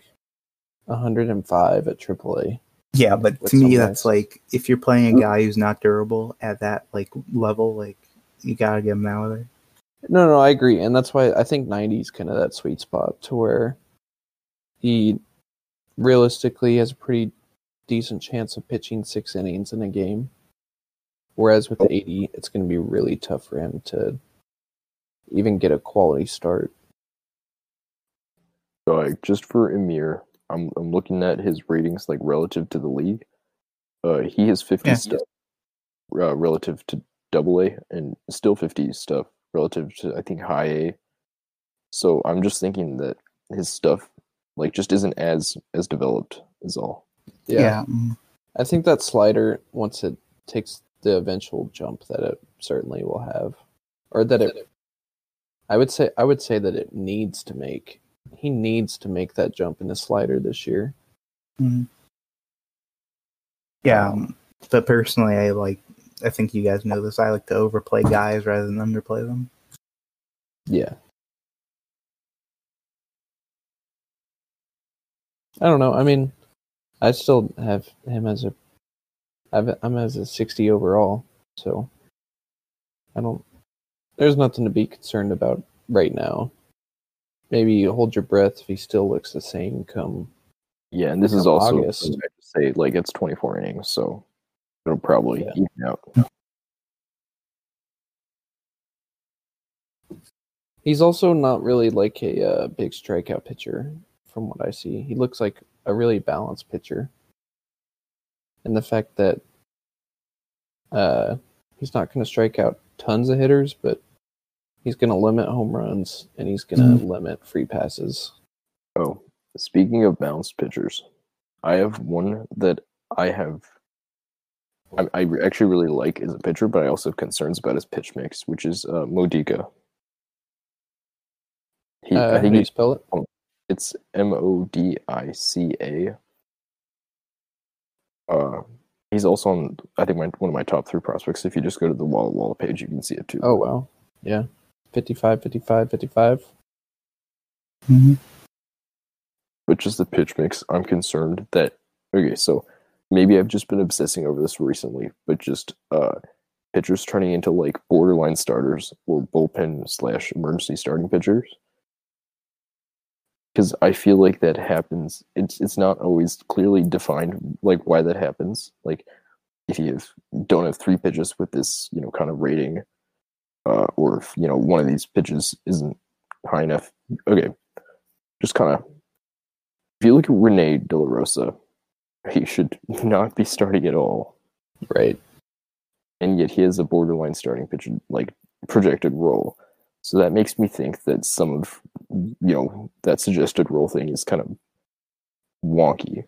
105 at AAA. Yeah, but to me that's guys. like if you're playing a mm. guy who's not durable at that like level, like you gotta get him out of there. No, no, I agree, and that's why I think 90 is kind of that sweet spot to where he realistically has a pretty decent chance of pitching six innings in a game. Whereas with 80, it's going to be really tough for him to even get a quality start. so like just for Emir I'm I'm looking at his ratings like relative to the league uh he has 50 Yeah. stuff uh, relative to double A and still 50 stuff relative to I think high A so I'm just thinking that his stuff like just isn't as as developed is all Yeah. mm, I think that slider, once it takes the eventual jump that it certainly will have, or that it, I would say, I would say that it needs to make. He needs to make that jump in the slider this year. mhm. Yeah, um, but personally, I like. I think you guys know this. I like to overplay guys rather than underplay them. Yeah. I don't know. I mean, I still have him as a, I've, I'm as a 60 overall, so I don't. There's nothing to be concerned about right now. Maybe hold your breath if he still looks the same come. Yeah, and this is also August. I say like it's 24 innings, so it'll probably Yeah. even out. He's also not really like a uh, big strikeout pitcher, from what I see. He looks like a really balanced pitcher, and the fact that uh, he's not going to strike out tons of hitters, but he's going to limit home runs and he's going to limit free passes. Oh, speaking of balanced pitchers, I have one that I have. I, I actually really like as a pitcher, but I also have concerns about his pitch mix, which is uh, Modica. He, Uh, I how think do you spell it? it's M O D I C A. Uh, he's also on. I think my, one of my top three prospects. If you just go to the Walla Walla page, you can see it too. Oh, wow. Yeah. 55, 55, 55. Mhm. but just the pitch mix, I'm concerned that okay, so maybe I've just been obsessing over this recently, but just uh pitchers turning into like borderline starters or bullpen slash emergency starting pitchers. Because I feel like that happens. It's it's not always clearly defined like why that happens. Like if you have, don't have three pitches with this, you know, kind of rating, uh, or if you know one of these pitches isn't high enough. Okay, just kind of if you look at Rene De La Rosa, he should not be starting at all, Right. and yet he has a borderline starting pitcher like projected role. So that makes me think that some of you know that suggested role thing is kind of wonky.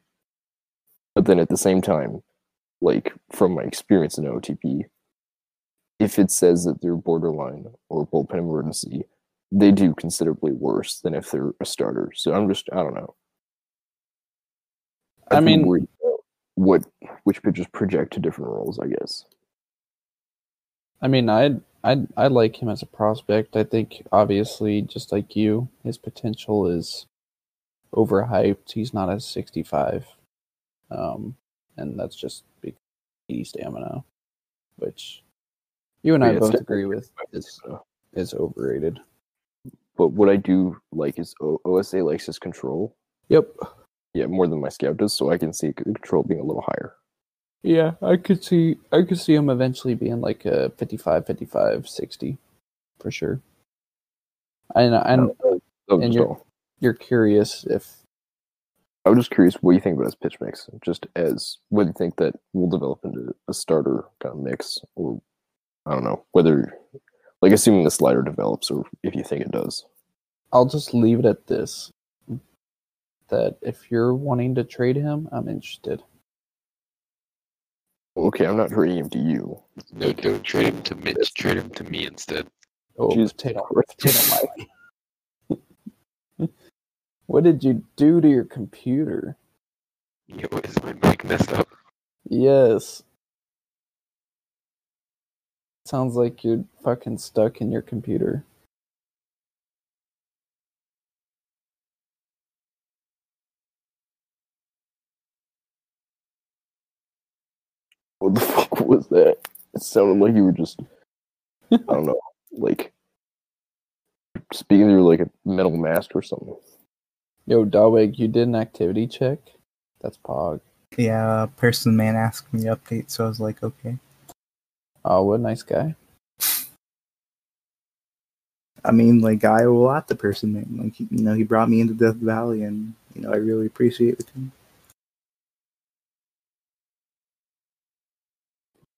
But then at the same time, like from my experience in OTP, if it says that they're borderline or bullpen emergency, they do considerably worse than if they're a starter. So I'm just I don't know. I I'd mean- what which pitchers project to different roles, I guess. I mean, I'd, I'd, I like him as a prospect. I think, obviously, just like you, his potential is overhyped. He's not a 65. Um, and that's just because he's stamina, which you and I it's both agree with is, overrated. but what I do like is o- OSA likes his control. Yep. Yeah, more than my scout does, so I can see control being a little higher. Yeah, I could see I could see him eventually being like a 55, 55, 60 for sure. And and was and you're- all. you're curious if I was just curious what you think about his pitch mix, just as whether you think that will develop into a starter kind of mix, or I don't know whether, like, assuming the slider develops, or if you think it does. I'll just leave it at this. That if you're wanting to trade him, I'm interested. Okay, I'm not trading him to you. No, don't trade him to Mitch. Trade him to me instead. Oh, Jeez, potato, potato Mike. what did you do to your computer? Yo, is my mic messed up? Yes. Sounds like you're fucking stuck in your computer. What the fuck was that? It sounded like you were just, I don't know, like speaking through like a metal mask or something. Yo, Dawig, you did an activity check? That's Pog. Yeah, person man asked me to update, so I was like, okay. Oh, what a nice guy. I mean, like I owe a lot to person man. Like you know, he brought me into Death Valley, and you know, I really appreciate it.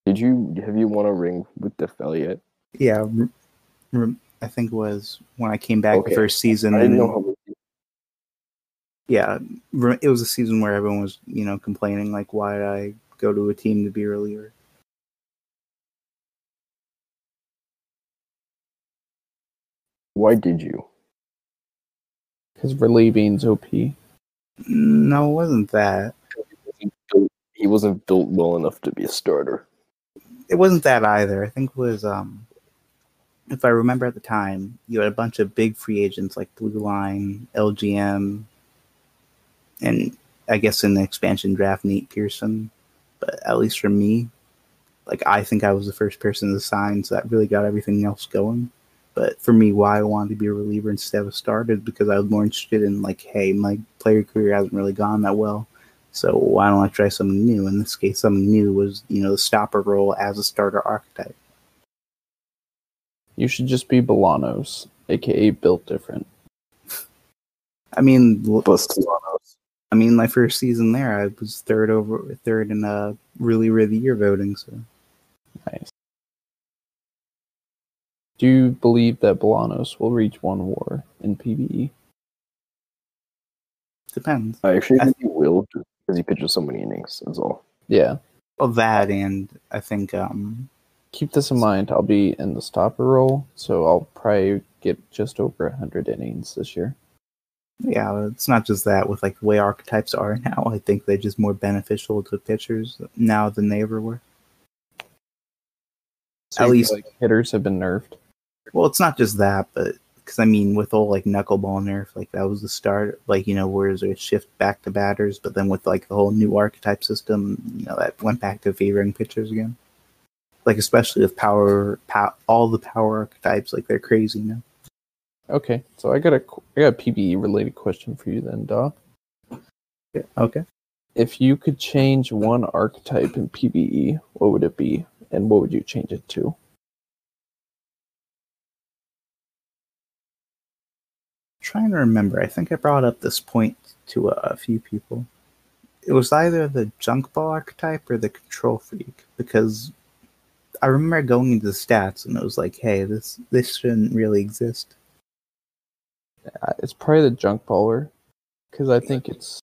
Did you have you won a ring with Death Valley yet? Yeah, r- r- I think it was when I came back Okay. the first season. I didn't and- know how. yeah, it was a season where everyone was, you know, complaining like, why did I go to a team to be a reliever? Why did you? Because relieving's OP. No, it wasn't that. He wasn't built well enough to be a starter. It wasn't that either. I think it was, um, if I remember at the time, you had a bunch of big free agents like Blue Line, LGM, and I guess in the expansion draft, Nate Pearson. But at least for me, like I think I was the first person to sign, so that really got everything else going. But for me, why I wanted to be a reliever instead of a starter is because I was more interested in like, hey, my player career hasn't really gone that well. So why don't I try something new? In this case, something new was, you know, the stopper role as a starter archetype. You should just be Bolanos, aka built different. I mean, l- Bust. I mean, my first season there, I was third over, third in uh, really, really year voting. So Nice. Do you believe that Bolanos will reach one war in? PBE? depends. I actually I- think he will because he pitches so many innings. That's all. Yeah. Well, that and I think, um, Keep this in mind. I'll be in the stopper role, so I'll probably get just over 100 innings this year. yeah, it's not just that. With like the way archetypes are now, I think they're just more beneficial to pitchers now than they ever were. So At least- like hitters have been nerfed. Well, it's not just that, but because I mean, with all like knuckleball nerf, like that was the start. Like you know, whereas a shift back to batters, but then with like the whole new archetype system, you know, that went back to favoring pitchers again. Like especially with power, pow- all the power archetypes, like they're crazy now. Okay, so I got a I got a PBE related question for you then, Doc. Yeah, Okay. If you could change one archetype in PBE, what would it be, and what would you change it to? Trying to remember. I think I brought up this point to a, a few people. It was either the junk ball archetype or the control freak because I remember going into the stats and it was like, hey, this this shouldn't really exist. Uh, It's probably the junk baller, because I think it's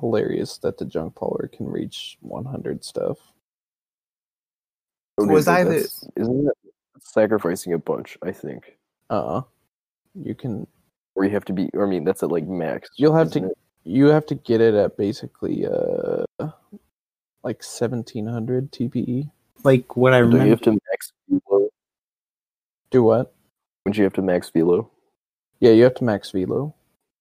hilarious that the junk baller can reach 100 stuff. Okay, Was but either- that's- isn't that sacrificing a bunch? I think Uh, you can where you have to be. Or I mean, that's at like max. You'll have to- it? you have to get it at basically uh like 1700 TPE. Like what I Don't you have to max velo? Do what? Wouldn't you have to max velo? Yeah, you have to max velo.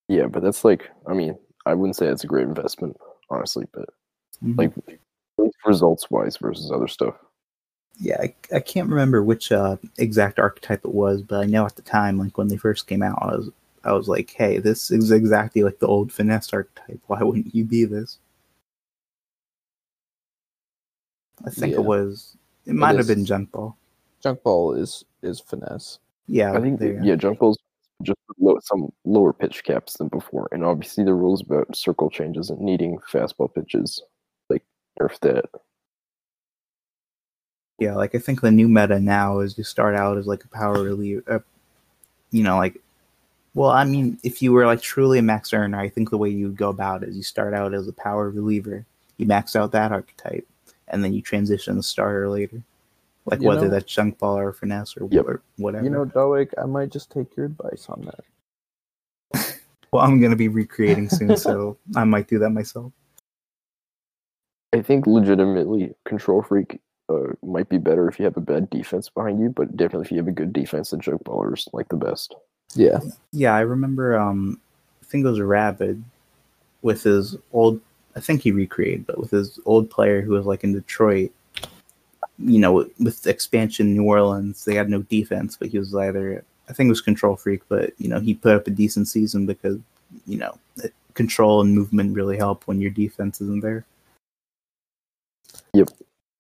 Yeah, but that's like. I mean, I wouldn't say it's a great investment, honestly. But Mhm. like results wise versus other stuff. yeah, I, I can't remember which uh, exact archetype it was, but I know at the time, like when they first came out, I was I was like, hey, this is exactly like the old finesse archetype. Why wouldn't you be this? I think Yeah. it was. It might have been junk ball. Junk ball is is finesse. Yeah, I think there. yeah, junk balls just low, some lower pitch caps than before, and obviously the rules about circle changes and needing fastball pitches like nerfed that. Yeah, like I think the new meta now is you start out as like a power reliever. Uh, you know, like, well, I mean, if you were like truly a max earner, I think the way you would go about it is you start out as a power reliever, you max out that archetype, and then you transition to starter later. Like You whether know- that's junk ball or finesse or, Yep. or whatever. You know, Doeg, I might just take your advice on that. well, I'm gonna be recreating soon, so I might do that myself. I think legitimately control freak uh, might be better if you have a bad defense behind you, but definitely if you have a good defense, then junk ballers like the best. Yeah. Yeah, I remember. Um, I think it was Rabid with his old. I think he recreated, but with his old player who was like in Detroit. You know, with expansion New Orleans, they had no defense, but he was either I think it was Control Freak, but you know he put up a decent season because you know control and movement really help when your defense isn't there. Yep.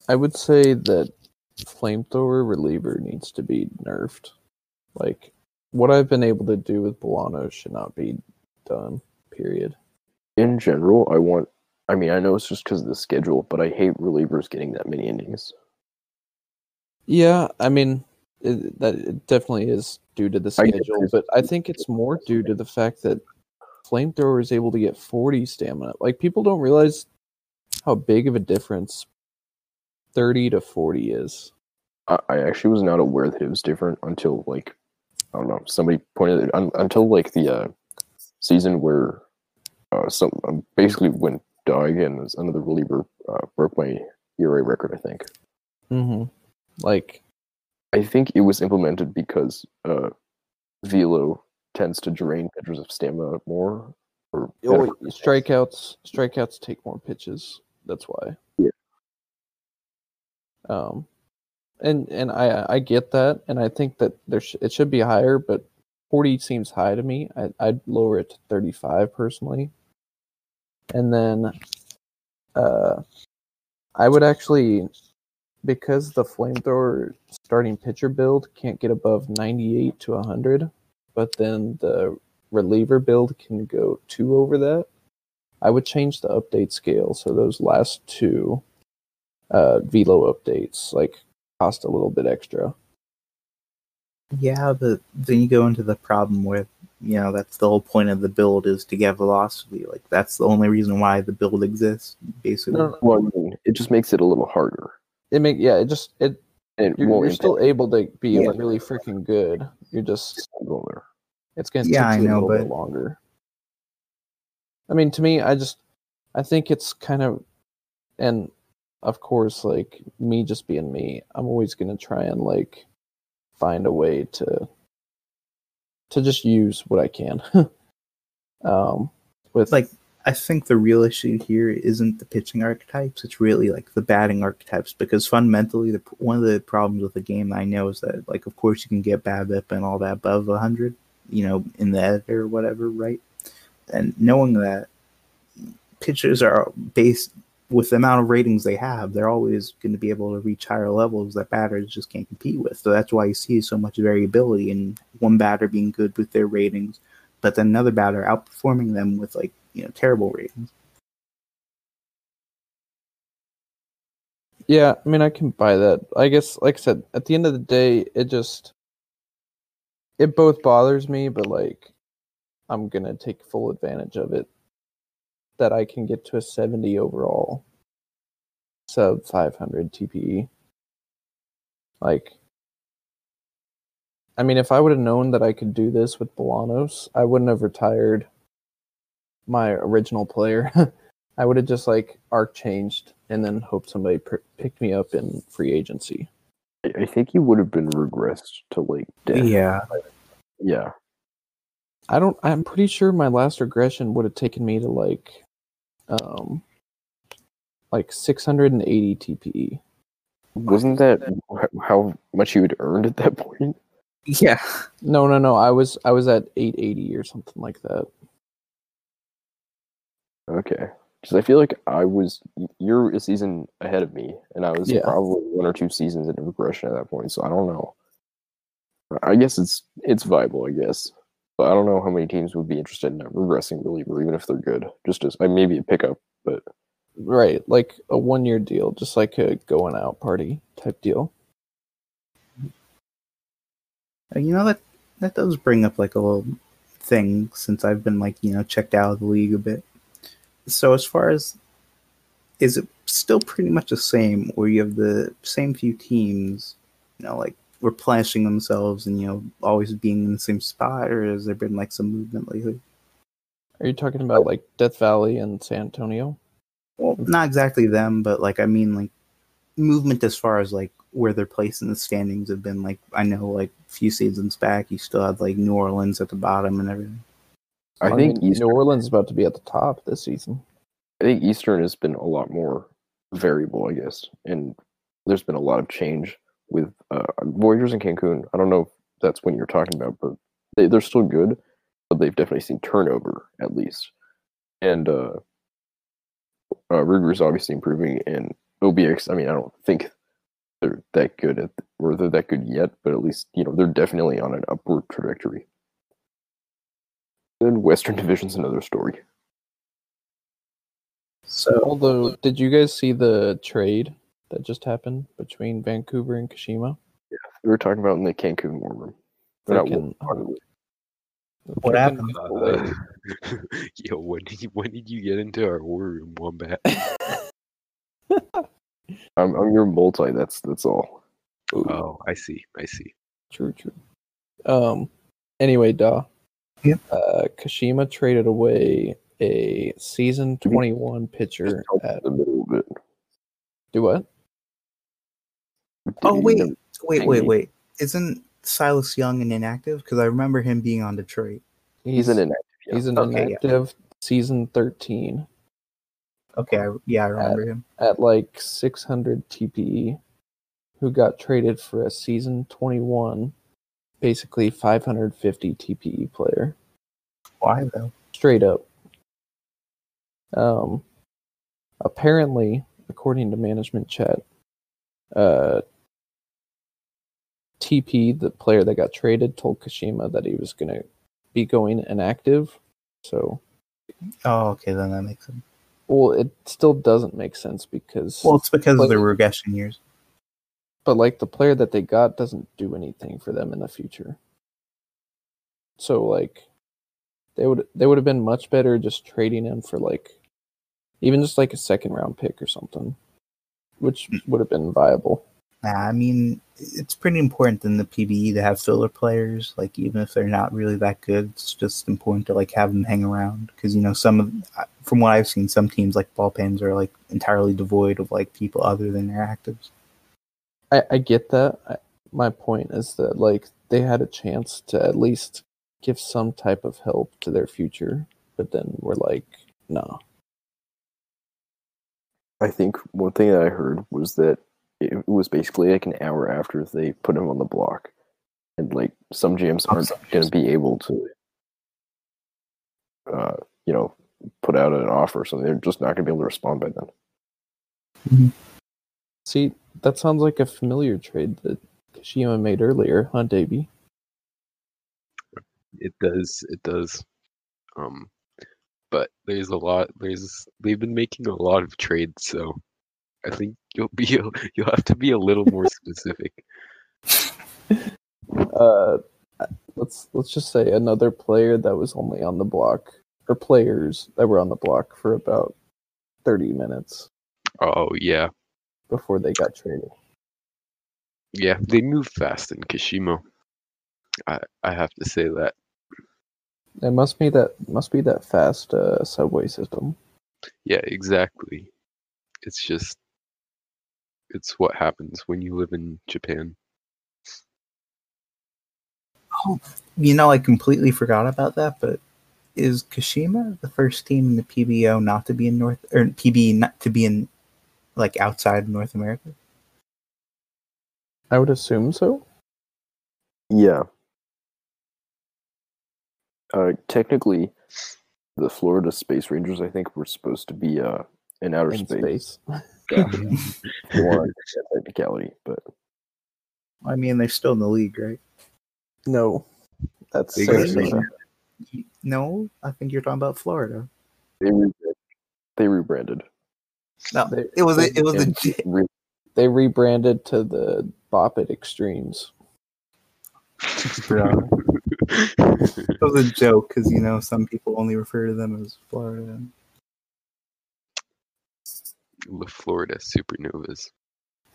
I would say that flamethrower reliever needs to be nerfed. Like what I've been able to do with Bolano should not be done. Period. In general, I want. I mean, I know it's just because of the schedule, but I hate relievers getting that many innings. Yeah, I mean it, that it definitely is due to the schedule, this. but I think it's more due to the fact that flamethrower is able to get 40 stamina. Like people don't realize how big of a difference 30 to 40 is. I, I actually was not aware that it was different until like I don't know somebody pointed it un, until like the uh, season where uh, some um, basically when Doig and another reliever uh, broke my ERA record. I think Mm-hmm. Like I think it was implemented because uh, Velo tends to drain pitchers of stamina more. Or oh, strikeouts strikeouts take more pitches. That's why. Yeah. Um, and and I I get that, and I think that there sh- it should be higher, but forty seems high to me. I I'd lower it to thirty five personally, and then, uh, I would actually because the flamethrower starting pitcher build can't get above ninety eight to hundred, but then the reliever build can go two over that. I would change the update scale so those last two uh velo updates like cost a little bit extra. Yeah, but then you go into the problem where you know that's the whole point of the build is to get velocity. Like that's the only reason why the build exists, basically. No, no, well, I mean, it just makes it a little harder. It make yeah, it just it it you're, won't you're still able to be Yeah. really freaking good. You're just the it's gonna Yeah, take I know, a little bit but- longer. I mean, to me, I just I think it's kind of and of course, like me just being me, I'm always gonna try and like find a way to to just use what I can. um with Like I think the real issue here isn't the pitching archetypes; it's really like the batting archetypes. Because fundamentally, the one of the problems with the game I know is that, like, of course, you can get BABIP and all that above hundred, you know, in the editor or whatever, right? And knowing that pitchers are based with the amount of ratings they have, they're always going to be able to reach higher levels that batters just can't compete with. So that's why you see so much variability in one batter being good with their ratings, but then another batter outperforming them with like you know terrible ratings. Yeah, I mean, I can buy that. I guess, like I said, at the end of the day, it just it both bothers me, but like I'm gonna take full advantage of it. That I can get to a 70 overall, sub 500 TPE. Like, I mean, if I would have known that I could do this with Bolanos, I wouldn't have retired my original player. I would have just like arc changed and then hoped somebody pr- picked me up in free agency. I, I think he would have been regressed to like death. Yeah, Yeah. I don't. I'm pretty sure my last regression would have taken me to like, um, like 680 TPE. Wasn't that how much you had earned at that point? yeah. No, no, no. I was I was at 880 or something like that. Okay. because I feel like I was you're a season ahead of me, and I was Yeah. probably one or two seasons in regression at that point. So I don't know. I guess it's it's viable, I guess, but I don't know how many teams would be interested in a regressing reliever, even if they're good. Just as uh, maybe a pickup, but Right, like a one year deal, just like a going out party type deal. Uh, You know that that does bring up like a little thing since I've been like you know checked out of the league a bit. So as far as is it still pretty much the same, where you have the same few teams, you know, like replenishing themselves and you know always being in the same spot, or has there been like some movement lately? Are you talking about like Death Valley and San Antonio? Well, not exactly them, but like I mean like movement as far as like where their place in the standings have been. Like I know like a few seasons back, you still had like New Orleans at the bottom and everything. I, think mean, Eastern, New Orleans is about to be at the top this season. I think Eastern has been a lot more variable, I guess, and there's been a lot of change with uh, Voyagers and Cancun. I don't know if that's when you're talking about, but they, they're still good, but they've definitely seen turnover at least. And uh, uh, Ruger is obviously improving, and OBX. I mean, I don't think they're that good at, or they're that good yet, but at least you know they're definitely on an upward trajectory. Then Western Division's another story. So Although, did you guys see the trade that just happened between Vancouver and Kashima? Yeah, we were talking about in the Cancun war room. Or not Freaking- part what happened? Uh, yo, when did you, when did you get into our war room, Wombat? I'm, I'm your multi. That's that's all. Oh, I see. I see. True, true. Um. Anyway, Daw. Yep. Uh, Kashima traded away a season twenty-one pitcher at in the middle of it. do what? Oh wait, wait, wait, wait! Isn't Silas Young an inactive? Because I remember him being on Detroit. He's an inactive. yeah. He's an Okay, yeah. inactive season thirteen Okay, I, yeah, I remember him. at like six hundred TPE, who got traded for a season twenty-one, basically five hundred fifty TPE player. Why though? straight up. Um, apparently, according to management chat, uh, TP, the player that got traded, told Kashima that he was gonna be going inactive. So, Oh, okay, then that makes sense. well, it still doesn't make sense because, Well, it's because But- of the regression years. but like the player that they got doesn't do anything for them in the future. So like, they would they would have been much better just trading him for like, even just like a second round pick or something, which hmm. would have been viable. Nah, I mean, it's pretty important in the PBE to have filler players. Like, even if they're not really that good, it's just important to like have them hang around. Because you know, some of, from what I've seen, some teams like ball pens are like entirely devoid of like people other than their actives. I, I get that. I, my point is that like they had a chance to at least give some type of help to their future, but then we're like, no. I think one thing that I heard was that it was basically like an hour after they put him on the block, and like some GMs aren't going to be able to, uh, you know, put out an offer, so they're just not going to be able to respond by then. See, that sounds like a familiar trade that Kashima made earlier, huh, Davey? It does. It does. Um, but there's a lot. There's they've been making a lot of trades, so I think you'll be you'll have to be a little more specific. Uh, let's let's just say another player that was only on the block, or players that were on the block for about thirty minutes Oh yeah, before they got traded. yeah. They move fast in Kashima. I I have to say that. It must be that must be that fast uh, subway system. Yeah, exactly. It's just it's what happens when you live in Japan. You know, I completely forgot about that. But is Kashima the first team in the PBO not to be in North or PB not to be in like outside North America? I would assume so. Yeah. Uh, technically, the Florida Space Rangers, I think, were supposed to be uh in outer in space. space. Yeah. If you technicality, but I mean, they're still in the league, right? No, that's They got Sarasota. No, I think you're talking about Florida. they rebranded. They rebranded. No, They- it was a, it was a re- They rebranded to the Bop It Extremes. bro. It was a joke because you know some people only refer to them as Florida. The Florida Supernovas.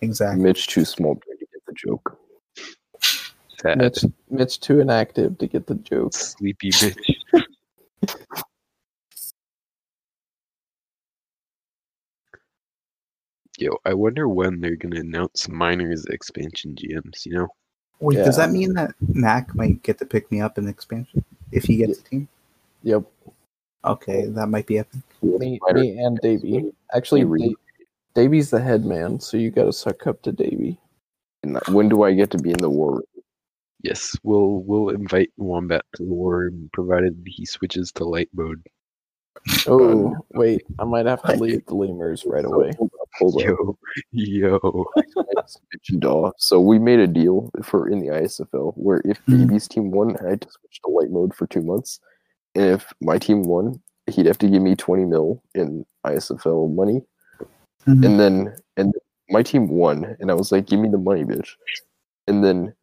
Exactly. Mitch too small to get the joke. Sad. Mitch, Mitch too inactive to get the joke. Sleepy bitch. Yo, I wonder when they're gonna announce minors expansion GMs, you know? Wait, does that mean that Mac might get to pick me up in expansion if he gets a team? Yep, Okay, that might be epic. me, me and Davey. Actually, They re- Da- Davey's the head man, so you got to suck up to Davey. And when do I get to be in the war? Room? Yes, we'll we'll invite Wombat to the war room, provided he switches to light mode. Oh, wait, I might have to leave the lemurs right away. Hold up, hold up. Yo, yo. Mitch Daw. So we made a deal for in the ISFL where if Mhm. Baby's team won, I had to switch to light mode for two months, and if my team won, he'd have to give me twenty mil in ISFL money, Mhm. and then and my team won, and I was like, "Give me the money, bitch," and then.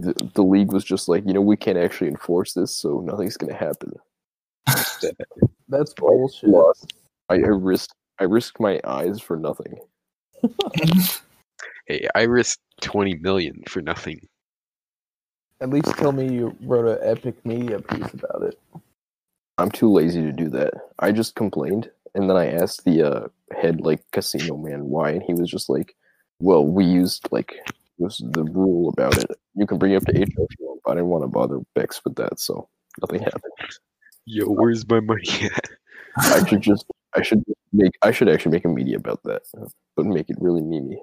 The, the league was just like, you know, we can't actually enforce this, so nothing's gonna happen. That's bullshit. I, I risked, I risked my eyes for nothing. Hey, I risked twenty million for nothing. At least tell me you wrote an epic media piece about it. I'm too lazy to do that. I just complained, and then I asked the uh, head like casino man why, and he was just like, "Well, we used like was the rule about it. You can bring it up to HR if you want, but I didn't want to bother Bex with that, so nothing happened. Yo, where's my money at? I should just, I should make, I should actually make a media about that, but make it really memey.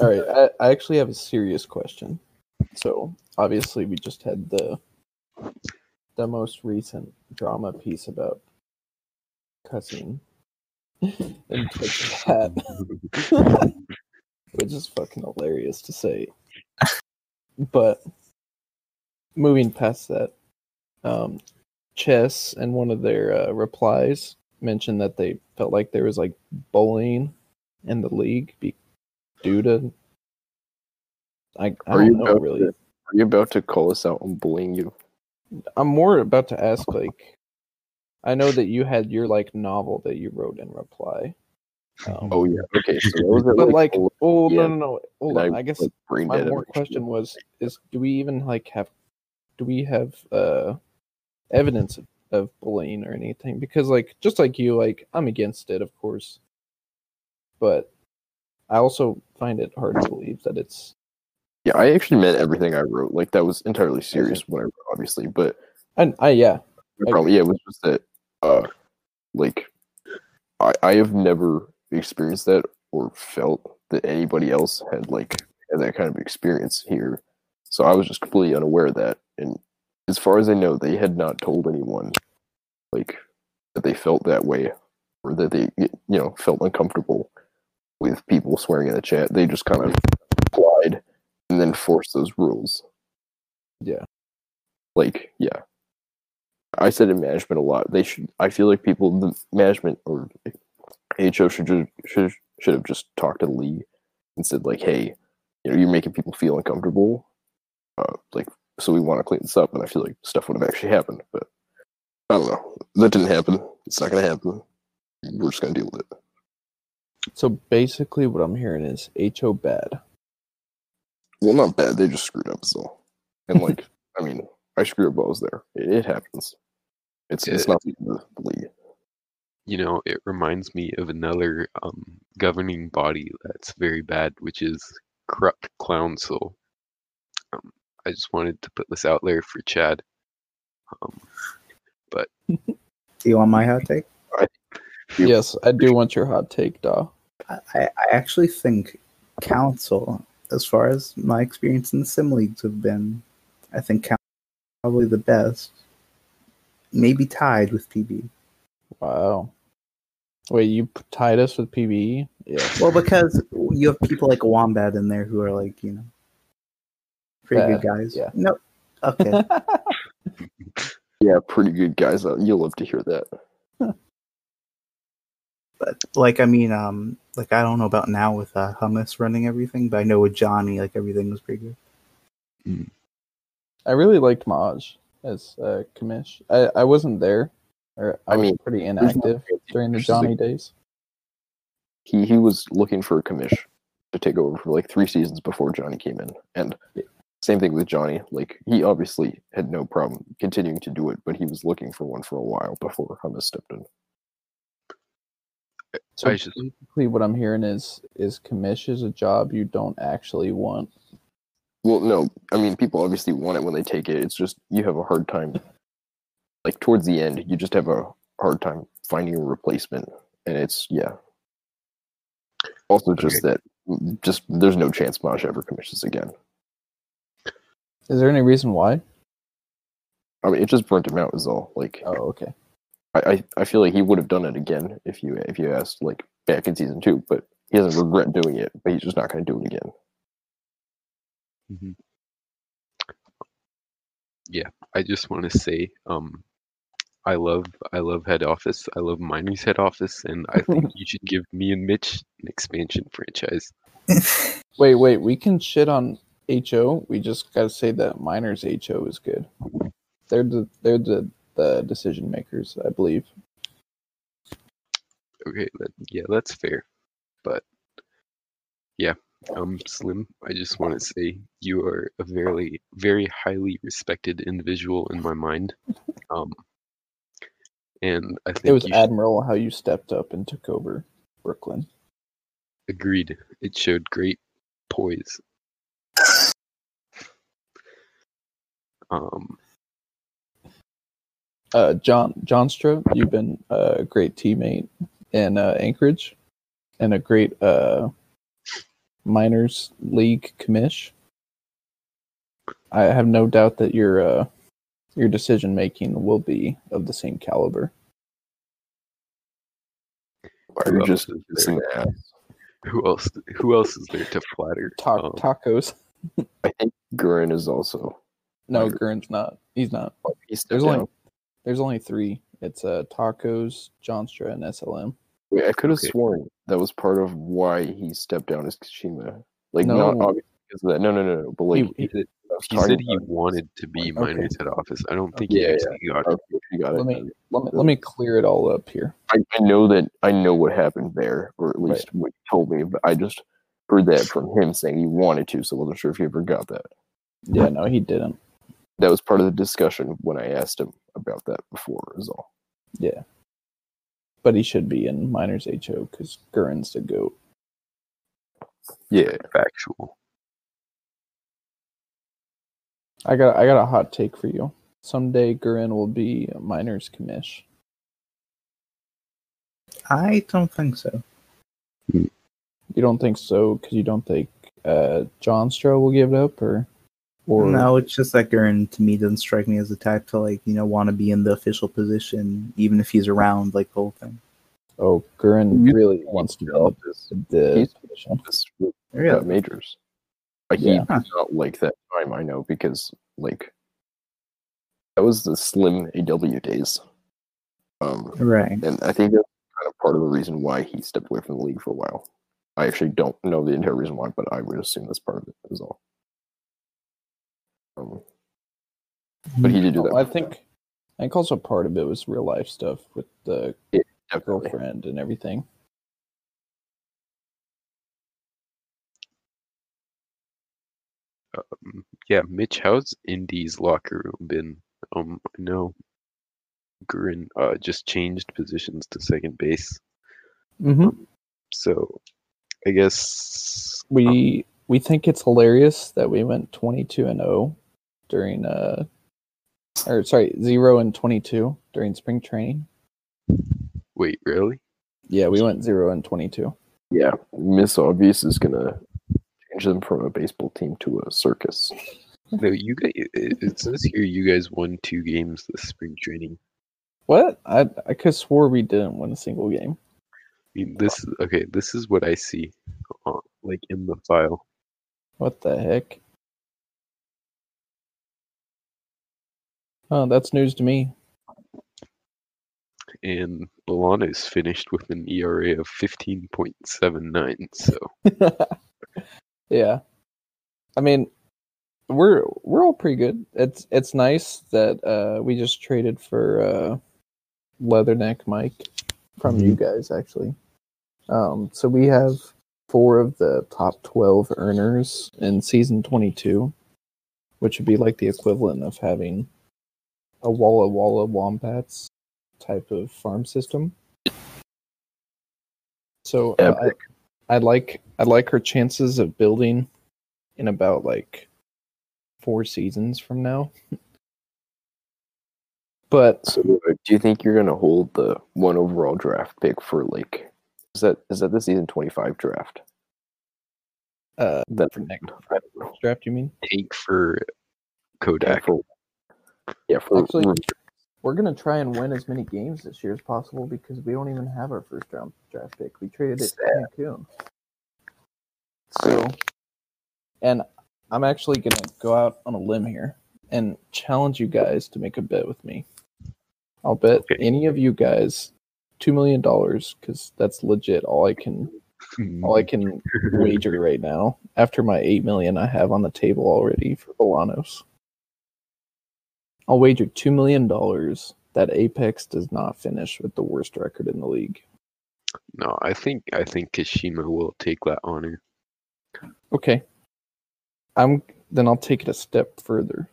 All right, I, I actually have a serious question. So obviously, we just had the the most recent drama piece about cussing and hat, which is fucking hilarious to say. But moving past that, um, Chess and one of their uh, replies mentioned that they felt like there was like bullying in the league be- due to I, I don't know really. to, are you about to call us out on bullying you? I'm more about to ask like I know that you had your like novel that you wrote in reply. Um, Oh yeah, okay. So that was at, but like, oh, oh yeah. no no no, hold and on. I, guess like, my more question was is do we even like have do we have uh evidence of, of bullying or anything? Because like just like you, like I'm against it, of course. But I also find it hard to believe that it's Yeah, I actually meant everything I wrote. Like that was entirely serious when I wrote, obviously. But and I yeah. the problem, yeah, it was just that, uh, like, I I have never experienced that or felt that anybody else had like had that kind of experience here. So I was just completely unaware of that. And as far as I know, they had not told anyone like that they felt that way or that they you know felt uncomfortable with people swearing in the chat. They just kind of applied and then forced those rules. Yeah. Like, yeah. I said in management a lot. They should. I feel like people, the management or HO should just, should should have just talked to the league and said like, "Hey, you know, you're making people feel uncomfortable. Uh, like, so we want to clean this up." And I feel like stuff would have actually happened, but I don't know. That didn't happen. It's not gonna happen. We're just gonna deal with it. So basically what I'm hearing is HO bad. Well, not bad. They just screwed up. So, and like, I mean, I screw up while I was there. It, it happens. It's it's not the, the league. You know, it reminds me of another um, governing body that's very bad, which is corrupt council. Um, I just wanted to put this out there for Chad. Um, Do you want my hot take? Yep. Yes, I do want your hot take, Daw. I, I actually think council, as far as my experience in the sim leagues have been, I think council is probably the best. maybe tied with PBE. Wow. Wait, you tied us with PBE? Yeah. Well, because you have people like Wombat in there who are like, you know, pretty good guys. yeah. No. Okay. Yeah, pretty good guys. Uh, You'll love to hear that. but like, I mean, um, like I don't know about now with uh, Hummus running everything, but I know with Johnny, like everything was pretty good. I really liked Maj as uh, commish. I, I wasn't there. Or I, I was mean, pretty inactive during the commish is a- Johnny days. He he was looking for a commish to take over for like three seasons before Johnny came in, and same thing with Johnny. Like he obviously had no problem continuing to do it, but he was looking for one for a while before Hummus stepped in. So basically, what I'm hearing is is commish is a job you don't actually want. Well, no, I mean people obviously want it when they take it. It's just you have a hard time. Like towards the end, you just have a hard time finding a replacement, and it's yeah. Also, just that, just there's no chance Maj ever commissions again. Is there any reason why? I mean, it just burnt him out. Is all. Like, Oh, okay. I, I, I feel like he would have done it again if you if you asked like back in season two, but he doesn't regret doing it. But he's just not going to do it again. Mhm. Yeah, I just want to say, um, I love I love head office. I love miners head office, and I think you should give me and Mitch an expansion franchise. Wait, wait. We can shit on HO. We just gotta say that miners HO is good. They're the they're the the decision makers, I believe. Okay, yeah, that's fair, but yeah, um, Slim, I just want to say you are a very very highly respected individual in my mind, um, and I think It was admirable how you stepped up and took over Brooklyn. Agreed. It showed great poise. Um, Uh, John Johnstra, you've been a great teammate in uh, Anchorage, and a great uh, minors league commish. I have no doubt that your uh, your decision making will be of the same caliber. Why Who are you else just is kissing there? the ass? who else? Who else is there to flatter? Ta- Um, tacos. I think Gurren is also. No, Minor. Gurn's not. He's not. He stepped There's down. only there's only three. It's uh tacos, Johnstra, and SLM. Wait, I could have Okay. sworn that was part of why he stepped down as Kashima. Like No. not obviously because of that. No, no, no, no. But like He- he said, he said he wanted to be Okay. miners head office. I don't think Yeah, he yeah. actually got it. Okay, you got it. Let me let me let me clear it all up here. I, I know that I know what happened there, or at Right. least what you told me, but I just heard that from him saying he wanted to, so I wasn't sure if he ever got that. Yeah, no, he didn't. That was part of the discussion when I asked him about that before, is all. Yeah. But he should be in minors HO because Gurren's the goat. Yeah. Factual. I got I got a hot take for you. Someday Gurren will be a minors commish. I don't think so. You don't think so because you don't think uh, Johnstra will give it up, or or no, it's just that Gurren to me doesn't strike me as the type to like you know want to be in the official position, even if he's around like the whole thing. oh Gurren You- really wants to be in This, the, the position. this with uh, majors. Like Yeah. he did not like that time, I know, because like that was the slim AW days. Um, Right. and I think that's kind of part of the reason why he stepped away from the league for a while. I actually don't know the entire reason why, but I would assume that's part of it as all. Um, but he did do that. I think I think also part of it was real life stuff with the definitely. girlfriend and everything. Um, yeah, Mitch, how's Indy's locker room been? Um, I know Gurren uh just changed positions to second base, Mm-hmm. so I guess We we think it's hilarious that we went twenty two and zero during uh or sorry zero and twenty two during spring training. wait, really? Yeah, we went zero and twenty two. Yeah, Miss Obvious is gonna change them from a baseball team to a circus. No, you guys. It, it says here you guys won two games this spring training. What? I I could swore we didn't win a single game. I mean, this okay. This is what I see, uh, like in the file. What the heck? Oh, that's news to me. And Bologna is finished with an ERA of fifteen point seven nine. So yeah. I mean, we're we're all pretty good. It's it's nice that uh we just traded for uh Leatherneck Mike from you guys actually. Um so we have four of the top 12 earners in season 22, which would be like the equivalent of having a Walla Walla Wombats type of farm system. So uh, I, I like I like her chances of building in about like four seasons from now. but So, do you think you're gonna hold the one overall draft pick for like? Is that is that the season twenty five draft? uh, That for next I don't draft, you mean? Take for Yeah, Kodak. for, yeah, for Actually, for- We're gonna try and win as many games this year as possible because we don't even have our first round draft pick. We traded it to Cancun. So, and I'm actually gonna go out on a limb here and challenge you guys to make a bet with me. I'll bet Okay. any of you guys two million dollars because that's legit. All I can mm-hmm. all I can wager right now after my eight million I have on the table already for Bolanos. I'll wager two million dollars that Apex does not finish with the worst record in the league. no, I think I think Kashima will take that honor. Okay. I'm then I'll take it a step further.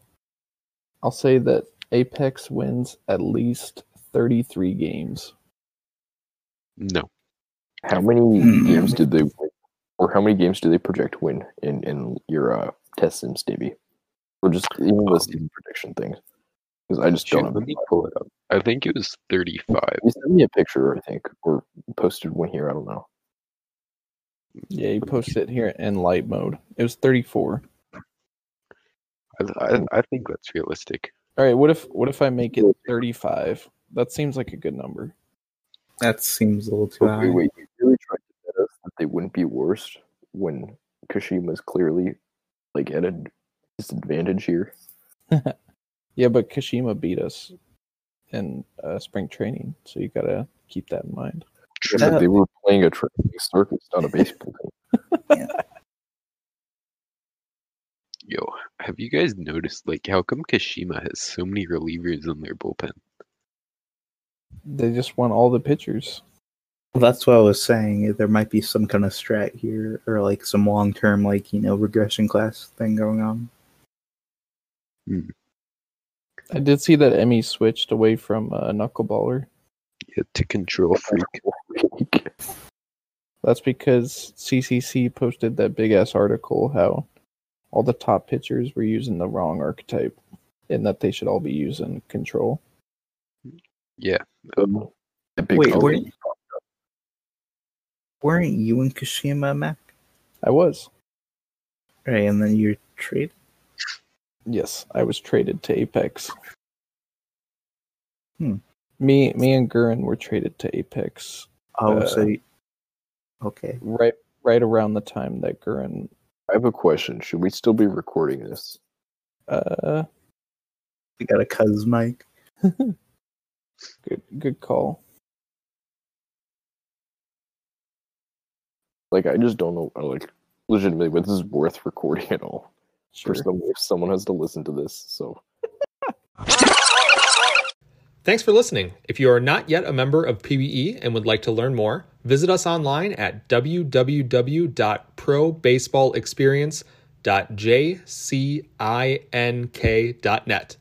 I'll say that Apex wins at least 33 games. No, how many games did they win, or how many games do they project win in in your uh, test sims, Davey? Or just even the Um, season prediction things? Because I just shoot, don't. let me pull it up. I think it was thirty-five. You sent me a picture, I think, or posted one here. I don't know. Yeah, you posted it here in light mode. It was 34. I, I, I think that's realistic. All right, what if what if I make it 35? That seems like a good number. That seems a little too Okay, high. wait, you really tried to bet us that they wouldn't be worse when Kashima's clearly like at a disadvantage here. Yeah, but Kashima beat us in uh, spring training, so you gotta keep that in mind. Yeah, Yeah. but they were playing a training circus, not a baseball team. Yo, have you guys noticed like how come Kashima has so many relievers in their bullpen? They just want all the pitchers. Well, that's what I was saying. There might be some kind of strat here, or like some long term, like you know, regression class thing going on. I did see that Emmy switched away from uh, knuckleballer. Yeah, to control freak. That's because CCC posted that big ass article how all the top pitchers were using the wrong archetype and that they should all be using control. Yeah, Um, a big Wait, company. wait. Weren't you in Kashima, Mac? I was. Right, and then you trade. Yes, I was traded to Apex. Hmm. Me, me and Gurren were traded to Apex Oh, Uh, so you- okay. right, right around the time that Gurren. I have a question. Should we still be recording this? Uh, We got a cuz mic. good, good call. Like, I just don't know. Like, legitimately, but this is worth recording at all. Sure. For some, if someone has to listen to this, so Thanks for listening. If you are not yet a member of PBE and would like to learn more, visit us online at www.probaseballexperience.jcink.net.